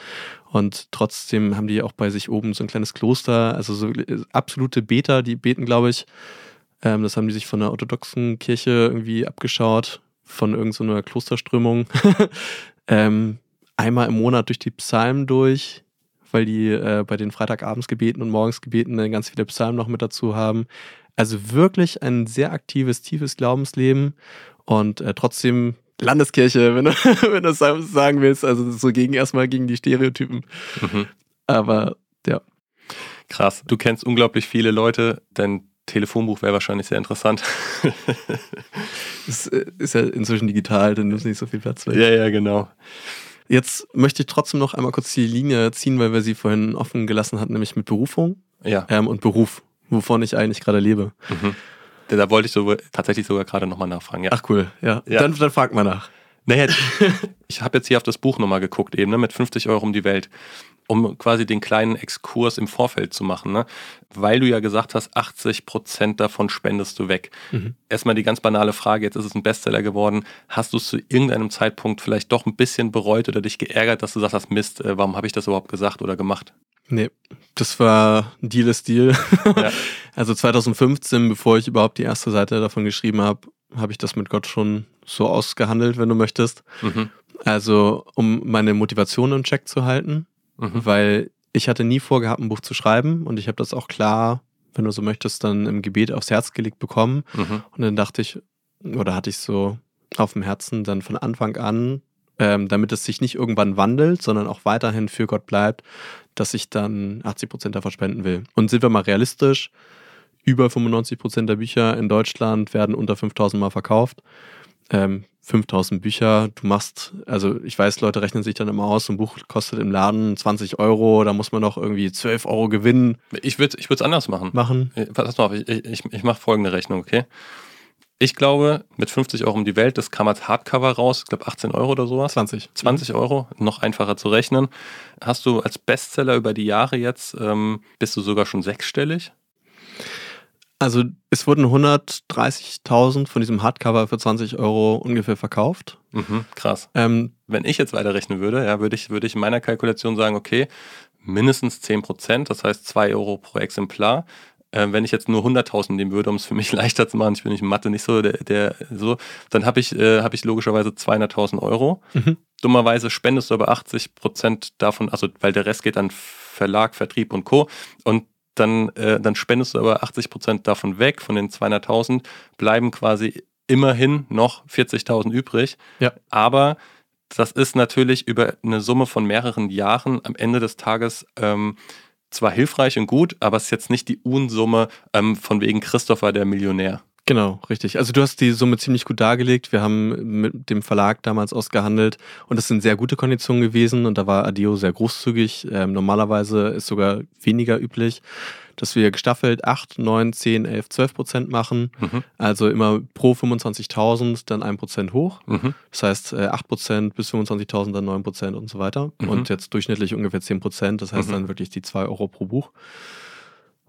S1: und trotzdem haben die auch bei sich oben so ein kleines Kloster, also so absolute Beter, die beten, glaube ich. Ähm, das haben die sich von der orthodoxen Kirche irgendwie abgeschaut von irgendeiner so Klosterströmung. ähm, einmal im Monat durch die Psalmen durch, weil die äh, bei den Freitagabendsgebeten und Morgensgebeten dann ganz viele Psalmen noch mit dazu haben. Also wirklich ein sehr aktives, tiefes Glaubensleben und äh, trotzdem Landeskirche, wenn du, wenn du das sagen willst. Also so gegen erstmal gegen die Stereotypen. Mhm. Aber ja.
S2: Krass. Du kennst unglaublich viele Leute, dein Telefonbuch wäre wahrscheinlich sehr interessant.
S1: das äh, ist ja inzwischen digital, dann nimmt es nicht so viel Platz
S2: weg. Ja, ja, genau.
S1: Jetzt möchte ich trotzdem noch einmal kurz die Linie ziehen, weil wir sie vorhin offen gelassen hatten, nämlich mit Berufung
S2: ja.
S1: ähm, und Beruf, wovon ich eigentlich gerade lebe. Mhm.
S2: Da wollte ich so, tatsächlich sogar gerade nochmal nachfragen. Ja.
S1: Ach cool, ja. ja. Dann, dann frag mal nach.
S2: Naja, ich habe jetzt hier auf das Buch nochmal geguckt, eben ne, mit 50 Euro um die Welt um quasi den kleinen Exkurs im Vorfeld zu machen. Ne? Weil du ja gesagt hast, 80 Prozent davon spendest du weg. Mhm. Erstmal die ganz banale Frage, jetzt ist es ein Bestseller geworden. Hast du es zu irgendeinem Zeitpunkt vielleicht doch ein bisschen bereut oder dich geärgert, dass du sagst, hast, Mist, äh, warum habe ich das überhaupt gesagt oder gemacht?
S1: Nee, das war Deal ist Deal. Ja. Also 2015, bevor ich überhaupt die erste Seite davon geschrieben habe, habe ich das mit Gott schon so ausgehandelt, wenn du möchtest. Mhm. Also, um meine Motivation im Check zu halten, mhm. weil ich hatte nie vorgehabt, ein Buch zu schreiben und ich habe das auch klar, wenn du so möchtest, dann im Gebet aufs Herz gelegt bekommen. Mhm. Und dann dachte ich, oder hatte ich so auf dem Herzen dann von Anfang an, ähm, damit es sich nicht irgendwann wandelt, sondern auch weiterhin für Gott bleibt, dass ich dann 80 Prozent davon spenden will. Und sind wir mal realistisch, über 95 Prozent der Bücher in Deutschland werden unter 5000 Mal verkauft. Ähm, 5000 Bücher, du machst, also ich weiß, Leute rechnen sich dann immer aus, ein Buch kostet im Laden 20 Euro, da muss man noch irgendwie 12 Euro gewinnen.
S2: Ich würde es ich anders machen.
S1: Machen?
S2: Pass mal auf, ich, ich, ich mache folgende Rechnung, okay? Ich glaube, mit 50 Euro um die Welt, das kam als Hardcover raus, ich glaube 18 Euro oder sowas.
S1: 20.
S2: 20 Euro, noch einfacher zu rechnen. Hast du als Bestseller über die Jahre jetzt, ähm, bist du sogar schon sechsstellig?
S1: Also es wurden 130.000 von diesem Hardcover für 20 Euro ungefähr verkauft.
S2: Mhm, krass. Ähm, Wenn ich jetzt weiterrechnen würde, ja, würde ich, würde ich in meiner Kalkulation sagen, okay, mindestens 10 Prozent, das heißt 2 Euro pro Exemplar. Ähm, wenn ich jetzt nur 100.000 nehmen würde, um es für mich leichter zu machen, ich bin nicht in Mathe nicht so, der, der so, dann habe ich, äh, hab ich logischerweise 200.000 Euro. Mhm. Dummerweise spendest du aber 80 Prozent davon, also weil der Rest geht an Verlag, Vertrieb und Co. Und dann, äh, dann spendest du aber 80 Prozent davon weg, von den 200.000, bleiben quasi immerhin noch 40.000 übrig.
S1: Ja.
S2: Aber das ist natürlich über eine Summe von mehreren Jahren am Ende des Tages ähm, zwar hilfreich und gut, aber es ist jetzt nicht die Unsumme ähm, von wegen Christopher der Millionär.
S1: Genau, richtig. Also du hast die Summe ziemlich gut dargelegt. Wir haben mit dem Verlag damals ausgehandelt und das sind sehr gute Konditionen gewesen und da war Adio sehr großzügig. Ähm, normalerweise ist sogar weniger üblich, dass wir gestaffelt 8, 9, 10, 11, 12 Prozent machen. Mhm. Also immer pro 25.000 dann 1 Prozent hoch. Mhm. Das heißt äh, 8 Prozent bis 25.000 dann 9 Prozent und so weiter. Mhm. Und jetzt durchschnittlich ungefähr 10 Prozent. Das heißt mhm. dann wirklich die 2 Euro pro Buch.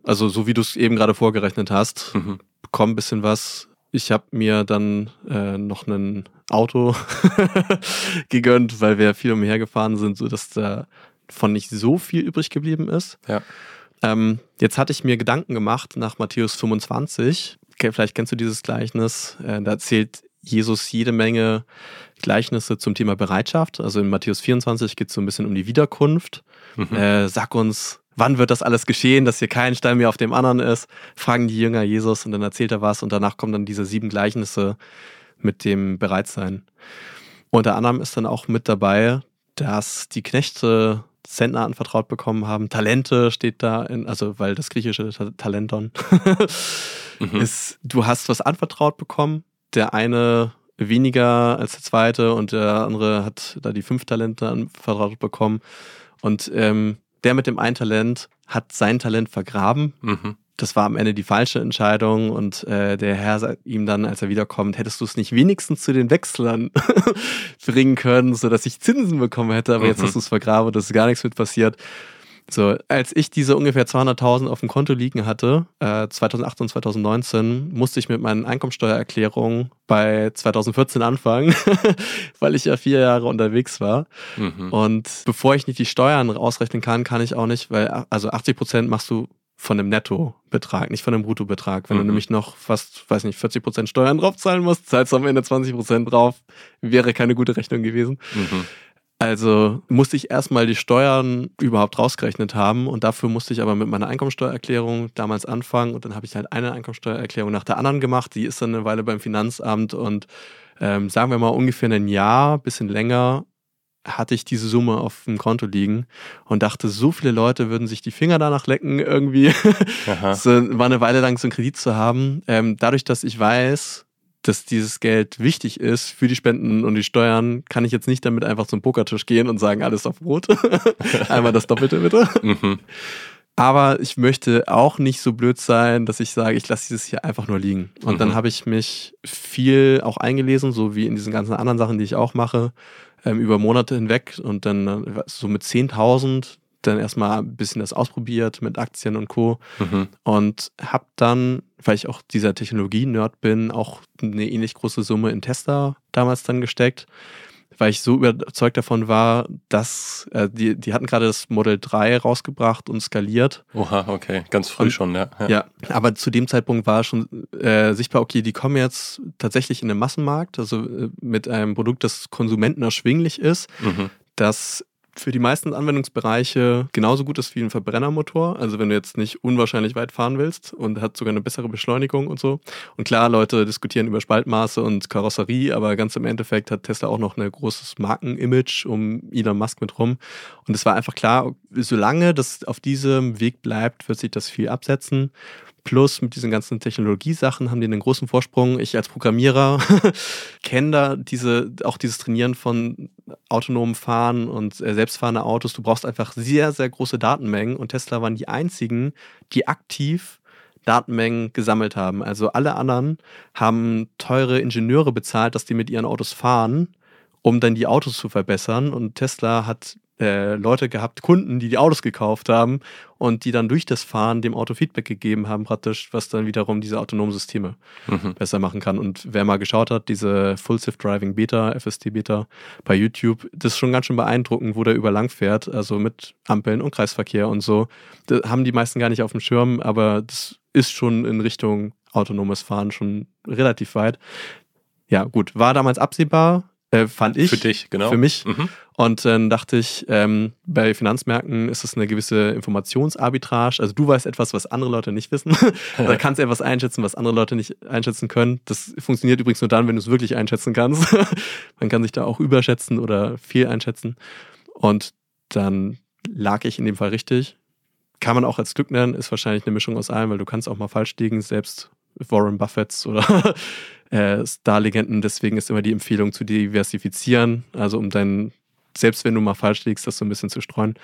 S1: Also so wie du es eben gerade vorgerechnet hast, mhm bekomme ein bisschen was. Ich habe mir dann äh, noch ein Auto gegönnt, weil wir viel umhergefahren sind, sodass da von nicht so viel übrig geblieben ist.
S2: Ja.
S1: Ähm, jetzt hatte ich mir Gedanken gemacht nach Matthäus 25. Vielleicht kennst du dieses Gleichnis. Äh, da erzählt Jesus jede Menge Gleichnisse zum Thema Bereitschaft. Also in Matthäus 24 geht es so ein bisschen um die Wiederkunft. Mhm. Äh, sag uns, wann wird das alles geschehen, dass hier kein Stein mehr auf dem anderen ist, fragen die Jünger Jesus und dann erzählt er was und danach kommen dann diese sieben Gleichnisse mit dem Bereitsein. Unter anderem ist dann auch mit dabei, dass die Knechte Zentner anvertraut bekommen haben. Talente steht da, in, also weil das griechische Talenton mhm. ist, du hast was anvertraut bekommen. Der eine weniger als der zweite und der andere hat da die fünf Talente anvertraut bekommen. Und ähm, der mit dem einen Talent hat sein Talent vergraben. Mhm. das war am Ende die falsche Entscheidung und äh, der Herr sagt ihm dann, als er wiederkommt, hättest du es nicht wenigstens zu den Wechslern bringen können, sodass ich Zinsen bekommen hätte, aber mhm. jetzt hast du es vergraben, das ist gar nichts mit passiert. So, als ich diese ungefähr 200.000 auf dem Konto liegen hatte, äh, 2018 und 2019, musste ich mit meinen Einkommensteuererklärungen bei 2014 anfangen, weil ich ja vier Jahre unterwegs war. Mhm. Und bevor ich nicht die Steuern ausrechnen kann, kann ich auch nicht, weil also 80 Prozent machst du von dem Nettobetrag, nicht von dem Bruttobetrag. Wenn mhm. du nämlich noch fast, weiß nicht, 40 Prozent Steuern draufzahlen musst, zahlst du am Ende 20 Prozent drauf. Wäre keine gute Rechnung gewesen. Mhm. Also musste ich erstmal die Steuern überhaupt rausgerechnet haben und dafür musste ich aber mit meiner Einkommensteuererklärung damals anfangen und dann habe ich halt eine Einkommensteuererklärung nach der anderen gemacht. Die ist dann eine Weile beim Finanzamt und ähm, sagen wir mal ungefähr ein Jahr, bisschen länger, hatte ich diese Summe auf dem Konto liegen und dachte, so viele Leute würden sich die Finger danach lecken, irgendwie so, war eine Weile lang so einen Kredit zu haben. Ähm, dadurch, dass ich weiß, dass dieses Geld wichtig ist für die Spenden und die Steuern, kann ich jetzt nicht damit einfach zum Pokertisch gehen und sagen, alles auf Rot. Einmal das Doppelte bitte. Mhm. Aber ich möchte auch nicht so blöd sein, dass ich sage, ich lasse dieses hier einfach nur liegen. Und mhm. dann habe ich mich viel auch eingelesen, so wie in diesen ganzen anderen Sachen, die ich auch mache, ähm, über Monate hinweg. Und dann äh, so mit 10.000 dann erstmal ein bisschen das ausprobiert mit Aktien und Co. Mhm. Und habe dann, weil ich auch dieser Technologie-Nerd bin, auch eine ähnlich große Summe in Tesla damals dann gesteckt, weil ich so überzeugt davon war, dass äh, die, die hatten gerade das Model 3 rausgebracht und skaliert.
S2: Oha, okay, ganz früh und, schon, ja,
S1: ja, ja. aber zu dem Zeitpunkt war schon äh, sichtbar, okay, die kommen jetzt tatsächlich in den Massenmarkt, also äh, mit einem Produkt, das Konsumenten erschwinglich ist. Mhm. Das für die meisten Anwendungsbereiche genauso gut ist wie ein Verbrennermotor. Also wenn du jetzt nicht unwahrscheinlich weit fahren willst und hat sogar eine bessere Beschleunigung und so. Und klar, Leute diskutieren über Spaltmaße und Karosserie, aber ganz im Endeffekt hat Tesla auch noch ein großes Markenimage um Elon Musk mit rum. Und es war einfach klar, solange das auf diesem Weg bleibt, wird sich das viel absetzen. Plus mit diesen ganzen Technologiesachen haben die einen großen Vorsprung. Ich als Programmierer kenne da diese, auch dieses Trainieren von autonomen Fahren und äh, selbstfahrende Autos. Du brauchst einfach sehr, sehr große Datenmengen und Tesla waren die einzigen, die aktiv Datenmengen gesammelt haben. Also alle anderen haben teure Ingenieure bezahlt, dass die mit ihren Autos fahren, um dann die Autos zu verbessern. Und Tesla hat äh, Leute gehabt, Kunden, die die Autos gekauft haben und die dann durch das Fahren dem Auto Feedback gegeben haben, praktisch, was dann wiederum diese autonomen Systeme mhm. besser machen kann. Und wer mal geschaut hat, diese Full Shift Driving Beta, FST Beta bei YouTube, das ist schon ganz schön beeindruckend, wo der über lang fährt, also mit Ampeln und Kreisverkehr und so. Das haben die meisten gar nicht auf dem Schirm, aber das ist schon in Richtung autonomes Fahren schon relativ weit. Ja, gut, war damals absehbar, äh, fand ich.
S2: Für dich, genau.
S1: Für mich. Mhm. Und dann dachte ich, ähm, bei Finanzmärkten ist es eine gewisse Informationsarbitrage. Also du weißt etwas, was andere Leute nicht wissen. Oder kannst etwas einschätzen, was andere Leute nicht einschätzen können. Das funktioniert übrigens nur dann, wenn du es wirklich einschätzen kannst. Man kann sich da auch überschätzen oder viel einschätzen. Und dann lag ich in dem Fall richtig. Kann man auch als Glück nennen, ist wahrscheinlich eine Mischung aus allem, weil du kannst auch mal falsch liegen, selbst Warren Buffetts oder äh, Star-Legenden. Deswegen ist immer die Empfehlung zu diversifizieren, also um deinen, selbst wenn du mal falsch liegst, das so ein bisschen zu streuen.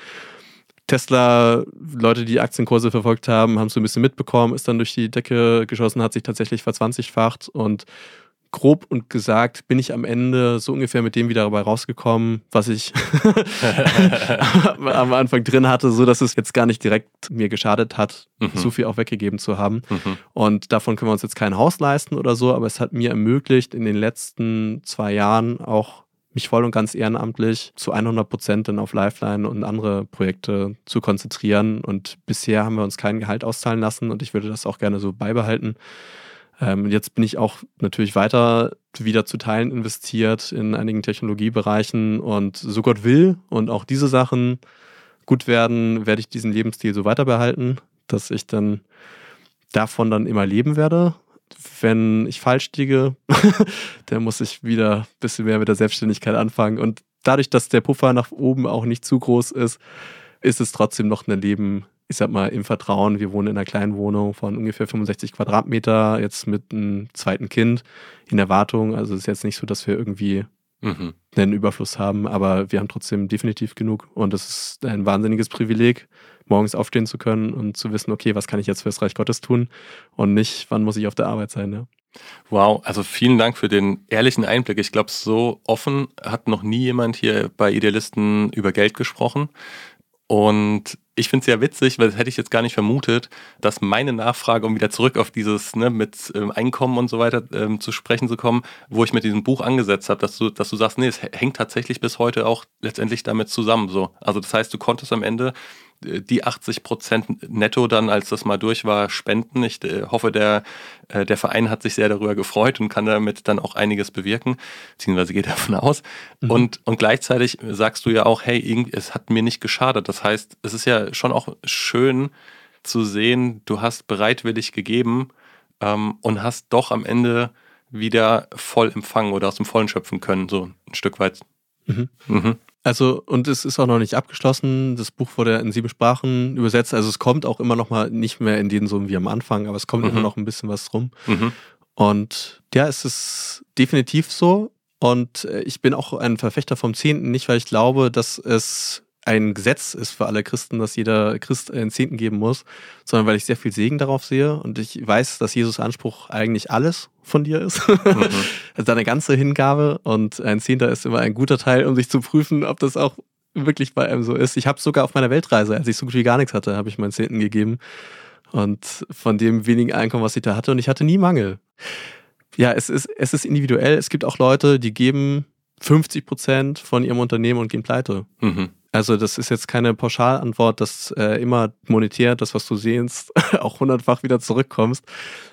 S1: Tesla, Leute, die Aktienkurse verfolgt haben, haben es so ein bisschen mitbekommen, ist dann durch die Decke geschossen, hat sich tatsächlich verzwanzigfacht und grob und gesagt bin ich am Ende so ungefähr mit dem wieder dabei rausgekommen, was ich am Anfang drin hatte, so dass es jetzt gar nicht direkt mir geschadet hat, mhm. so viel auch weggegeben zu haben. Mhm. Und davon können wir uns jetzt kein Haus leisten oder so, aber es hat mir ermöglicht, in den letzten zwei Jahren auch mich voll und ganz ehrenamtlich zu 100 Prozent dann auf Lifeline und andere Projekte zu konzentrieren. Und bisher haben wir uns kein Gehalt auszahlen lassen und ich würde das auch gerne so beibehalten. Ähm, jetzt bin ich auch natürlich weiter wieder zu Teilen investiert in einigen Technologiebereichen und so Gott will und auch diese Sachen gut werden, werde ich diesen Lebensstil so weiter behalten, dass ich dann davon dann immer leben werde. Wenn ich falsch liege, dann muss ich wieder ein bisschen mehr mit der Selbstständigkeit anfangen. Und dadurch, dass der Puffer nach oben auch nicht zu groß ist, ist es trotzdem noch ein Leben, ich sag mal, im Vertrauen. Wir wohnen in einer kleinen Wohnung von ungefähr 65 Quadratmeter, jetzt mit einem zweiten Kind in Erwartung. Also es ist jetzt nicht so, dass wir irgendwie mhm. einen Überfluss haben, aber wir haben trotzdem definitiv genug und es ist ein wahnsinniges Privileg, morgens aufstehen zu können und zu wissen, okay, was kann ich jetzt fürs Reich Gottes tun und nicht, wann muss ich auf der Arbeit sein. Ja?
S2: Wow, also vielen Dank für den ehrlichen Einblick. Ich glaube, so offen hat noch nie jemand hier bei Idealisten über Geld gesprochen. Und ich finde es ja witzig, weil das hätte ich jetzt gar nicht vermutet, dass meine Nachfrage, um wieder zurück auf dieses ne, mit ähm, Einkommen und so weiter ähm, zu sprechen zu kommen, wo ich mit diesem Buch angesetzt habe, dass du, dass du sagst, nee, es hängt tatsächlich bis heute auch letztendlich damit zusammen. So. Also das heißt, du konntest am Ende die 80 Prozent netto dann, als das mal durch war, spenden. Ich äh, hoffe, der, äh, der Verein hat sich sehr darüber gefreut und kann damit dann auch einiges bewirken, beziehungsweise geht davon aus. Mhm. Und, und gleichzeitig sagst du ja auch, hey, es hat mir nicht geschadet. Das heißt, es ist ja schon auch schön zu sehen, du hast bereitwillig gegeben ähm, und hast doch am Ende wieder voll empfangen oder aus dem Vollen schöpfen können, so ein Stück weit. Mhm.
S1: Mhm. Also, und es ist auch noch nicht abgeschlossen. Das Buch wurde in sieben Sprachen übersetzt. Also, es kommt auch immer noch mal nicht mehr in den so wie am Anfang, aber es kommt mhm. immer noch ein bisschen was rum. Mhm. Und ja, es ist definitiv so. Und äh, ich bin auch ein Verfechter vom Zehnten, nicht weil ich glaube, dass es ein Gesetz ist für alle Christen, dass jeder Christ einen Zehnten geben muss, sondern weil ich sehr viel Segen darauf sehe und ich weiß, dass Jesus Anspruch eigentlich alles von dir ist. Mhm. also deine ganze Hingabe und ein Zehnter ist immer ein guter Teil, um sich zu prüfen, ob das auch wirklich bei einem so ist. Ich habe sogar auf meiner Weltreise, als ich so gut wie gar nichts hatte, habe ich meinen Zehnten gegeben und von dem wenigen Einkommen, was ich da hatte und ich hatte nie Mangel. Ja, es ist, es ist individuell. Es gibt auch Leute, die geben 50 Prozent von ihrem Unternehmen und gehen pleite. Mhm. Also das ist jetzt keine Pauschalantwort, dass äh, immer monetär das, was du sehnst, auch hundertfach wieder zurückkommst.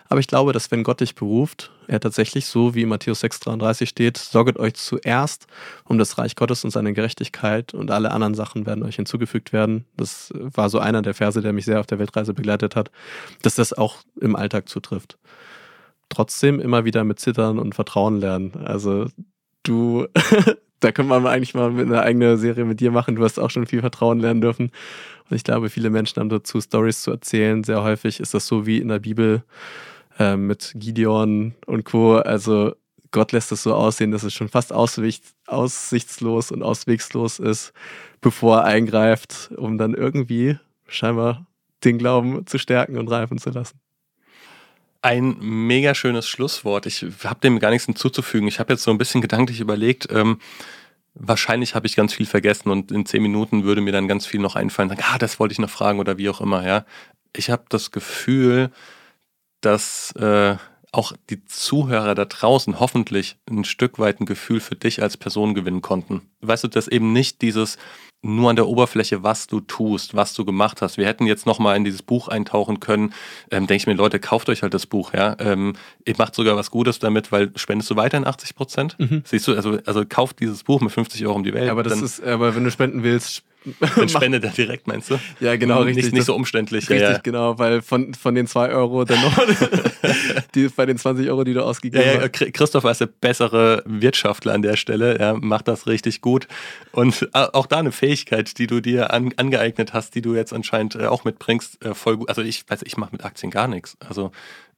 S1: Aber ich glaube, dass wenn Gott dich beruft, er tatsächlich so wie in Matthäus 6,33 steht, sorget euch zuerst um das Reich Gottes und seine Gerechtigkeit und alle anderen Sachen werden euch hinzugefügt werden. Das war so einer der Verse, der mich sehr auf der Weltreise begleitet hat, dass das auch im Alltag zutrifft. Trotzdem immer wieder mit Zittern und Vertrauen lernen. Also du da können wir eigentlich mal eine eigene Serie mit dir machen. Du hast auch schon viel Vertrauen lernen dürfen. Und ich glaube, viele Menschen haben dazu Stories zu erzählen. Sehr häufig ist das so wie in der Bibel äh, mit Gideon und Co. Also Gott lässt es so aussehen, dass es schon fast aussichtslos und auswegslos ist, bevor er eingreift, um dann irgendwie scheinbar den Glauben zu stärken und reifen zu lassen.
S2: Ein mega schönes Schlusswort. Ich habe dem gar nichts hinzuzufügen. Ich habe jetzt so ein bisschen gedanklich überlegt, ähm, wahrscheinlich habe ich ganz viel vergessen und in zehn Minuten würde mir dann ganz viel noch einfallen, sagen, ah, das wollte ich noch fragen oder wie auch immer, ja. Ich habe das Gefühl, dass äh, auch die Zuhörer da draußen hoffentlich ein Stück weit ein Gefühl für dich als Person gewinnen konnten. Weißt du, dass eben nicht dieses nur an der Oberfläche, was du tust, was du gemacht hast. Wir hätten jetzt nochmal in dieses Buch eintauchen können. Ähm, denke ich mir, Leute, kauft euch halt das Buch, ja. Ähm, ihr macht sogar was Gutes damit, weil spendest du weiterhin 80 Prozent? Mhm. Siehst du, also, also kauft dieses Buch mit 50 Euro um die Welt.
S1: Aber das ist, aber wenn du spenden willst,
S2: dann spendet er direkt, meinst du?
S1: Ja, genau, richtig.
S2: Nicht, nicht so umständlich.
S1: Richtig, ja, ja. genau, weil von, von den 2 Euro dann noch, die, bei den 20 Euro, die du ausgegeben
S2: ja, ja, hast. Christopher ist der bessere Wirtschaftler an der Stelle, er macht das richtig gut. Und auch da eine Fähigkeit, die du dir an, angeeignet hast, die du jetzt anscheinend äh, auch mitbringst, äh, voll gut. Also ich weiß, ich mache mit Aktien gar nichts. Also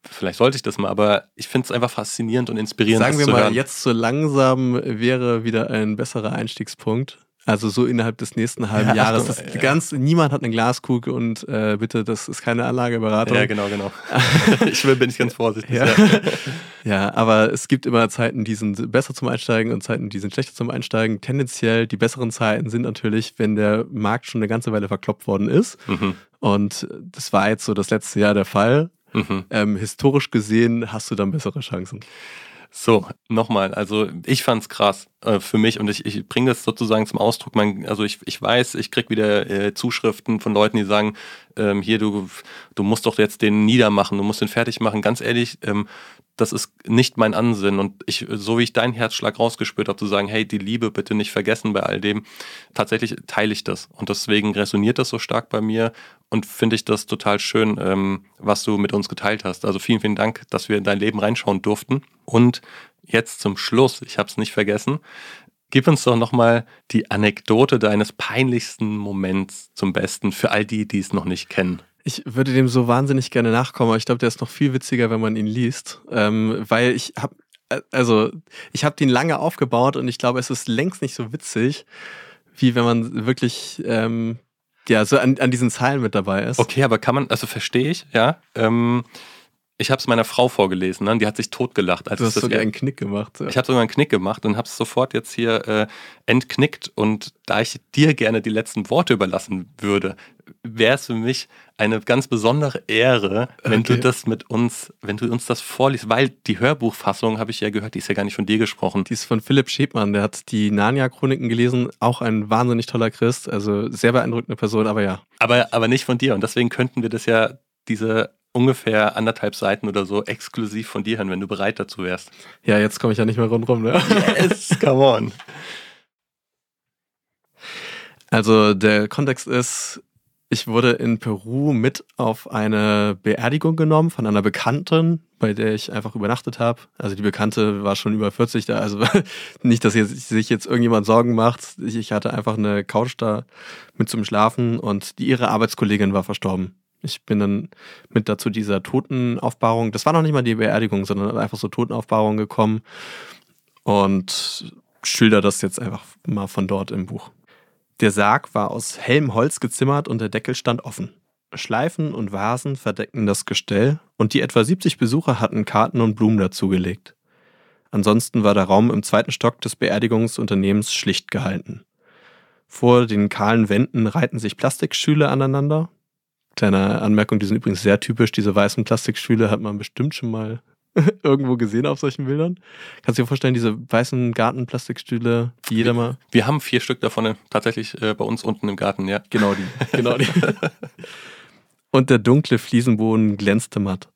S2: vielleicht sollte ich das mal, aber ich finde es einfach faszinierend und inspirierend.
S1: Sagen wir mal, hören. jetzt so langsam wäre wieder ein besserer Einstiegspunkt. Also so innerhalb des nächsten halben ja, Jahres. Das ja. ganz, niemand hat eine Glaskugel und äh, bitte, das ist keine Anlageberatung.
S2: Ja, genau, genau. ich will, bin ich ganz vorsichtig.
S1: Ja. ja, aber es gibt immer Zeiten, die sind besser zum Einsteigen und Zeiten, die sind schlechter zum Einsteigen. Tendenziell die besseren Zeiten sind natürlich, wenn der Markt schon eine ganze Weile verkloppt worden ist. Mhm. Und das war jetzt so das letzte Jahr der Fall. Mhm. Ähm, historisch gesehen hast du dann bessere Chancen.
S2: So, nochmal, also ich fand's krass äh, für mich und ich, ich bringe das sozusagen zum Ausdruck. Man, also ich, ich weiß, ich krieg wieder äh, Zuschriften von Leuten, die sagen, ähm, hier, du, du musst doch jetzt den niedermachen, du musst den fertig machen. Ganz ehrlich, ähm, das ist nicht mein Ansinn. Und ich, so wie ich deinen Herzschlag rausgespürt habe, zu sagen, hey, die Liebe bitte nicht vergessen bei all dem, tatsächlich teile ich das. Und deswegen resoniert das so stark bei mir und finde ich das total schön, ähm, was du mit uns geteilt hast. Also vielen, vielen Dank, dass wir in dein Leben reinschauen durften. Und jetzt zum Schluss, ich habe es nicht vergessen, gib uns doch nochmal die Anekdote deines peinlichsten Moments zum Besten für all die, die es noch nicht kennen.
S1: Ich würde dem so wahnsinnig gerne nachkommen, aber ich glaube, der ist noch viel witziger, wenn man ihn liest, ähm, weil ich habe also ich habe den lange aufgebaut und ich glaube, es ist längst nicht so witzig, wie wenn man wirklich ähm, ja so an, an diesen Zeilen mit dabei ist.
S2: Okay, aber kann man, also verstehe ich, ja. Ähm, ich habe es meiner Frau vorgelesen, ne? die hat sich totgelacht.
S1: Als du hast sogar einen Knick gemacht.
S2: Ja. Ich habe sogar einen Knick gemacht und habe es sofort jetzt hier äh, entknickt. Und da ich dir gerne die letzten Worte überlassen würde, wäre es für mich eine ganz besondere Ehre, wenn okay. du das mit uns, wenn du uns das vorliest, weil die Hörbuchfassung, habe ich ja gehört, die ist ja gar nicht von dir gesprochen.
S1: Die ist von Philipp Schäbmann, der hat die Narnia-Chroniken gelesen, auch ein wahnsinnig toller Christ, also sehr beeindruckende Person, aber ja.
S2: Aber, aber nicht von dir und deswegen könnten wir das ja, diese ungefähr anderthalb Seiten oder so exklusiv von dir hören, wenn du bereit dazu wärst.
S1: Ja, jetzt komme ich ja nicht mehr rundherum, ne?
S2: Yes, come on.
S1: Also der Kontext ist, ich wurde in Peru mit auf eine Beerdigung genommen von einer Bekannten, bei der ich einfach übernachtet habe. Also die Bekannte war schon über 40 da, also nicht, dass sich jetzt irgendjemand Sorgen macht. Ich hatte einfach eine Couch da mit zum Schlafen und die, ihre Arbeitskollegin war verstorben. Ich bin dann mit dazu dieser Totenaufbahrung, das war noch nicht mal die Beerdigung, sondern einfach so Totenaufbahrung gekommen und schilder das jetzt einfach mal von dort im Buch. Der Sarg war aus hellem Holz gezimmert und der Deckel stand offen. Schleifen und Vasen verdeckten das Gestell und die etwa 70 Besucher hatten Karten und Blumen dazugelegt. Ansonsten war der Raum im zweiten Stock des Beerdigungsunternehmens schlicht gehalten. Vor den kahlen Wänden reihten sich Plastikstühle aneinander, Kleine Anmerkung, die sind übrigens sehr typisch. Diese weißen Plastikstühle hat man bestimmt schon mal irgendwo gesehen auf solchen Bildern. Kannst du dir vorstellen, diese weißen Gartenplastikstühle, die jeder mal.
S2: Wir haben vier Stück davon tatsächlich äh, bei uns unten im Garten, ja.
S1: Genau die. Genau die. Und der dunkle Fliesenboden glänzte matt.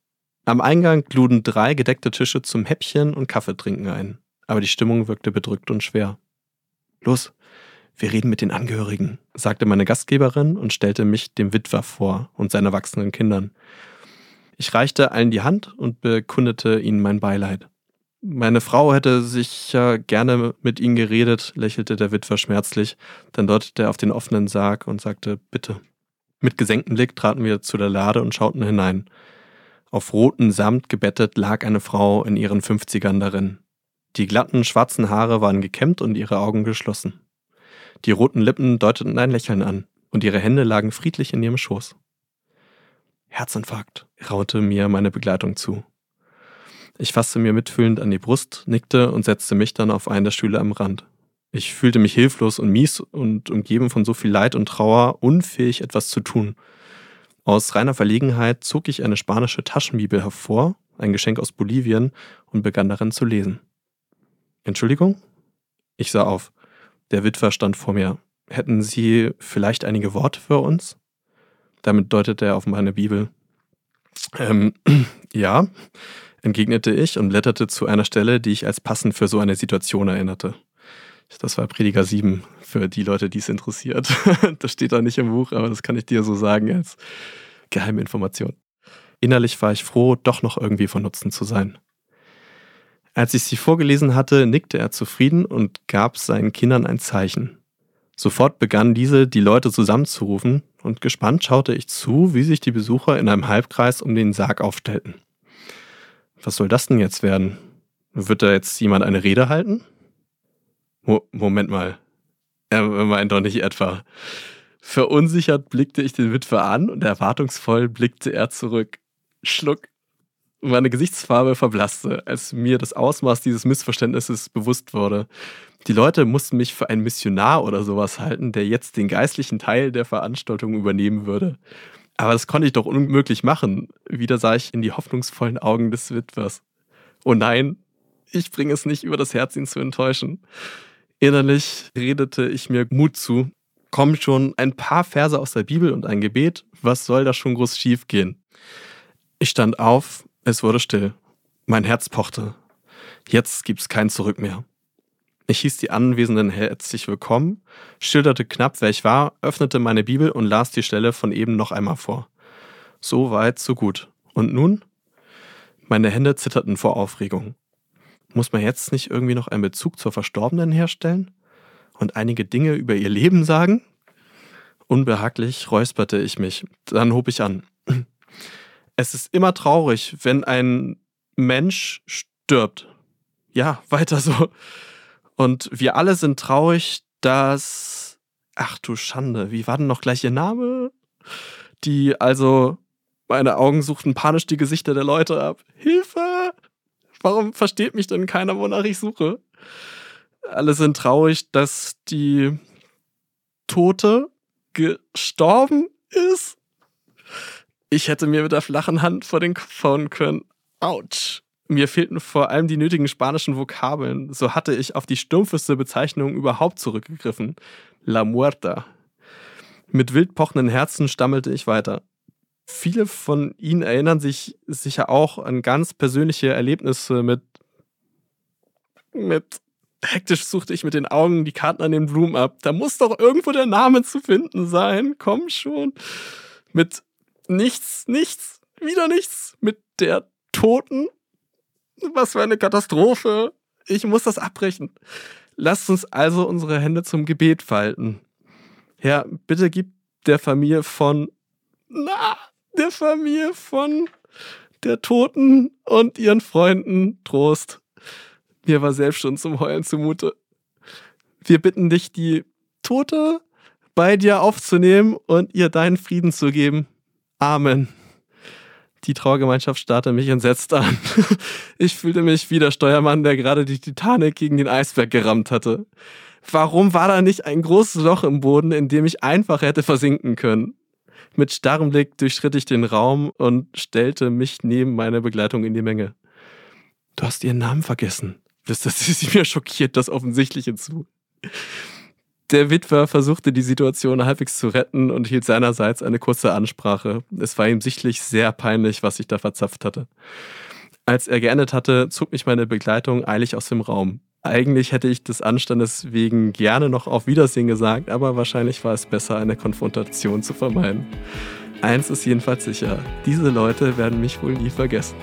S1: Am Eingang luden drei gedeckte Tische zum Häppchen und Kaffeetrinken ein. Aber die Stimmung wirkte bedrückt und schwer. Los, wir reden mit den Angehörigen, sagte meine Gastgeberin und stellte mich dem Witwer vor und seinen erwachsenen Kindern. Ich reichte allen die Hand und bekundete ihnen mein Beileid. Meine Frau hätte sicher gerne mit ihnen geredet, lächelte der Witwer schmerzlich, dann deutete er auf den offenen Sarg und sagte Bitte. Mit gesenktem Blick traten wir zu der Lade und schauten hinein. Auf roten Samt gebettet lag eine Frau in ihren Fünfzigern darin. Die glatten, schwarzen Haare waren gekämmt und ihre Augen geschlossen. Die roten Lippen deuteten ein Lächeln an, und ihre Hände lagen friedlich in ihrem Schoß. Herzinfarkt, raunte mir meine Begleitung zu. Ich fasste mir mitfühlend an die Brust, nickte und setzte mich dann auf einen der Stühle am Rand. Ich fühlte mich hilflos und mies und umgeben von so viel Leid und Trauer, unfähig etwas zu tun. Aus reiner Verlegenheit zog ich eine spanische Taschenbibel hervor, ein Geschenk aus Bolivien, und begann darin zu lesen. Entschuldigung? Ich sah auf. Der Witwer stand vor mir. Hätten Sie vielleicht einige Worte für uns? Damit deutete er auf meine Bibel. Ähm, ja, entgegnete ich und blätterte zu einer Stelle, die ich als passend für so eine Situation erinnerte. Das war Prediger 7 für die Leute, die es interessiert. das steht da nicht im Buch, aber das kann ich dir so sagen als geheime Information. Innerlich war ich froh, doch noch irgendwie von Nutzen zu sein. Als ich sie vorgelesen hatte, nickte er zufrieden und gab seinen Kindern ein Zeichen. Sofort begannen diese, die Leute zusammenzurufen, und gespannt schaute ich zu, wie sich die Besucher in einem Halbkreis um den Sarg aufstellten. Was soll das denn jetzt werden? Wird da jetzt jemand eine Rede halten? Mo Moment mal. Er meint doch nicht etwa. Verunsichert blickte ich den Witwer an und erwartungsvoll blickte er zurück. Schluck. Meine Gesichtsfarbe verblasste, als mir das Ausmaß dieses Missverständnisses bewusst wurde. Die Leute mussten mich für einen Missionar oder sowas halten, der jetzt den geistlichen Teil der Veranstaltung übernehmen würde. Aber das konnte ich doch unmöglich machen. Wieder sah ich in die hoffnungsvollen Augen des Witwers. Oh nein, ich bringe es nicht über das Herz, ihn zu enttäuschen. Innerlich redete ich mir Mut zu. Kommen schon ein paar Verse aus der Bibel und ein Gebet. Was soll da schon groß schiefgehen? Ich stand auf, es wurde still. Mein Herz pochte. Jetzt gibt's kein Zurück mehr. Ich hieß die Anwesenden herzlich willkommen, schilderte knapp, wer ich war, öffnete meine Bibel und las die Stelle von eben noch einmal vor. So weit, so gut. Und nun? Meine Hände zitterten vor Aufregung. Muss man jetzt nicht irgendwie noch einen Bezug zur Verstorbenen herstellen? Und einige Dinge über ihr Leben sagen? Unbehaglich räusperte ich mich. Dann hob ich an es ist immer traurig, wenn ein Mensch stirbt. ja, weiter so. Und wir alle sind traurig, dass, ach du Schande, wie war denn noch gleich ihr Name? Die, also, meine Augen suchten panisch die Gesichter der Leute ab. Hilfe! Warum versteht mich denn keiner, wonach ich suche? Alle sind traurig, dass die Tote gestorben ist. Ich hätte mir mit der flachen Hand vor den Kopf hauen können. Autsch. Mir fehlten vor allem die nötigen spanischen Vokabeln. So hatte ich auf die stumpfeste Bezeichnung überhaupt zurückgegriffen. La Muerta. Mit wild pochenden Herzen stammelte ich weiter. Viele von Ihnen erinnern sich sicher auch an ganz persönliche Erlebnisse mit. mit. Hektisch suchte ich mit den Augen die Karten an den Blumen ab. Da muss doch irgendwo der Name zu finden sein. Komm schon. Mit nichts, nichts, wieder nichts. Mit der Toten. Was für eine Katastrophe. Ich muss das abbrechen. Lasst uns also unsere Hände zum Gebet falten. Herr, bitte gib der Familie von, na, der Familie von der Toten und ihren Freunden Trost. Mir war selbst schon zum Heulen zumute. Wir bitten dich, die Tote bei dir aufzunehmen und ihr deinen Frieden zu geben. Amen. Die Trauergemeinschaft starrte mich entsetzt an. Ich fühlte mich wie der Steuermann, der gerade die Titanic gegen den Eisberg gerammt hatte. Warum war da nicht ein großes Loch im Boden, in dem ich einfach hätte versinken können? Mit starrem Blick durchschritt ich den Raum und stellte mich neben meine Begleitung in die Menge. Du hast ihren Namen vergessen, flüsterte sie mir schockiert das Offensichtliche zu. Der Witwer versuchte die Situation halbwegs zu retten und hielt seinerseits eine kurze Ansprache. Es war ihm sichtlich sehr peinlich, was ich da verzapft hatte. Als er geendet hatte, zog mich meine Begleitung eilig aus dem Raum. Eigentlich hätte ich des Anstandes wegen gerne noch auf Wiedersehen gesagt, aber wahrscheinlich war es besser, eine Konfrontation zu vermeiden. Eins ist jedenfalls sicher, diese Leute werden mich wohl nie vergessen.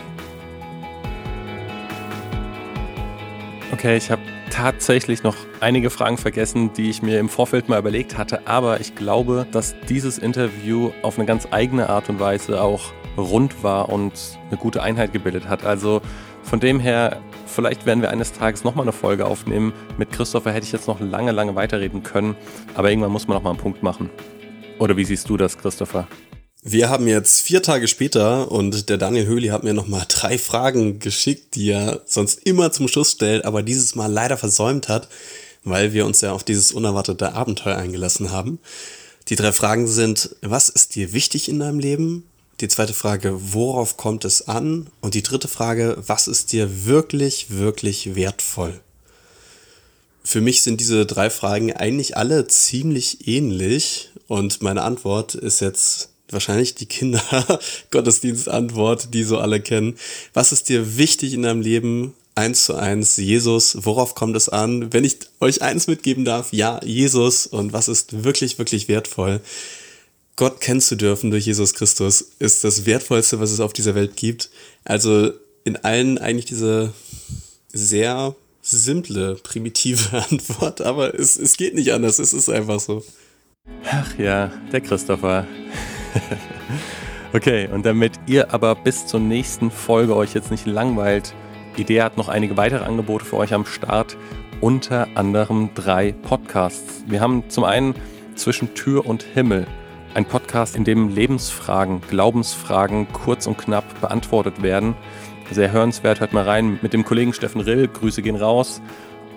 S2: Okay, ich habe tatsächlich noch einige Fragen vergessen, die ich mir im Vorfeld mal überlegt hatte, aber ich glaube, dass dieses Interview auf eine ganz eigene Art und Weise auch rund war und eine gute Einheit gebildet hat. Also von dem her, vielleicht werden wir eines Tages nochmal eine Folge aufnehmen. Mit Christopher hätte ich jetzt noch lange, lange weiterreden können, aber irgendwann muss man noch mal einen Punkt machen. Oder wie siehst du das, Christopher?
S4: Wir haben jetzt vier Tage später und der Daniel Höhli hat mir nochmal drei Fragen geschickt, die er sonst immer zum Schluss stellt, aber dieses Mal leider versäumt hat, weil wir uns ja auf dieses unerwartete Abenteuer eingelassen haben. Die drei Fragen sind, was ist dir wichtig in deinem Leben? Die zweite Frage, worauf kommt es an? Und die dritte Frage, was ist dir wirklich, wirklich wertvoll? Für mich sind diese drei Fragen eigentlich alle ziemlich ähnlich und meine Antwort ist jetzt wahrscheinlich die Kinder-Gottesdienstantwort, die so alle kennen. Was ist dir wichtig in deinem Leben? Eins zu eins, Jesus, worauf kommt es an? Wenn ich euch eins mitgeben darf, ja, Jesus. Und was ist wirklich, wirklich wertvoll? Gott kennen zu dürfen durch Jesus Christus ist das Wertvollste, was es auf dieser Welt gibt. Also in allen eigentlich diese sehr simple, primitive Antwort, aber es, es geht nicht anders, es ist einfach so.
S2: Ach ja, der Christopher. Okay, und damit ihr aber bis zur nächsten Folge euch jetzt nicht langweilt, Idee hat noch einige weitere Angebote für euch am Start, unter anderem drei Podcasts. Wir haben zum einen zwischen Tür und Himmel, ein Podcast, in dem Lebensfragen, Glaubensfragen kurz und knapp beantwortet werden. Sehr hörenswert, hört mal rein mit dem Kollegen Steffen Rill, Grüße gehen raus.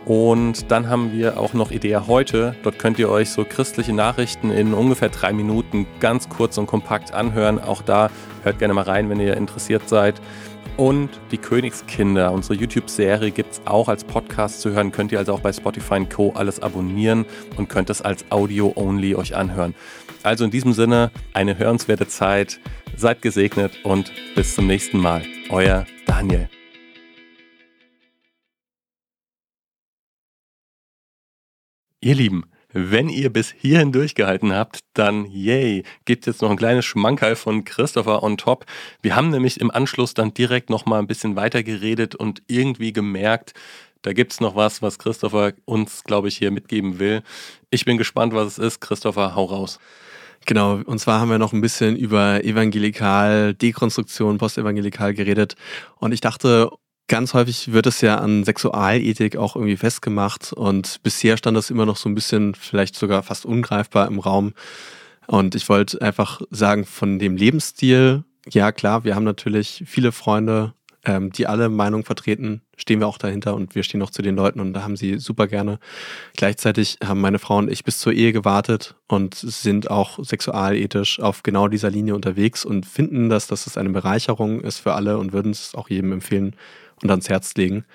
S2: Und dann haben wir auch noch Idee heute. Dort könnt ihr euch so christliche Nachrichten in ungefähr drei Minuten ganz kurz und kompakt anhören. Auch da hört gerne mal rein, wenn ihr interessiert seid. Und die Königskinder, unsere YouTube-Serie gibt es auch als Podcast zu hören. Könnt ihr also auch bei Spotify Co. alles abonnieren und könnt es als Audio-only euch anhören. Also in diesem Sinne eine hörenswerte Zeit. Seid gesegnet und bis zum nächsten Mal. Euer Daniel. Ihr Lieben, wenn ihr bis hierhin durchgehalten habt, dann yay, gibt jetzt noch ein kleines Schmankerl von Christopher on top. Wir haben nämlich im Anschluss dann direkt nochmal ein bisschen weiter geredet und irgendwie gemerkt, da gibt es noch was, was Christopher uns, glaube ich, hier mitgeben will. Ich bin gespannt, was es ist. Christopher, hau raus.
S1: Genau, und zwar haben wir noch ein bisschen über Evangelikal, Dekonstruktion, Postevangelikal geredet. Und ich dachte, ganz häufig wird es ja an Sexualethik auch irgendwie festgemacht und bisher stand das immer noch so ein bisschen, vielleicht sogar fast ungreifbar im Raum. Und ich wollte einfach sagen, von dem Lebensstil, ja klar, wir haben natürlich viele Freunde, ähm, die alle Meinungen vertreten, stehen wir auch dahinter und wir stehen auch zu den Leuten und da haben sie super gerne. Gleichzeitig haben meine Frau und ich bis zur Ehe gewartet und sind auch sexualethisch auf genau dieser Linie unterwegs und finden, dass, dass es eine Bereicherung ist für alle und würden es auch jedem empfehlen und ans Herz legen.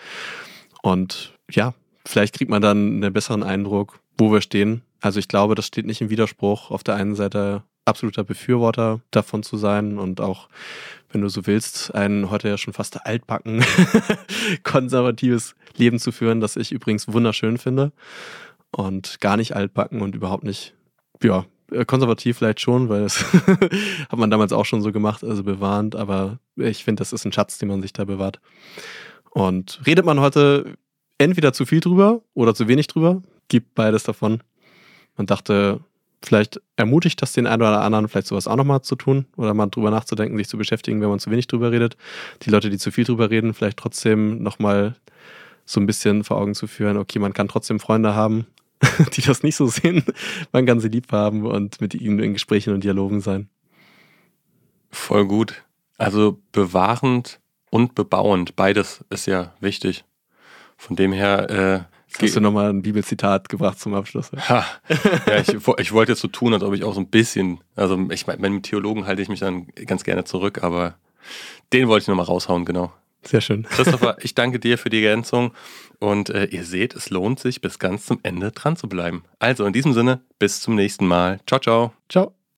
S1: Und ja, vielleicht kriegt man dann einen besseren Eindruck, wo wir stehen. Also ich glaube, das steht nicht im Widerspruch, auf der einen Seite absoluter Befürworter davon zu sein und auch, wenn du so willst, ein heute ja schon fast altbacken konservatives Leben zu führen, das ich übrigens wunderschön finde und gar nicht altbacken und überhaupt nicht, ja, konservativ vielleicht schon, weil das hat man damals auch schon so gemacht, also bewahrend, aber ich finde, das ist ein Schatz, den man sich da bewahrt. Und redet man heute entweder zu viel drüber oder zu wenig drüber, gibt beides davon. Man dachte, vielleicht ermutigt das den einen oder anderen, vielleicht sowas auch nochmal zu tun oder mal drüber nachzudenken, sich zu beschäftigen, wenn man zu wenig drüber redet. Die Leute, die zu viel drüber reden, vielleicht trotzdem nochmal so ein bisschen vor Augen zu führen, okay, man kann trotzdem Freunde haben, die das nicht so sehen. Man kann sie lieb haben und mit ihnen in Gesprächen und Dialogen sein.
S2: Voll gut. Also bewahrend und bebauend, beides ist ja wichtig. Von dem her äh,
S1: Hast du nochmal ein Bibelzitat gebracht zum Abschluss?
S2: Ha. Ja, ich, ich wollte jetzt so tun, als ob ich auch so ein bisschen, also ich meine, mit Theologen halte ich mich dann ganz gerne zurück, aber den wollte ich nochmal raushauen, genau.
S1: Sehr schön.
S2: Christopher, ich danke dir für die Ergänzung und äh, ihr seht, es lohnt sich bis ganz zum Ende dran zu bleiben. Also in diesem Sinne, bis zum nächsten Mal. Ciao, ciao.
S1: Ciao.